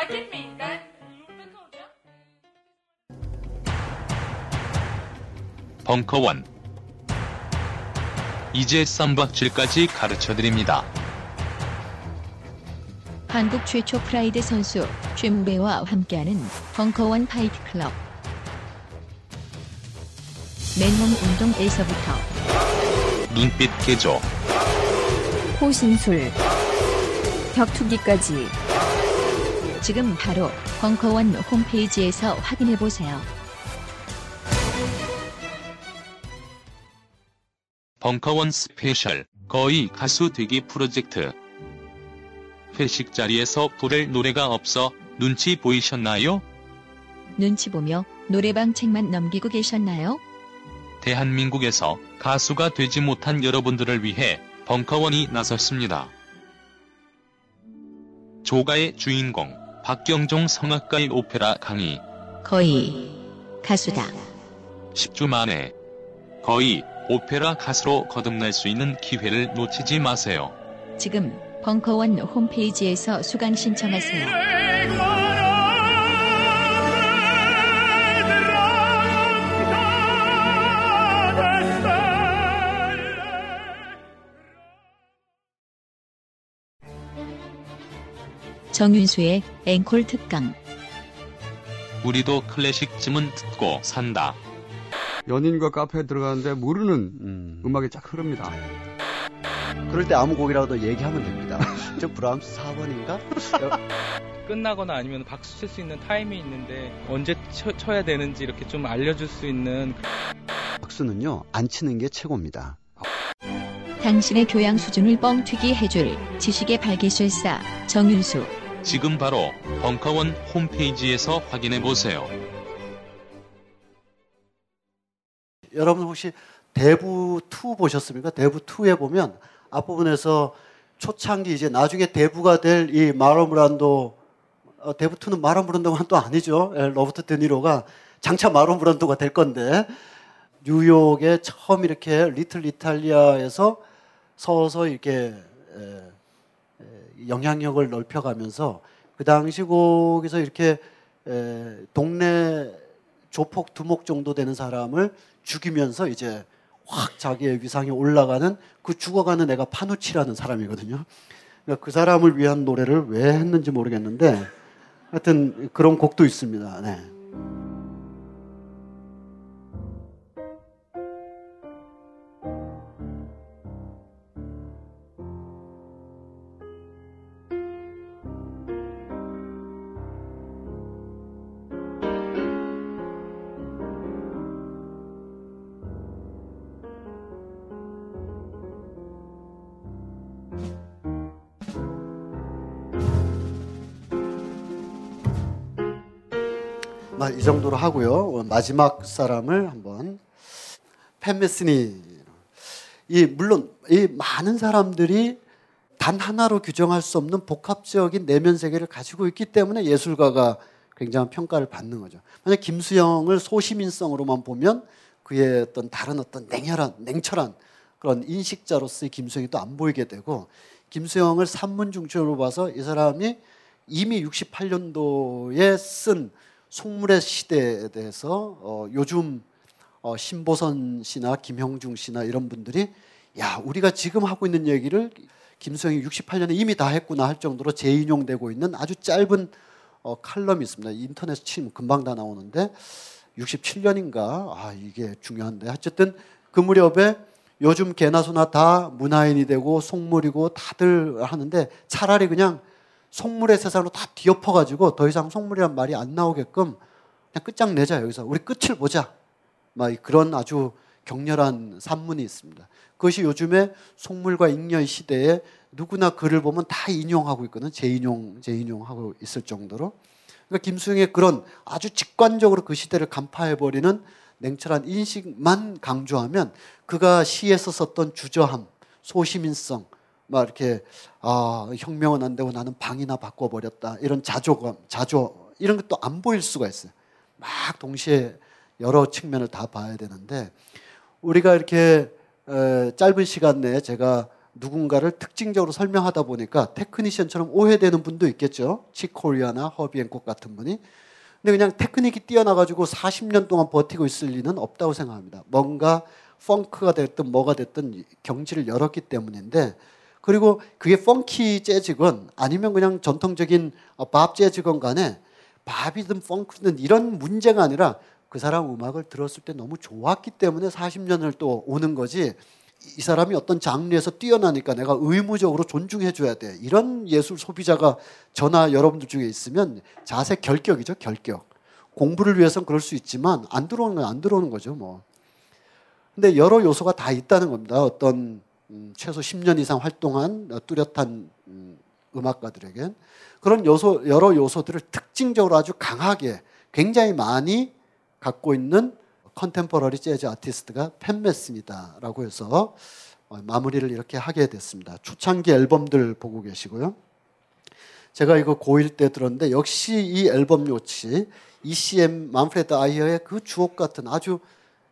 Merak etmeyin ben yurtta kalacağım. 벙커원 이제 쌈박질까지 가르쳐드립니다. 한국 최초 프라이드 선수 최무배와 함께하는 벙커원 파이트 클럽. 맨몸 운동에서부터 눈빛 개조 호신술, 격투기까지 지금 바로 벙커원 홈페이지에서 확인해 보세요. 벙커원 스페셜 거의 가수 되기 프로젝트 회식 자리에서 부를 노래가 없어 눈치 보이셨나요? 눈치 보며 노래방 책만 넘기고 계셨나요? 대한민국에서 가수가 되지 못한 여러분들을 위해 벙커원이 나섰습니다. 조가의 주인공 박경종 성악가의 오페라 강의 거의 가수다. 10주 만에 거의 오페라 가수로 거듭날 수 있는 기회를 놓치지 마세요. 지금 벙커원 홈페이지에서 수강 신청하세요. 정윤수의 앵콜 특강 우리도 클래식 쯤은 듣고 산다. 연인과 카페에 들어가는데 모르는 음. 악이쫙 흐릅니다. 그럴 때 아무 곡이라도 얘기하면 됩니다. [LAUGHS] 저 브람스 4번인가? [LAUGHS] 끝나거나 아니면 박수 칠 수 있는 타임이 있는데 언제 쳐, 쳐야 되는지 이렇게 좀 알려줄 수 있는 박수는요, 안 치는 게 최고입니다. 당신의 교양 수준을 뻥튀기 해줄 지식의 발기술사 정윤수 지금 바로 벙커원 홈페이지에서 확인해 보세요. 여러분 혹시 대부 2 보셨습니까? 대부 2에 보면 앞부분에서 초창기 이제 나중에 대부가 될 이 마론 브란도 어, 대부 2는 마론 브란도가 또 아니죠. 예, 로버트 드니로가 장차 마론 브란도가 될 건데 뉴욕에 처음 이렇게 리틀 이탈리아에서 서서 이렇게 에, 에, 영향력을 넓혀가면서 그 당시 곡에서 이렇게 에, 동네 조폭 두목 정도 되는 사람을 죽이면서 이제 확 자기의 위상이 올라가는 그 죽어가는 애가 파누치라는 사람이거든요. 그러니까 그 사람을 위한 노래를 왜 했는지 모르겠는데 하여튼 그런 곡도 있습니다. 네. 정도로 하고요. 마지막 사람을 한번 팬메스니 이 물론 이 많은 사람들이 단 하나로 규정할 수 없는 복합적인 내면 세계를 가지고 있기 때문에 예술가가 굉장한 평가를 받는 거죠. 만약 김수영을 소시민성으로만 보면 그의 어떤 다른 어떤 냉혈한 냉철한 그런 인식자로서의 김수영이 또 안 보이게 되고 김수영을 산문중천으로 봐서 이 사람이 이미 68년도에 쓴 속물의 시대에 대해서 어, 요즘 어, 신보선 씨나 김형중 씨나 이런 분들이 야 우리가 지금 하고 있는 얘기를 김수영이 68년에 이미 다 했구나 할 정도로 재인용되고 있는 아주 짧은 어, 칼럼이 있습니다. 인터넷 치면 금방 다 나오는데 67년인가 아 이게 중요한데 어쨌든 그 무렵에 요즘 개나 소나 다 문화인이 되고 속물이고 다들 하는데 차라리 그냥 속물의 세상으로 다 뒤엎어가지고 더 이상 속물이란 말이 안 나오게끔 그냥 끝장내자 여기서. 우리 끝을 보자. 막 그런 아주 격렬한 산문이 있습니다. 그것이 요즘에 속물과 잉여의 시대에 누구나 글을 보면 다 인용하고 있거든. 재인용 재인용하고 있을 정도로. 그러니까 김수영의 그런 아주 직관적으로 그 시대를 간파해 버리는 냉철한 인식만 강조하면 그가 시에서 썼던 주저함, 소시민성, 막 이렇게 아 혁명은 안 되고 나는 방이나 바꿔버렸다 이런 자조감, 자조 이런 것도 안 보일 수가 있어요. 막 동시에 여러 측면을 다 봐야 되는데 우리가 이렇게 에, 짧은 시간 내에 제가 누군가를 특징적으로 설명하다 보니까 테크니션처럼 오해되는 분도 있겠죠. 치코리아나 허비앤콕 같은 분이. 근데 그냥 테크닉이 뛰어나가지고 40년 동안 버티고 있을 리는 없다고 생각합니다. 뭔가 펑크가 됐든 뭐가 됐든 경지를 열었기 때문인데 그리고 그게 펑키 재즈건 아니면 그냥 전통적인 어, 밥 재즈건 간에 밥이든 펑크든 이런 문제가 아니라 그 사람 음악을 들었을 때 너무 좋았기 때문에 40년을 또 오는 거지 이 사람이 어떤 장르에서 뛰어나니까 내가 의무적으로 존중해 줘야 돼. 이런 예술 소비자가 저나 여러분들 중에 있으면 자세 결격이죠, 결격. 공부를 위해서는 그럴 수 있지만 안 들어오는 건 안 들어오는 거죠, 뭐. 근데 여러 요소가 다 있다는 겁니다. 어떤 음, 최소 10년 이상 활동한 어, 뚜렷한 음, 음악가들에겐 그런 요소 여러 요소들을 특징적으로 아주 강하게 굉장히 많이 갖고 있는 컨템퍼러리 재즈 아티스트가 팬메슨이다라고 해서 어, 마무리를 이렇게 하게 됐습니다. 초창기 앨범들 보고 계시고요. 제가 이거 고1 때 들었는데 역시 이 앨범 요치 ECM 만프레드 아이어의 그 주옥 같은 아주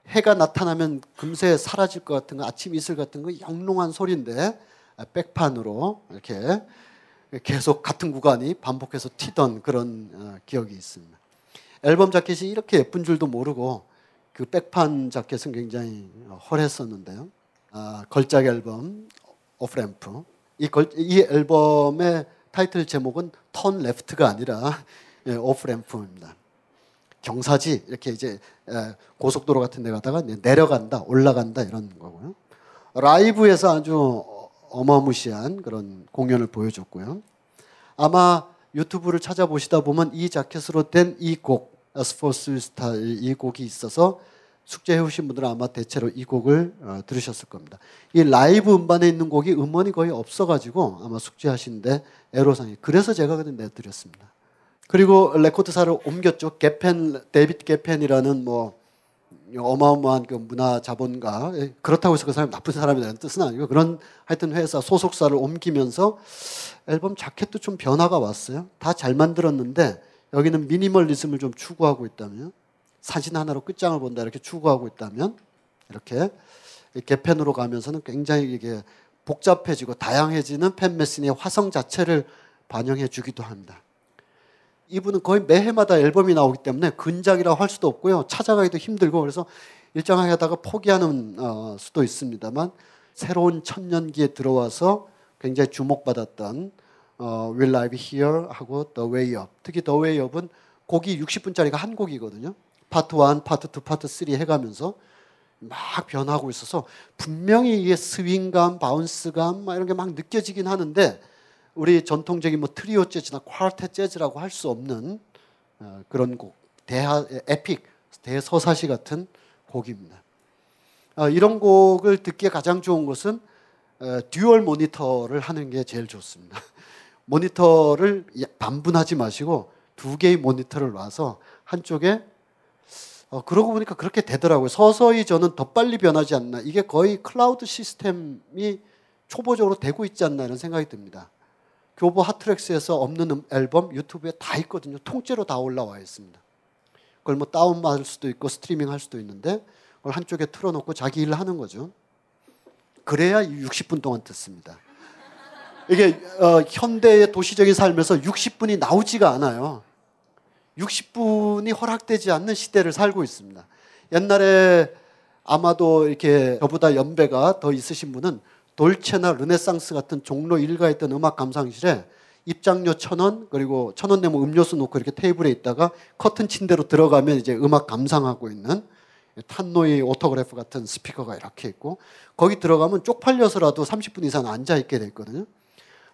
해가 나타나면 금세 사라질 것 같은 거 아침 이슬 같은 거 영롱한 소리인데 백판으로 이렇게 계속 같은 구간이 반복해서 튀던 그런 어, 기억이 있습니다. 앨범 자켓이 이렇게 예쁜 줄도 모르고 그 백판 자켓은 굉장히 헐했었는데요. 아, 걸작 앨범 Offramp 이, 걸, 이 앨범의 타이틀 제목은 Turn Left가 아니라 예, Offramp입니다. 경사지 이렇게 이제 에, 고속도로 같은 데 가다가 내려간다 올라간다 이런 거고요. 라이브에서 아주 어마무시한 그런 공연을 보여줬고요. 아마 유튜브를 찾아보시다 보면 이 자켓으로 된 이 곡, 스포츠 스타일 이 곡이 있어서 숙제해 오신 분들은 아마 대체로 이 곡을 어, 들으셨을 겁니다. 이 라이브 음반에 있는 곡이 음원이 거의 없어가지고 아마 숙제하시는데 애로사항이 그래서 제가 그냥 내드렸습니다. 그리고 레코드사를 옮겼죠. 게펜 데이빗 게펜이라는 뭐 어마어마한 그 문화 자본가 예, 그렇다고 해서 그 사람이 나쁜 사람이라는 뜻은 아니고 그런 하여튼 회사 소속사를 옮기면서 앨범 자켓도 좀 변화가 왔어요. 다 잘 만들었는데 여기는 미니멀리즘을 좀 추구하고 있다면 사진 하나로 끝장을 본다 이렇게 추구하고 있다면 이렇게 개펜으로 가면서는 굉장히 이게 복잡해지고 다양해지는 팬 메신의 화성 자체를 반영해 주기도 합니다. 이분은 거의 매해마다 앨범이 나오기 때문에 근작이라고 할 수도 없고요. 찾아가기도 힘들고 그래서 일정하게 하다가 포기하는 어, 수도 있습니다만 새로운 천년기에 들어와서 굉장히 주목받았던 어, We Live Here 하고 The Way Up 특히 The Way Up은 곡이 60분짜리가 한 곡이거든요. 파트 1, 파트 2, 파트 3 해가면서 막 변하고 있어서 분명히 이게 스윙감, bounce감 막 이런 게 막 느껴지긴 하는데 우리 전통적인 뭐 트리오 재즈나 쿼르텟 재즈라고 할 수 없는 어, 그런 곡, 대하 epic, 대서사시 같은 곡입니다. 어, 이런 곡을 듣기에 가장 좋은 것은 어, dual 모니터를 하는 게 제일 좋습니다. [LAUGHS] 모니터를 반분하지 마시고 두 개의 모니터를 놔서 한쪽에 어, 그러고 보니까 그렇게 되더라고요. 서서히 저는 더 빨리 변하지 않나. 이게 거의 클라우드 시스템이 초보적으로 되고 있지 않나 이런 생각이 듭니다. 교보 핫트랙스에서 없는 음- 앨범 유튜브에 다 있거든요. 통째로 다 올라와 있습니다. 그걸 뭐 다운받을 수도 있고 스트리밍 할 수도 있는데 그걸 한쪽에 틀어놓고 자기 일을 하는 거죠. 그래야 60분 동안 듣습니다. 이게 어, 현대의 도시적인 삶에서 60분이 나오지가 않아요. 60분이 허락되지 않는 시대를 살고 있습니다. 옛날에 아마도 이렇게 저보다 연배가 더 있으신 분은 돌체나 르네상스 같은 종로 일가에 있던 음악 감상실에 입장료 천 원, 그리고 천 원 내면 음료수 놓고 이렇게 테이블에 있다가 커튼 친 데로 들어가면 이제 음악 감상하고 있는 탄노이 오토그래프 같은 스피커가 이렇게 있고 거기 들어가면 쪽팔려서라도 30분 이상 앉아 있게 돼 있거든요.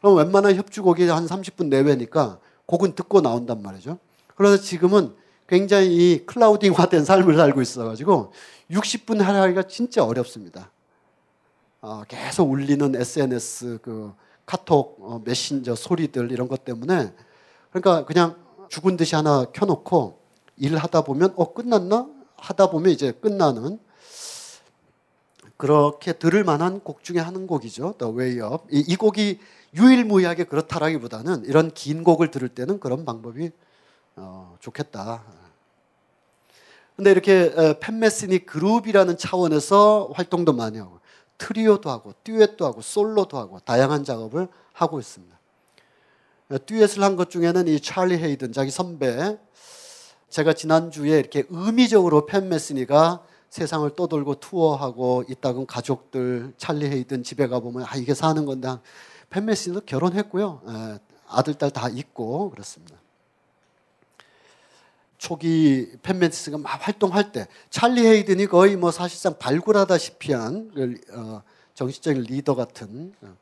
그럼 웬만한 협주곡이 한 30분 내외니까 곡은 듣고 나온단 말이죠. 그래서 지금은 굉장히 이 clouding화된 삶을 살고 있어가지고 60분 하기가 진짜 어렵습니다. 어, 계속 울리는 SNS 그 카톡 어, 메신저 소리들 이런 것 때문에 그러니까 그냥 죽은 듯이 하나 켜놓고 일하다 보면 어 끝났나 하다 보면 이제 끝나는 그렇게 들을 만한 곡 중에 한 곡이죠. The Way Up. 이, 이 곡이 유일무이하게 그렇다라기보다는 이런 긴 곡을 들을 때는 그런 방법이 어, 좋겠다. 근데 이렇게 팻 메스니 그룹이라는 차원에서 활동도 많이 하고 트리오도 하고 듀엣도 하고 솔로도 하고 다양한 작업을 하고 있습니다. 듀엣을 한 것 중에는 이 찰리 헤이든 자기 선배 제가 지난주에 이렇게 의미적으로 팻 메스니가 세상을 떠돌고 투어하고 있다가 가끔 찰리 헤이든 집에 가보면 아 이게 사는 건데 팻 메스니도 결혼했고요. 에, 아들 딸 다 있고 그렇습니다. 초기 팻 메스니가 막 활동할 때 찰리 헤이든이 거의 뭐 사실상 발굴하다시피 한 어, 정신적인 리더 같은 어,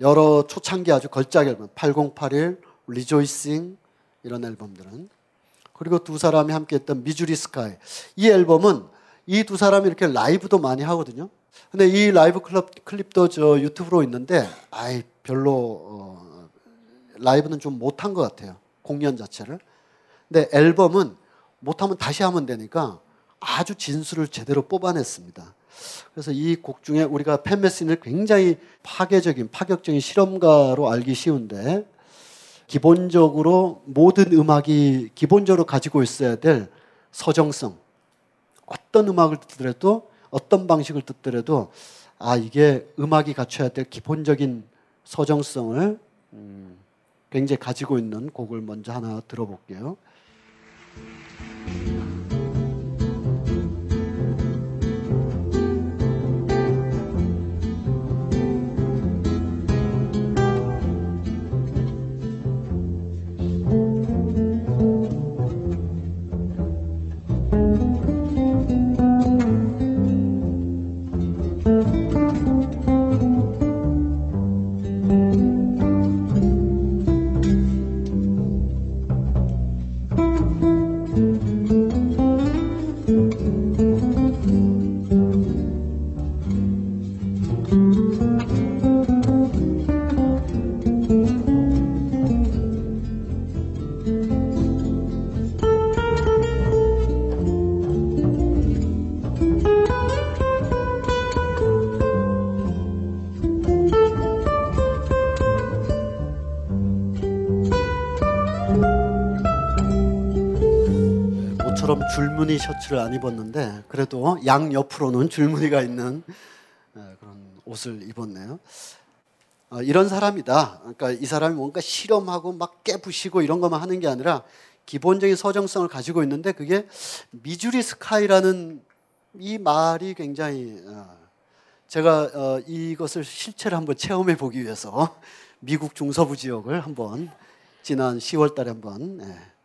여러 초창기 아주 걸작 앨범 8081, Rejoicing 이런 앨범들은 그리고 두 사람이 함께 했던 Missouri Sky 이 앨범은 이 두 사람이 이렇게 라이브도 많이 하거든요. 근데 이 라이브 클럽 clip도 저 유튜브로 있는데 아이 별로 어, 라이브는 좀 못한 것 같아요. 공연 자체를. 근데 앨범은 못하면 다시 하면 되니까 아주 진수를 제대로 뽑아냈습니다. 그래서 이 곡 중에 우리가 팬메신을 굉장히 파괴적인 파격적인 실험가로 알기 쉬운데 기본적으로 모든 음악이 기본적으로 가지고 있어야 될 서정성. 어떤 음악을 듣더라도 어떤 방식을 듣더라도 아 이게 음악이 갖춰야 될 기본적인 서정성을 음, 굉장히 가지고 있는 곡을 먼저 하나 들어볼게요. Thank you. 셔츠를 안 입었는데 그래도 양 옆으로는 줄무늬가 있는 어, 그런 옷을 입었네요. 어, 이런 사람이다. 그러니까 이 사람이 뭔가 실험하고 막 깨부시고 이런 것만 하는 게 아니라 기본적인 서정성을 가지고 있는데 그게 미주리 스카이라는 이 말이 굉장히 어, 제가 어, 이것을 실체를 한번 체험해 보기 위해서 미국 중서부 지역을 한번 지난 10월 달에 한번 예.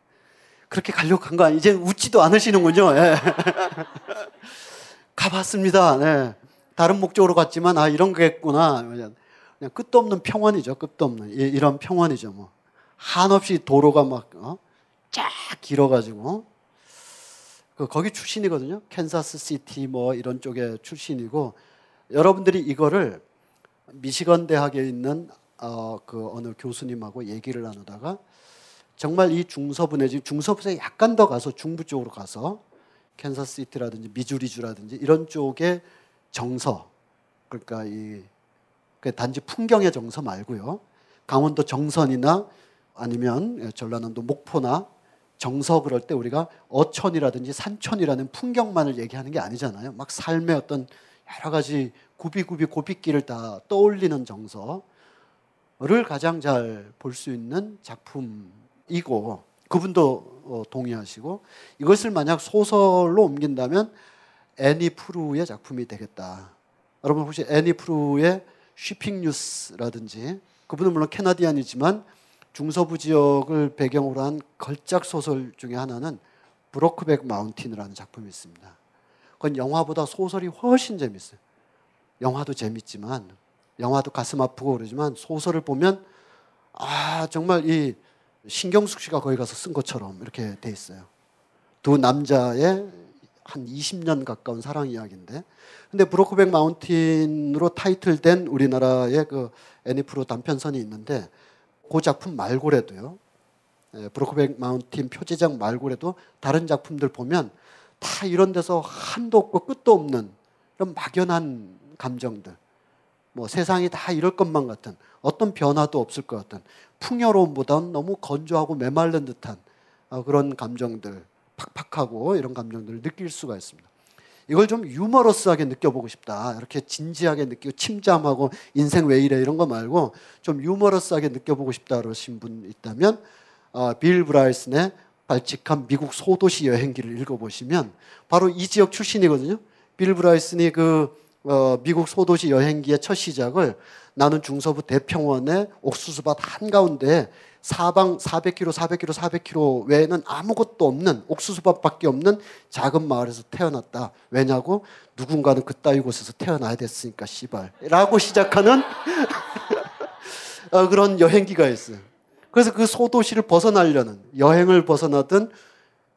그렇게 가려고 간 거 아니에요? 이제 웃지도 않으시는군요. 예. [LAUGHS] 가봤습니다. 네. 다른 목적으로 갔지만 아 이런 거겠구나. 그냥 끝도 없는 평원이죠. 끝도 없는 이- 이런 평원이죠. 뭐 한없이 도로가 막 어? 쫙 길어가지고 그 거기 출신이거든요. 캔사스 시티 뭐 이런 쪽에 출신이고 여러분들이 이거를 미시건 대학에 있는 어, 그 어느 교수님하고 얘기를 나누다가 정말 이 중서부 내지 중서부에서 약간 더 가서 중부 쪽으로 가서 캔사스 시티라든지 미주리주라든지 이런 쪽의 정서 그러니까 이그 단지 풍경의 정서 말고요. 강원도 정선이나 아니면 전라남도 목포나 정서 그럴 때 우리가 어촌이라든지 산촌이라는 풍경만을 얘기하는 게 아니잖아요. 막 삶의 어떤 여러 가지 구비구비 고비길을 다 떠올리는 정서를 가장 잘 볼 수 있는 작품 이고 그분도 어, 동의하시고 이것을 만약 소설로 옮긴다면 애니 프루의 작품이 되겠다. 여러분 혹시 애니 프루의 쉬핑 뉴스라든지 그분은 물론 캐나디안이지만 중서부 지역을 배경으로 한 걸작 소설 중에 하나는 브로크백 마운틴이라는 작품이 있습니다. 그건 영화보다 소설이 훨씬 재밌어요. 영화도 재밌지만 영화도 가슴 아프고 그러지만 소설을 보면 아 정말 이 신경숙 씨가 거기 가서 쓴 것처럼 이렇게 돼 있어요. 두 남자의 한 20년 가까운 사랑 이야기인데 근데 브로크백 마운틴으로 타이틀된 우리나라의 그 애니프로 단편선이 있는데 그 작품 말고라도요. 예, 브로크백 마운틴 표제작 말고라도 다른 작품들 보면 다 이런 데서 한도 없고 끝도 없는 이런 막연한 감정들. 뭐 세상이 다 이럴 것만 같은 어떤 변화도 없을 것 같은 풍요로움보다는 너무 건조하고 메말른 듯한 어, 그런 감정들, 팍팍하고 이런 감정들을 느낄 수가 있습니다. 이걸 좀 유머러스하게 느껴보고 싶다. 이렇게 진지하게 느끼고 침잠하고 인생 왜 이래 이런 거 말고 좀 유머러스하게 느껴보고 싶다 그러신 분 있다면 어, 빌 브라이슨의 발칙한 미국 소도시 여행기를 읽어보시면 바로 이 지역 출신이거든요. 빌 브라이슨이 그 어, 미국 소도시 여행기의 첫 시작을 나는 중서부 대평원의 옥수수밭 한가운데 사방 400km, 400km, 400km 외에는 아무것도 없는 옥수수밭밖에 없는 작은 마을에서 태어났다. 왜냐고? 누군가는 그따위 곳에서 태어나야 됐으니까 씨발. 라고 시작하는 [LAUGHS] 어, 그런 여행기가 있어요. 그래서 그 소도시를 벗어나려는 여행을 벗어나든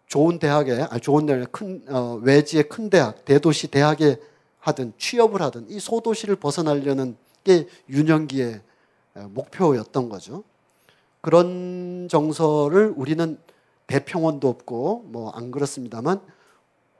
좋은 대학에 아 좋은 대학 큰 어, 외지의 큰 대학 대도시 대학에 하든 취업을 하든 이 소도시를 벗어나려는 게 어, 목표였던 거죠. 그런 정서를 우리는 대평원도 없고 뭐 안 그렇습니다만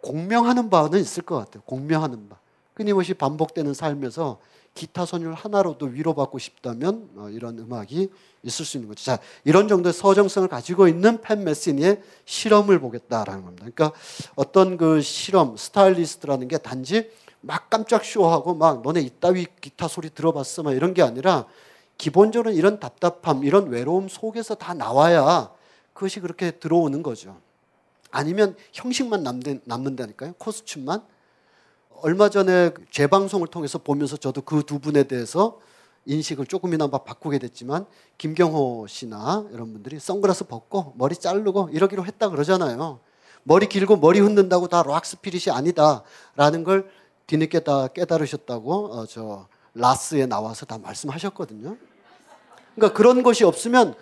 공명하는 바는 있을 것 같아요. 공명하는 바. 끊임없이 반복되는 삶에서 기타 선율 하나로도 위로받고 싶다면 어, 이런 음악이 있을 수 있는 거죠. 자, 이런 정도의 서정성을 가지고 있는 팬 메시니의 실험을 보겠다라는 겁니다. 그러니까 어떤 그 실험, 스타일리스트라는 게 단지 막 깜짝 쇼하고 막 너네 이따위 기타 소리 들어봤어 막 이런 게 아니라 기본적으로 이런 답답함, 이런 외로움 속에서 다 나와야 그것이 그렇게 들어오는 거죠. 아니면 형식만 남는, 남는다니까요. 코스튬만. 얼마 전에 재방송을 통해서 보면서 저도 그 두 분에 대해서 인식을 조금이나마 바꾸게 됐지만 김경호 씨나 이런 분들이 선글라스 벗고 머리 자르고 이러기로 했다 그러잖아요. 머리 길고 머리 흔든다고 다 락 스피릿이 아니다라는 걸 뒤늦게 다 깨달으셨다고 어, 저 라스에 나와서 다 말씀하셨거든요. 그러니까 그런 것이 없으면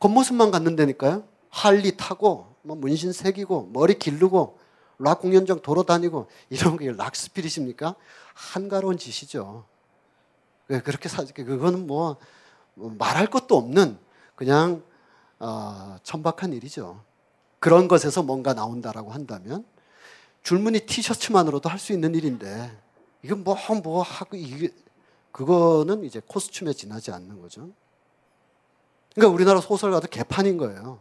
겉모습만 갖는다니까요. 할리 타고 뭐 문신 새기고 머리 기르고 락 공연장 돌아다니고 이런 게 락 스피릿입니까? 한가로운 짓이죠. 왜 그렇게 사 그거는 뭐, 뭐 말할 것도 없는 그냥 어, 천박한 일이죠. 그런 것에서 뭔가 나온다라고 한다면 줄무늬 티셔츠만으로도 할 수 있는 일인데 이건 뭐 뭐 하고 이게 그거는 이제 코스튬에 지나지 않는 거죠. 그러니까 우리나라 소설가도 개판인 거예요.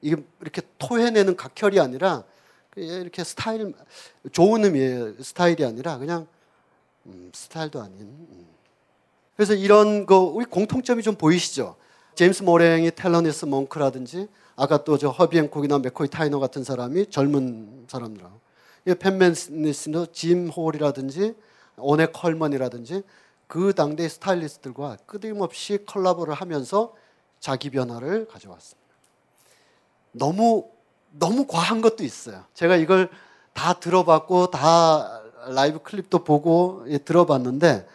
이게 이렇게 토해내는 각혈이 아니라 이렇게 스타일 좋은 의미의 스타일이 아니라 그냥 음, 스타일도 아닌. 음. 그래서 이런 거 우리 공통점이 좀 보이시죠? 제이슨 모랜이 델로니어스 몽크라든지 아까 또 저 허비 행콕이나 맥코이 타이너 같은 사람이 젊은 사람들하고 팻 메스니나 짐 홀이라든지 오넷 콜맨이라든지 그 당대 스타일리스트들과 끊임없이 collabo를 하면서 자기 변화를 가져왔습니다. 너무 너무 과한 것도 있어요. 제가 이걸 다 들어봤고 다 라이브 clip도 보고 예, 들어봤는데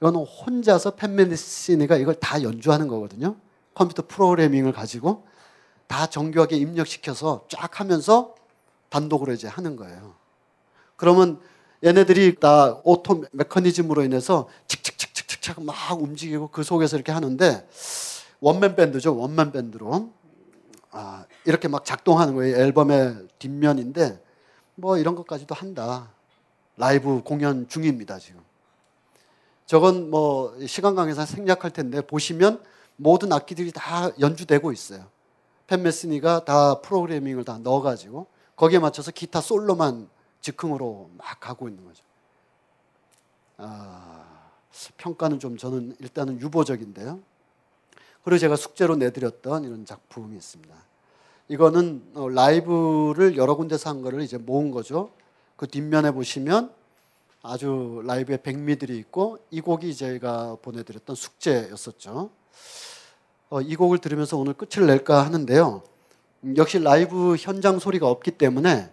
이건 혼자서 팻 메스니가 이걸 다 연주하는 거거든요. 컴퓨터 프로그래밍을 가지고 다 정교하게 입력시켜서 쫙 하면서 단독으로 이제 하는 거예요. 그러면 얘네들이 다 auto 메커니즘으로 인해서 칙칙칙칙칙 막 움직이고 그 속에서 이렇게 하는데 원맨 밴드죠. 원맨 밴드로. 아, 이렇게 막 작동하는 거예요. 앨범의 뒷면인데 뭐 이런 것까지도 한다. 라이브 공연 중입니다, 지금. 저건 뭐 시간 강에서 생략할 텐데 보시면 모든 악기들이 다 연주되고 있어요. 팬 메스니가 다 프로그래밍을 다 넣어가지고 거기에 맞춰서 기타 솔로만 즉흥으로 막 가고 있는 거죠. 아, 평가는 좀 저는 일단은 유보적인데요. 그리고 제가 숙제로 내드렸던 이런 작품이 있습니다. 이거는 어, 라이브를 여러 군데서 한 거를 이제 모은 거죠. 그 뒷면에 보시면 아주 라이브의 백미들이 있고 이 곡이 제가 보내드렸던 숙제였었죠. 어, 이 곡을 들으면서 오늘 끝을 낼까 하는데요. 음, 역시 라이브 현장 소리가 없기 때문에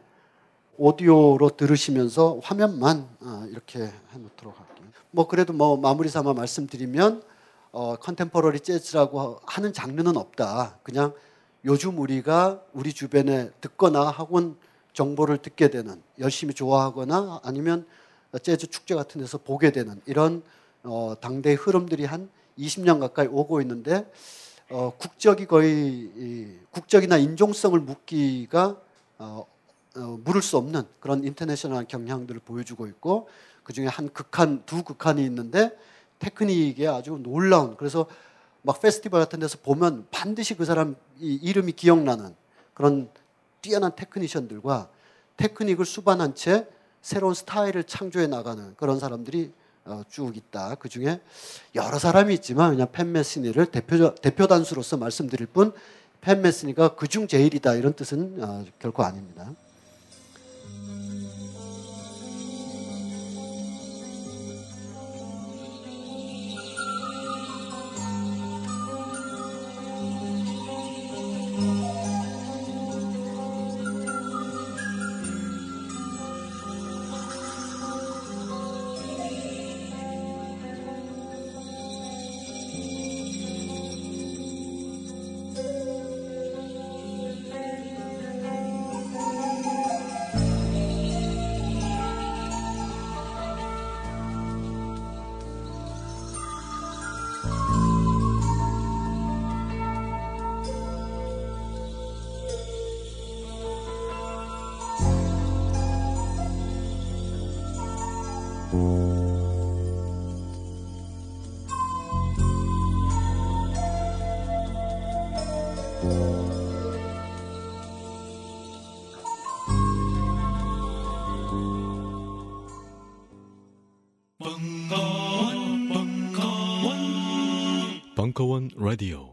오디오로 들으시면서 화면만 어, 이렇게 해놓도록 할게요. 뭐 그래도 뭐 마무리 삼아 말씀드리면 어, 컨템포러리 재즈라고 하는 장르는 없다. 그냥 요즘 우리가 우리 주변에 듣거나 학원 정보를 듣게 되는 열심히 좋아하거나 아니면 재즈 축제 같은 데서 보게 되는 이런 어, 당대의 흐름들이 한 20년 가까이 오고 있는데 어, 국적이 거의 이, 국적이나 인종성을 묻기가 어, 어, 물을 수 없는 그런 인터내셔널한 경향들을 보여주고 있고 그 중에 한 극한 두 극한이 있는데 테크닉에 아주 놀라운 그래서 막 페스티벌 같은 데서 보면 반드시 그 사람 이름이 기억나는 그런 뛰어난 테크니션들과 테크닉을 수반한 채 새로운 스타일을 창조해 나가는 그런 사람들이 어, 쭉 있다. 그 중에 여러 사람이 있지만 그냥 팬 메스니를 대표 대표 단수로서 말씀드릴 뿐 팬 메스니가 그중 제일이다 이런 뜻은 어, 결코 아닙니다. 迪欧。